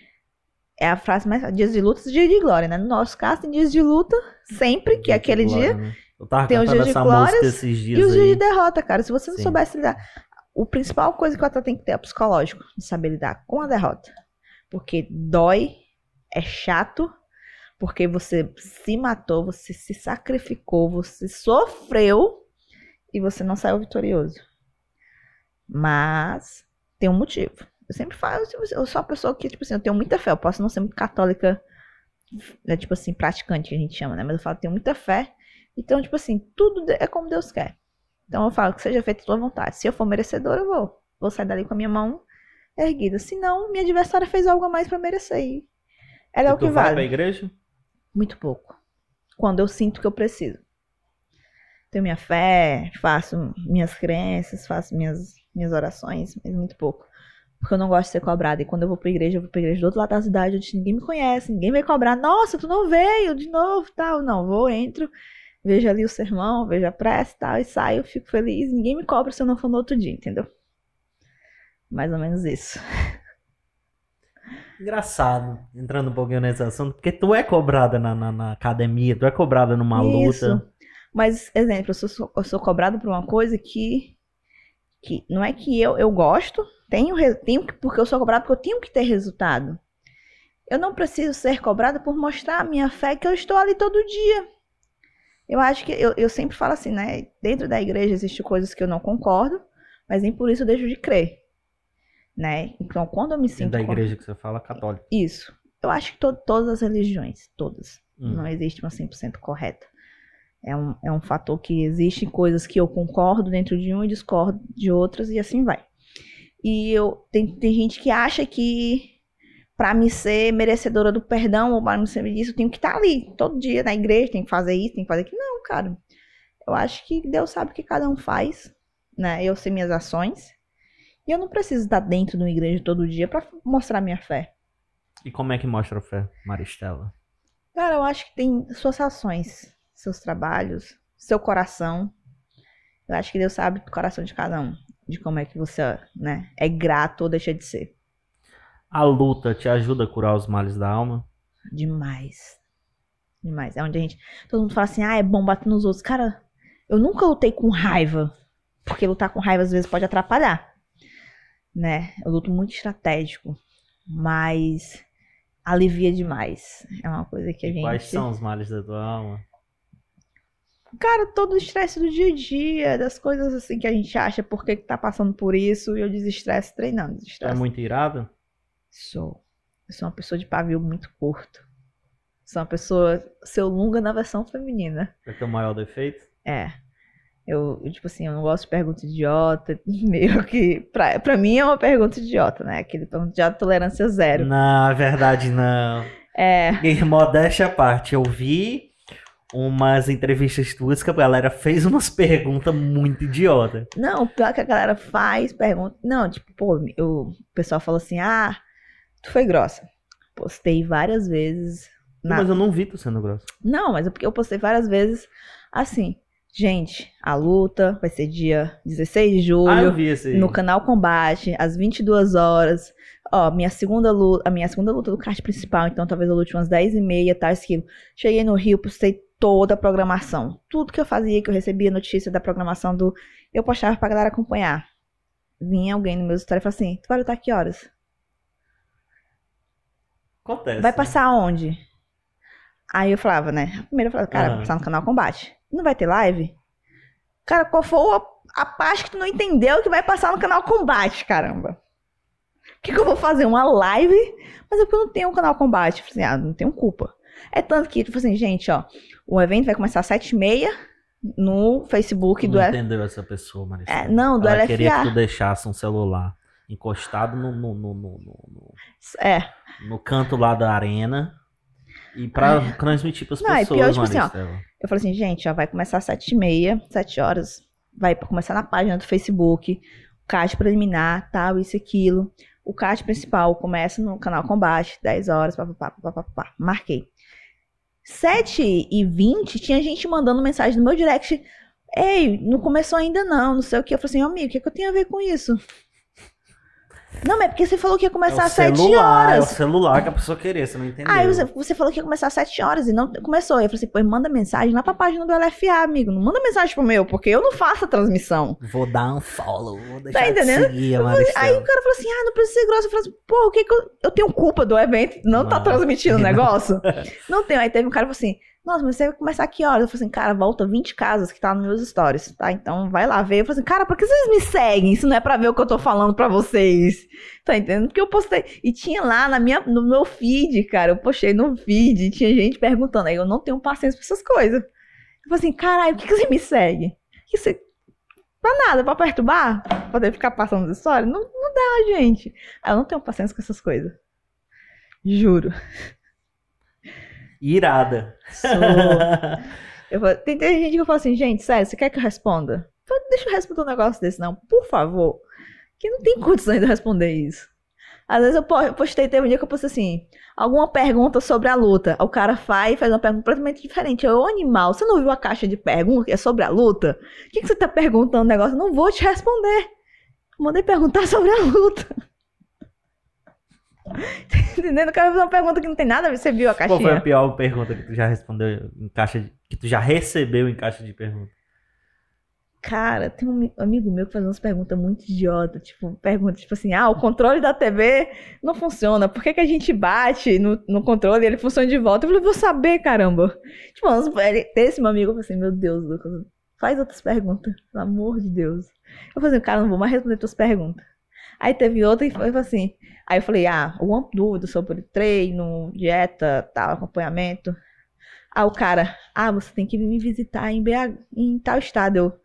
é a frase mais. Dias de luta, dias de glória, né? No nosso caso, tem dias de luta sempre, que é aquele glória, dia. né? Eu tava Tem os dias de glórias música esses dias E os dias de derrota, cara. Se você não Sim. soubesse lidar. O principal coisa que o atleta tem que ter é psicológico, de saber lidar com a derrota. Porque dói, é chato, porque você se matou, você se sacrificou, você sofreu e você não saiu vitorioso. Mas tem um motivo. Eu sempre falo, eu sou uma pessoa que, tipo assim, eu tenho muita fé. Eu posso não ser muito católica, né, tipo assim, praticante, que a gente chama, né? Mas eu falo, eu tenho muita fé. Então, tipo assim, tudo é como Deus quer. Então eu falo que seja feito a tua vontade. Se eu for merecedora, eu vou. Vou sair dali com a minha mão erguida. Se não, minha adversária fez algo a mais pra merecer. E ela é E o tu que vai vale. pra igreja? Muito pouco. Quando eu sinto que eu preciso. Tenho minha fé, faço minhas crenças, faço minhas, minhas orações, mas muito pouco. Porque eu não gosto de ser cobrada. E quando eu vou pra igreja, eu vou pra igreja do outro lado da cidade, onde ninguém me conhece, ninguém vai cobrar. Nossa, tu não veio de novo, tal. Não, vou, entro, vejo ali o sermão, vejo a prece e tal, e saio, fico feliz. Ninguém me cobra se eu não for no outro dia, entendeu? Mais ou menos isso. Engraçado, entrando um pouquinho nesse assunto, porque tu é cobrada na, na, na academia, tu é cobrada numa Isso. luta. Mas, exemplo, eu sou, eu sou cobrado por uma coisa que, que não é que eu, eu gosto, tenho, tenho que, porque eu sou cobrado porque eu tenho que ter resultado. Eu não preciso ser cobrada por mostrar a minha fé que eu estou ali todo dia. Eu acho que eu, eu sempre falo assim, né? Dentro da igreja existem coisas que eu não concordo, mas nem por isso eu deixo de crer. Né? Então, quando eu me Dentro sinto. da igreja que você fala, católica. Isso. Eu acho que to- todas as religiões, todas. Hum. Não existe uma 100% correta. É um, é um fator que existem coisas que eu concordo dentro de um e discordo de outras e assim vai. E eu tem, tem gente que acha que pra me ser merecedora do perdão ou para me ser disso, eu tenho que estar ali todo dia na igreja, tem que fazer isso, tem que fazer aquilo. Não, cara. Eu acho que Deus sabe o que cada um faz, né? Eu sei minhas ações. E eu não preciso estar dentro de uma igreja todo dia pra mostrar minha fé. E como é que mostra a fé, Maristela? Cara, eu acho que tem suas ações, seus trabalhos, seu coração. Eu acho que Deus sabe do coração de cada um, de como é que você, né, é grato ou deixa de ser. A luta te ajuda a curar os males da alma? Demais. Demais. É onde a gente. Todo mundo fala assim, ah, é bom bater nos outros. Cara, eu nunca lutei com raiva. Porque lutar com raiva às vezes pode atrapalhar. Né? Eu luto muito estratégico. Mas alivia demais. É uma coisa que a E gente. quais são os males da tua alma? Cara, todo o estresse do dia a dia, das coisas assim que a gente acha por que que tá passando por isso, e eu desestresse treinando. É muito irado? Sou. Eu sou uma pessoa de pavio muito curto. Sou uma pessoa seu lunga na versão feminina. É teu maior defeito? É. Eu, eu, tipo assim, eu não gosto de pergunta idiota, [laughs] meio que. Pra, pra mim é uma pergunta idiota, né? Aquele pergunta idiota tolerância zero. Não, é verdade não. É. E modéstia à parte, eu vi umas entrevistas tuas que a galera fez umas perguntas muito idiota. Não, pior que a galera faz, pergunta. Não, tipo, pô, eu, o pessoal fala assim: ah, tu foi grossa. Postei várias vezes. Na... Mas eu não vi tu sendo grosso. Não, mas é porque eu postei várias vezes assim. Gente, a luta vai ser dia 16 de julho. Ah, eu vi esse aí. no canal Combate, às 22 horas. Ó, minha segunda luta, a minha segunda luta do card principal, então talvez eu lute umas 10 e meia, tal, esquilo. Cheguei no Rio, postei toda a programação. Tudo que eu fazia, que eu recebia notícia da programação do. Eu postava pra galera acompanhar. Vinha alguém no meu story e falava assim: Tu vai lutar que horas? Acontece. Vai né? passar aonde? Aí eu falava, né? Primeiro eu falava, cara, Ah. vai passar no canal Combate. Não vai ter live? Cara, qual foi a, a parte que tu não entendeu que vai passar no canal Combate, caramba? O que, que eu vou fazer? Uma live? Mas é porque eu não tenho um canal Combate. Eu falei assim, ah, não tenho culpa. É tanto que, tipo assim, gente, ó, o evento vai começar às 7h30 no Facebook Tu do. não entendeu essa pessoa, Maricela. É, não, do Ela LFA. queria que tu deixasse um celular encostado no, no, no, no, É. no- canto lá da arena e pra transmitir pras Não, e pessoas, pior, tipo assim, ó. Eu falei assim, gente, ó, vai começar às 7h30, 7 horas. Vai começar na página do Facebook, caixa preliminar, tal, isso e aquilo. o card principal começa no canal Combate, 10 horas, papapá, papapá. Marquei. 7 e 20 tinha gente mandando mensagem no meu direct. Ei, não começou ainda não, não sei o que. Eu falei assim, amigo, o que, que eu tenho a ver com isso? Não, mas é porque você falou que ia começar é às 7 celular, É o horas. celular que a pessoa queria, você não entendeu. Aí você, você falou que ia começar às 7 horas e não começou. Eu falei assim, pô, manda mensagem lá pra página do LFA, amigo. Não manda mensagem pro meu, porque eu não faço a transmissão. Vou dar um follow, vou deixar Tá entendendo? de seguir Eu falei- aí o cara falou assim: ah, não precisa ser grosso. Eu falei assim, pô, o que que eu. Eu tenho culpa do evento, não tá Mano. transmitindo o [laughs] negócio? não tenho. Aí teve um cara que falou assim: nossa, mas você vai começar aqui horas. Eu falei assim, cara, volta 20 casas que tá nos meus stories, tá? Então vai lá ver. Eu falei assim, cara, por que vocês me seguem? Isso não é pra ver o que eu tô falando pra vocês. Tá entendendo? Porque eu postei. E tinha lá na minha, no meu feed, cara, eu postei no feed, tinha gente perguntando. Aí eu não tenho paciência pra essas coisas. Eu falei assim, caralho, por que, que você me segue? Que você... Pra nada, pra perturbar? Pra poder ficar passando as histórias? Não, não dá, gente. Aí eu não tenho paciência com essas coisas. Juro. Irada. Sou. Eu falo- tem, tem gente que eu falo assim, gente, sério, você quer que eu responda? Eu falo, Deixa eu responder um negócio desse, não, por favor. Que não tem condições de responder isso. Às vezes eu po- eu postei, teve um dia que eu postei assim, alguma pergunta sobre a luta. O cara faz e faz uma pergunta completamente diferente. Eu, animal, você não viu a caixa de perguntas que é sobre a luta? O que, que você tá perguntando um negócio? Não vou te responder. Mandei perguntar [laughs] sobre a luta. Entendendo? O cara fez uma pergunta que não tem nada a ver. Você viu a Qual foi a caixinha? pior pergunta que tu já respondeu em caixa de... que tu já recebeu em caixa de pergunta? Cara, tem um ami- amigo meu que faz umas perguntas muito idiotas. Tipo, pergunta, tipo assim, ah, o controle da TV não funciona. Por que, que a gente bate no, no controle e ele funciona de volta? Eu falei, vou saber, caramba. Tipo, ele- esse meu amigo, eu falei assim, meu Deus, Lucas, faz outras perguntas. Pelo amor de Deus. Eu falei assim, cara, não vou mais responder tuas perguntas. Aí teve outra e foi assim. Aí eu falei, ah, alguma dúvida sobre treino, dieta, tal, acompanhamento. Aí o cara, ah, você tem que me visitar em, BH, em tal estado. Eu,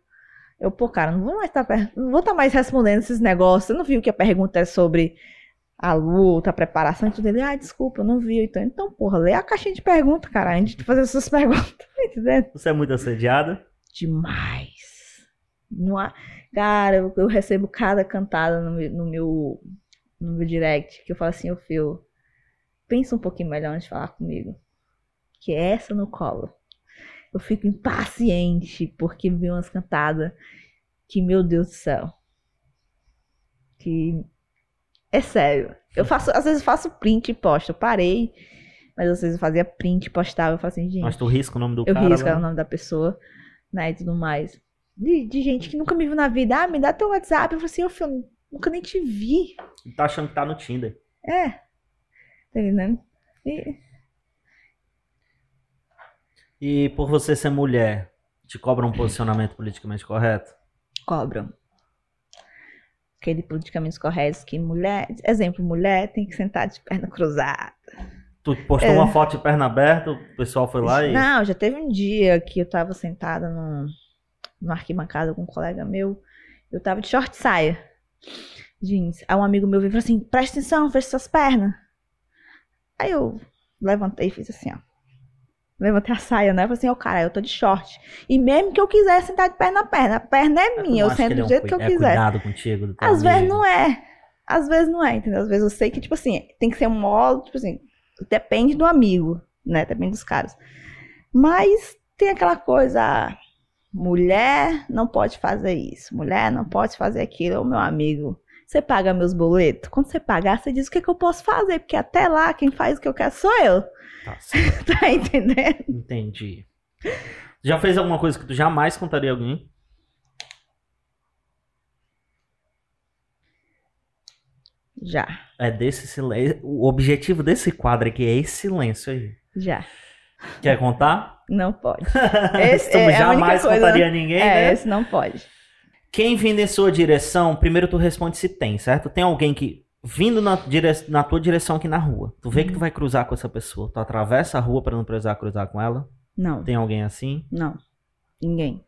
eu, pô, cara, não vou mais estar não vou estar mais respondendo esses negócios. Você não viu que a pergunta é sobre a luta, a preparação e tudo. Ele, ah, desculpa, eu não vi. Então, então, porra, lê a caixinha de pergunta, cara, antes de fazer essas [laughs] perguntas. Tá entendendo? Você é muito assediada? Demais. Não há... Cara, eu, eu recebo cada cantada no, no meu no meu direct que eu falo assim, ô Fio, pensa um pouquinho melhor antes de falar comigo. Que é essa no colo. Eu fico impaciente porque vi umas cantadas que, meu Deus do céu. Que é sério. Eu faço, às vezes eu faço print e posto. Eu parei, mas às vezes eu fazia print e postava. Eu falo assim, gente. Mas tu risca o nome do Eu cara? risco né? o nome da pessoa, né, e tudo mais. De, de gente que nunca me viu na vida. Ah, me dá teu WhatsApp. Eu falei assim, ô filho, nunca nem te vi. Tá achando que tá no Tinder. É. Tá entendendo? E- E por você ser mulher, te cobra um posicionamento politicamente correto? cobram. Aquele politicamente correto que mulher, exemplo, mulher tem que sentar de perna cruzada. Tu postou É. uma foto de perna aberta, o pessoal foi lá e. Não, já teve um dia que eu tava sentada no, no arquibancada com um colega meu. Eu tava de short saia, jeans. Aí um amigo meu veio e falou assim: presta atenção, fecha suas pernas. Aí eu levantei e fiz assim, ó. Levantei a saia, né? Falei assim, ó, cara, eu tô de short. E mesmo que eu quisesse sentar de perna na perna, a perna é Tu minha, eu acha sento é do um jeito que eu é quiser. cuidado contigo, Às vezes não é. Às vezes não é, entendeu? Às vezes eu sei que, tipo assim, tem que ser um modo, tipo assim, depende do amigo, né? Depende dos caras. Mas tem aquela coisa, mulher não pode fazer isso, mulher não pode fazer aquilo. Ô, meu amigo, você paga meus boletos? Quando você pagar, você diz o que, que eu posso fazer, porque até lá quem faz o que eu quero sou eu. Tá [laughs] Tá entendendo? entendi. Já fez alguma coisa que tu jamais contaria a alguém? Já, É desse silêncio. O objetivo desse quadro aqui é esse silêncio aí. já. Quer contar? Não pode. [laughs] Esse tu é a única jamais coisa- contaria a ninguém, É, né? esse não pode. Quem vindo em sua direção, primeiro tu responde se tem, certo? Tem alguém que vindo na, dire... na tua direção aqui na rua. Tu vê que tu vai cruzar com essa pessoa. Tu atravessa a rua pra não precisar cruzar com ela. Não, Tem alguém assim? não. Ninguém.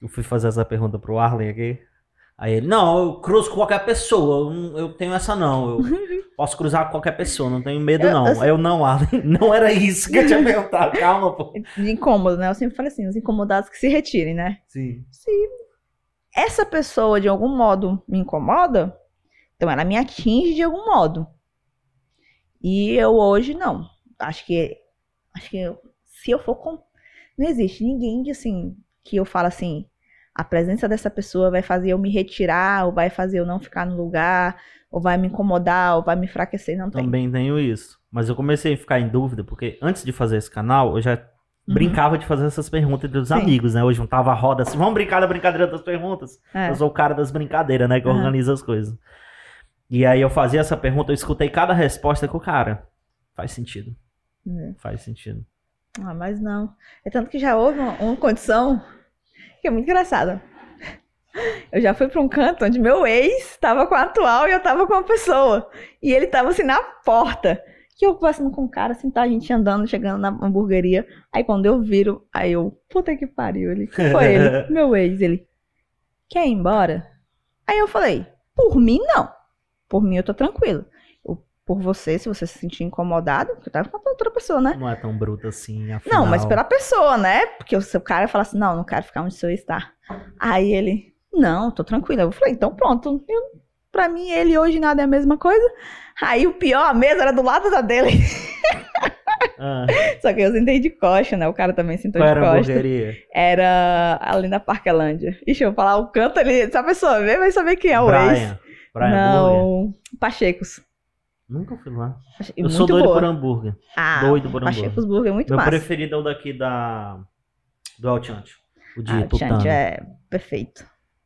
Eu fui fazer essa pergunta pro Arlen aqui. Aí ele, não, eu cruzo com qualquer pessoa. Eu, não- eu tenho essa não. Eu [laughs] posso cruzar com qualquer pessoa, não tenho medo Eu- não. eu- Eu, não, Arlen. [laughs] Não era isso que eu tinha [laughs] perguntado. Calma, pô. De incômodo, né? Eu sempre falo assim, os incomodados que se retirem, né? Sim. Se essa pessoa de algum modo me incomoda, Então ela me atinge de algum modo. E eu hoje não. Acho que acho que eu, se eu for com não existe ninguém que assim que eu falo assim, a presença dessa pessoa vai fazer eu me retirar, ou vai fazer eu não ficar no lugar, ou vai me incomodar, ou vai me enfraquecer, não tem. Também tenho isso. Mas eu comecei a ficar em dúvida, porque antes de fazer esse canal, eu já uhum. brincava de fazer essas perguntas dos amigos, né? Eu juntava a roda assim, vamos brincar da brincadeira das perguntas. É. Eu sou o cara das brincadeiras, né? Que uhum. organiza as coisas. E aí eu fazia essa pergunta, eu escutei cada resposta com o cara. Faz sentido. É. Faz sentido. Ah, mas não. É tanto que já houve uma, uma condição que é muito engraçada. Eu já fui para um canto onde meu ex estava com a atual e eu estava com a pessoa. E ele estava assim na porta. Que eu conversando com o cara, assim, tá a gente andando, chegando na hamburgueria. Aí quando eu viro, aí eu, puta que pariu, ele, foi ele? [laughs] meu ex, ele, quer ir embora? Aí eu falei, por mim não. Por mim eu tô tranquilo. Por você, se você se sentir incomodado, porque tava com outra pessoa, né? Não é tão bruto assim, afinal. Não, mas pela pessoa, né? Porque o seu cara fala assim, não, não quero ficar onde o seu está. Aí ele, não, tô tranquila. Eu falei, então pronto. Eu, pra mim, ele hoje nada é a mesma coisa. Aí o pior, a mesa era do lado da dele. Ah. [laughs] Só que eu sentei de coxa, né? O cara também sentou Qual de era costa. Era ali na Parquelândia. Ixi, eu vou falar o canto ali. Se a pessoa ver, vai saber quem é o Brian. ex. Brian Não, Pachecos. Nunca fui lá. Eu muito sou doido boa. por hambúrguer. Ah, doido por hambúrguer. Pachecos Burger é muito Meu massa. preferido é o daqui da... do Altiante. O de ah, Tutano. é perfeito.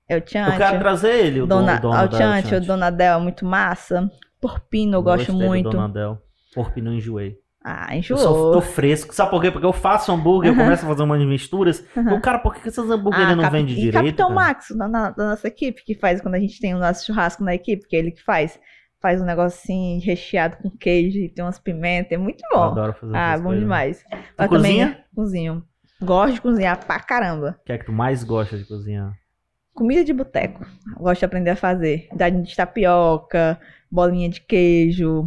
É o. Eu quero trazer ele, o Dona, dono, o Chante, o Donadel é muito massa. Porpino eu gosto muito. Do Donadel. Porpino eu enjoei. Ah, enjoou. Eu só tô fresco. Sabe por quê? Porque eu faço hambúrguer, uh -huh. eu começo a fazer umas misturas. Uh -huh. O cara, por que essas hambúrgueres ah, não vendem direito? E Capitão cara? Max, da, da, nossa equipe, que faz quando a gente tem o nosso churrasco na equipe, que é ele que faz. Faz um negócio assim, recheado com queijo e tem umas pimentas. É muito bom. Eu adoro fazer Ah, bom coisas. demais. Tu cozinha? Também, cozinho. Gosto de cozinhar pra caramba. O que é que tu mais gosta de cozinhar? Comida de boteco. Gosto de aprender a fazer. Dadinho de tapioca, bolinha de queijo,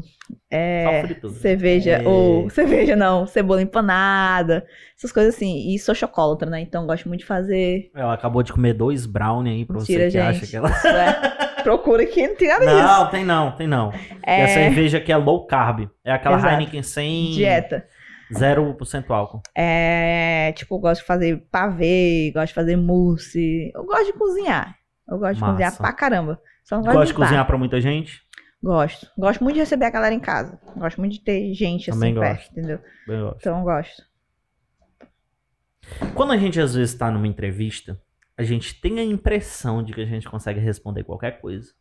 é, cerveja, é. ou [laughs] cerveja não, cebola empanada, essas coisas assim. E sou chocolatra, né? Então gosto muito de fazer. Ela acabou de comer dois brownie aí pra Mentira, você que gente. acha que ela. [laughs] É. Procura que não tem nada disso. Não, tem não, tem não. É... E a cerveja aqui é low carb. É aquela Exato. Heineken sem. Dieta. 0% álcool. É, tipo, eu gosto de fazer pavê, gosto de fazer mousse. Eu gosto de cozinhar. Eu gosto Massa. de cozinhar pra caramba. Só não Gosta gosto de cozinhar pra muita gente? Gosto. Gosto muito de receber a galera em casa. Gosto muito de ter gente Também assim gosto. perto, entendeu? Gosto. Então gosto. Quando a gente às vezes tá numa entrevista, a gente tem a impressão de que a gente consegue responder qualquer coisa.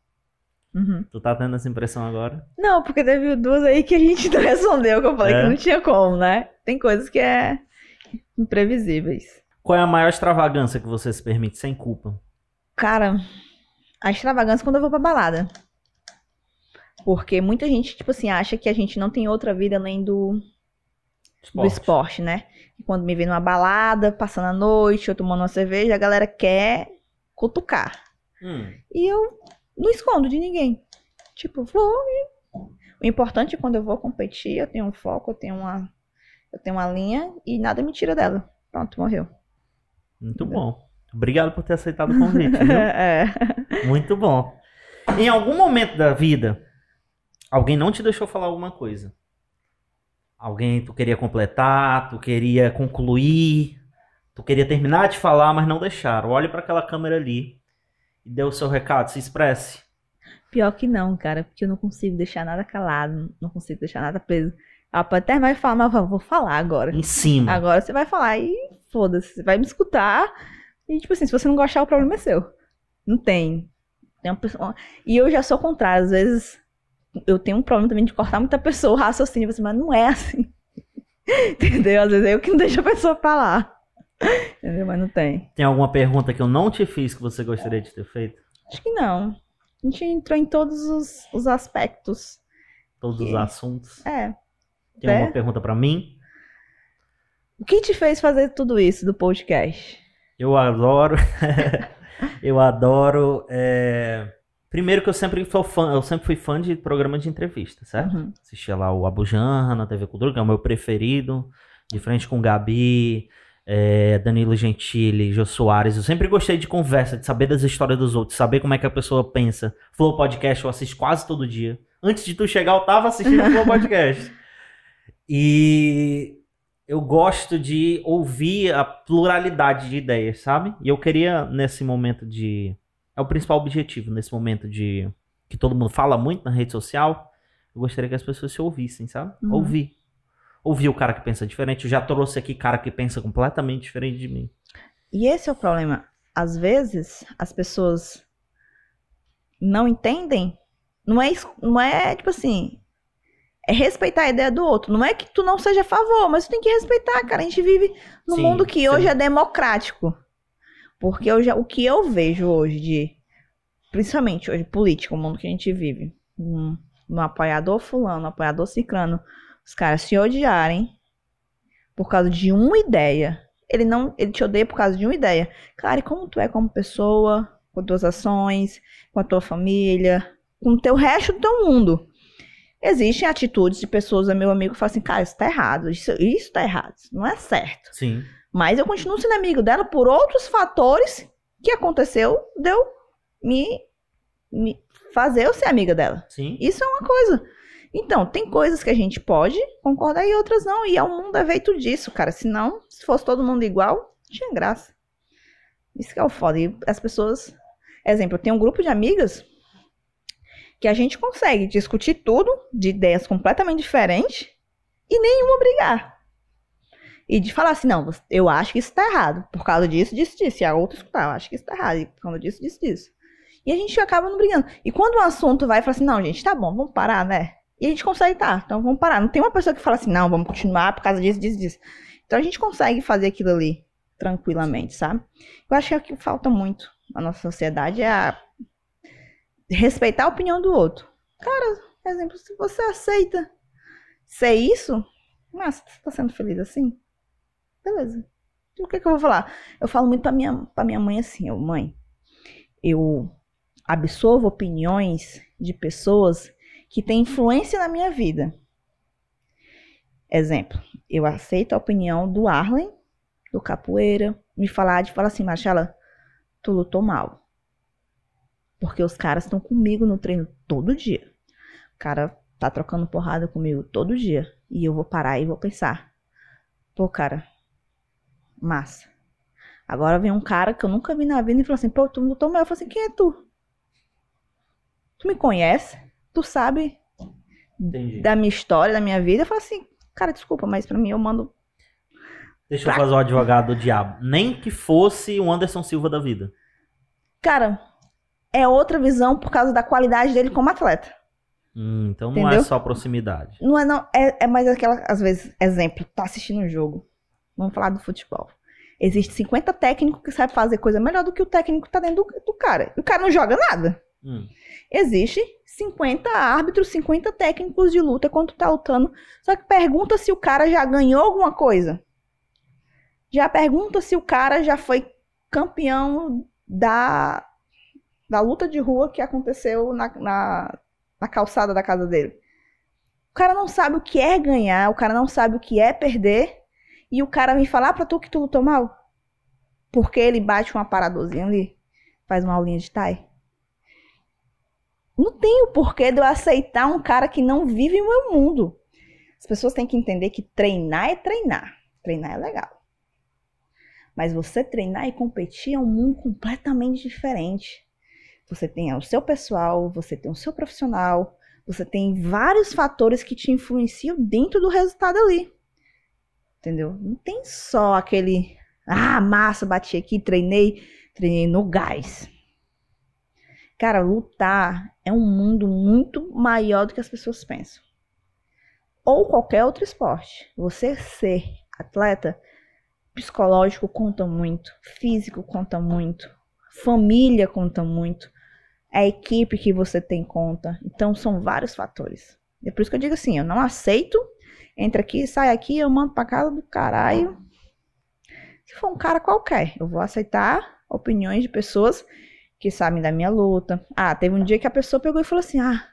Uhum. Tu tá tendo essa impressão agora? Não, porque teve duas aí que a gente não [laughs] respondeu, que eu falei É? que não tinha como, né? Tem coisas que é imprevisíveis. Qual é a maior extravagância que você se permite sem culpa? Cara, a extravagância é quando eu vou pra balada. Porque muita gente, tipo assim, acha que a gente não tem outra vida além do, do esporte, né? Quando me vê numa balada, passando a noite, eu tomando uma cerveja, a galera quer cutucar. Hum, E eu não escondo de ninguém. Tipo, vou. e- O importante é quando eu vou competir, eu tenho um foco, eu tenho uma, eu tenho uma linha e nada me tira dela. Pronto, morreu. muito bom. Obrigado por ter aceitado o convite, viu? [laughs] é. Muito bom. Em algum momento da vida, alguém não te deixou falar alguma coisa. Alguém tu queria completar, tu queria concluir, tu queria terminar de falar, mas não deixaram. Olhe para aquela câmera ali e dê o seu recado, se expresse. Pior que não, cara, porque eu não consigo deixar nada calado, não consigo deixar nada preso. Ela pode até mais falar, mas vou falar agora. Em cima. Agora você vai falar e foda-se, você vai me escutar. E tipo assim, se você não gostar, o problema é seu. Não tem. tem uma pessoa... E eu já sou contrário, às vezes eu tenho um problema também de cortar muita pessoa, o raciocínio, assim, mas não é assim. [laughs] Entendeu? Às vezes é eu que não deixo a pessoa falar. Entendeu? Mas não tem. Tem alguma pergunta que eu não te fiz que você gostaria de ter feito? Acho que não. A gente entrou em todos os, os aspectos. Todos os assuntos. É. Tem É. alguma pergunta para mim? O que te fez fazer tudo isso do podcast? Eu adoro. [laughs] eu adoro. é, Primeiro que eu sempre sou fã, eu sempre fui fã de programa de entrevista, certo? Uhum. Assistia lá o Abujanra na TV Cultura, que é o meu preferido, de frente com o Gabi, é, Danilo Gentili, Jô Soares. Eu sempre gostei de conversa, de saber das histórias dos outros, saber como é que a pessoa pensa. Flow Podcast eu assisto quase todo dia. Antes de tu chegar, eu tava assistindo o Flow Podcast. [laughs] E eu gosto de ouvir a pluralidade de ideias, sabe? E eu queria, nesse momento de. É o principal objetivo, nesse momento de. Que todo mundo fala muito na rede social. Eu gostaria que as pessoas se ouvissem, sabe? Uhum. Ouvir. Ouvir o cara que pensa diferente. Eu já trouxe aqui cara que pensa completamente diferente de mim. E esse é o problema. Às vezes, as pessoas não entendem. Não é, não é tipo assim. É respeitar a ideia do outro. Não é que tu não seja a favor, mas tu tem que respeitar, cara. A gente vive num Sim, mundo que hoje é democrático. Porque eu já, o que eu vejo hoje de. Principalmente hoje, política, o mundo que a gente vive. Um, um apoiador fulano, um apoiador ciclano. Os caras se odiarem por causa de uma ideia. Ele não, ele te odeia por causa de uma ideia. Cara, e como tu é como pessoa, com tuas ações, com a tua família, com o teu resto do teu mundo. Existem atitudes de pessoas, meu amigo, que falam assim, cara, isso tá errado, isso, isso tá errado, isso não é certo. Sim. Mas eu continuo sendo amigo dela por outros fatores que aconteceu de eu me, me fazer eu ser amiga dela. Sim. Isso é uma coisa. Então, tem coisas que a gente pode concordar e outras não. E é o mundo é feito disso, cara. Senão, se fosse todo mundo igual, não tinha graça. Isso que é o foda. E as pessoas. Exemplo, eu tenho um grupo de amigas que a gente consegue discutir tudo de ideias completamente diferentes e nenhuma brigar. E de falar assim, não, eu acho que isso tá errado. Por causa disso, disso, disso. E a outra escutar, eu acho que isso tá errado. E por causa disso, disso, disso. E a gente acaba não brigando. E quando o assunto vai e fala assim, não, gente, tá bom, vamos parar, né? E a gente consegue, tá, então vamos parar. Não tem uma pessoa que fala assim, não, vamos continuar por causa disso, disso, disso. Então a gente consegue fazer aquilo ali tranquilamente, sabe? Eu acho que é o que falta muito na nossa sociedade é a respeitar a opinião do outro. Cara, exemplo, se você aceita ser isso, mas você tá sendo feliz assim? Beleza. O que que eu vou falar? Eu falo muito pra minha, pra minha mãe assim, eu, mãe, eu absorvo opiniões de pessoas que têm influência na minha vida. Exemplo, eu aceito a opinião do Arlen, do capoeira, me falar de falar assim, Marcela, tu lutou mal. Porque os caras estão comigo no treino todo dia. O cara tá trocando porrada comigo todo dia. E eu vou parar e vou pensar. Pô, cara, massa. Agora vem um cara que eu nunca vi na vida e fala assim, pô, tu lutou mal. Eu falo assim, quem é tu? Tu me conhece? Tu sabe Entendi. da minha história, da minha vida? Eu falo assim, cara, desculpa, mas pra mim eu mando Deixa eu fazer o advogado do diabo. Nem que fosse o Anderson Silva da vida. Cara, é outra visão por causa da qualidade dele como atleta. Hum, então não é Entendeu? só proximidade. Não é não, é, é mais aquela, às vezes, exemplo, tá assistindo um jogo. Vamos falar do futebol. Existe 50 técnicos que sabem fazer coisa melhor do que o técnico que tá dentro do, do cara. E o cara não joga nada. Hum, Existe 50 árbitros, 50 técnicos de luta quando tu tá lutando. Só que pergunta se o cara já ganhou alguma coisa. Já pergunta se o cara já foi campeão da, da luta de rua que aconteceu na, na, na calçada da casa dele. O cara não sabe o que é ganhar, o cara não sabe o que é perder. E o cara vem falar pra tu que tu lutou mal. Porque ele bate uma paradorzinha ali, faz uma aulinha de tai. Não tem o porquê de eu aceitar um cara que não vive o meu mundo. As pessoas têm que entender que treinar é treinar. Treinar é legal. Mas você treinar e competir é um mundo completamente diferente. Você tem o seu pessoal, você tem o seu profissional, você tem vários fatores que te influenciam dentro do resultado ali. Entendeu? Não tem só aquele, ah, massa, bati aqui, treinei, treinei no gás. Cara, lutar é um mundo muito maior do que as pessoas pensam. Ou qualquer outro esporte. Você ser atleta, psicológico conta muito, físico conta muito, família conta muito, a equipe que você tem conta. Então são vários fatores. É por isso que eu digo assim, eu não aceito, entra aqui, sai aqui, eu mando pra casa do caralho. Se for um cara qualquer, eu vou aceitar opiniões de pessoas que sabem da minha luta. Ah, teve um dia que a pessoa pegou e falou assim: Ah,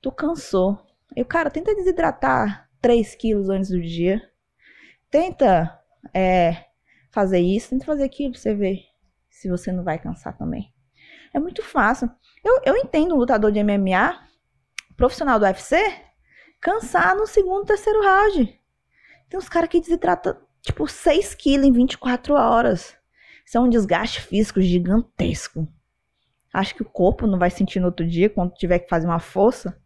tu cansou. Eu, cara, tenta desidratar 3 quilos antes do dia. Tenta é, fazer isso, tenta fazer aquilo pra você ver se você não vai cansar também. É muito fácil. Eu, eu entendo um lutador de MMA, profissional do UFC, cansar no segundo, terceiro round. Tem uns caras que desidratam, tipo, 6 quilos em 24 horas. Isso é um desgaste físico gigantesco. Acho que o corpo não vai sentir no outro dia, quando tiver que fazer uma força.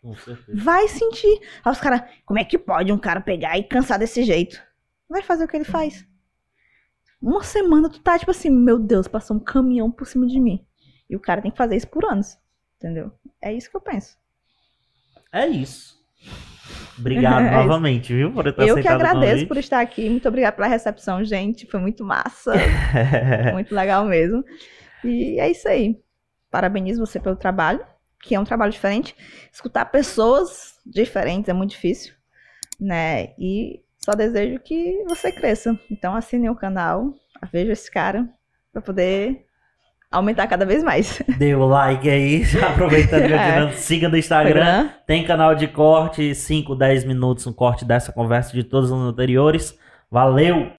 Com certeza. Vai sentir. Aí os caras, como é que pode um cara pegar e cansar desse jeito? Vai fazer o que ele faz. Uma semana tu tá tipo assim, meu Deus, passou um caminhão por cima de mim. E o cara tem que fazer isso por anos. Entendeu? É isso que eu penso. É isso. Obrigado [laughs] É novamente, viu, por ter eu que agradeço por estar aqui. Muito obrigada pela recepção, gente. Foi muito massa. [laughs] muito legal mesmo. E é isso aí. Parabenizo você pelo trabalho, que é um trabalho diferente. Escutar pessoas diferentes é muito difícil, né? E só desejo que você cresça. Então assine o canal, veja esse cara para poder aumentar cada vez mais. [laughs] Dê o like aí, já [laughs] aproveitando que É. siga no Instagram. Tem canal de corte, 5, 10 minutos, um corte dessa conversa de todos os anteriores. Valeu!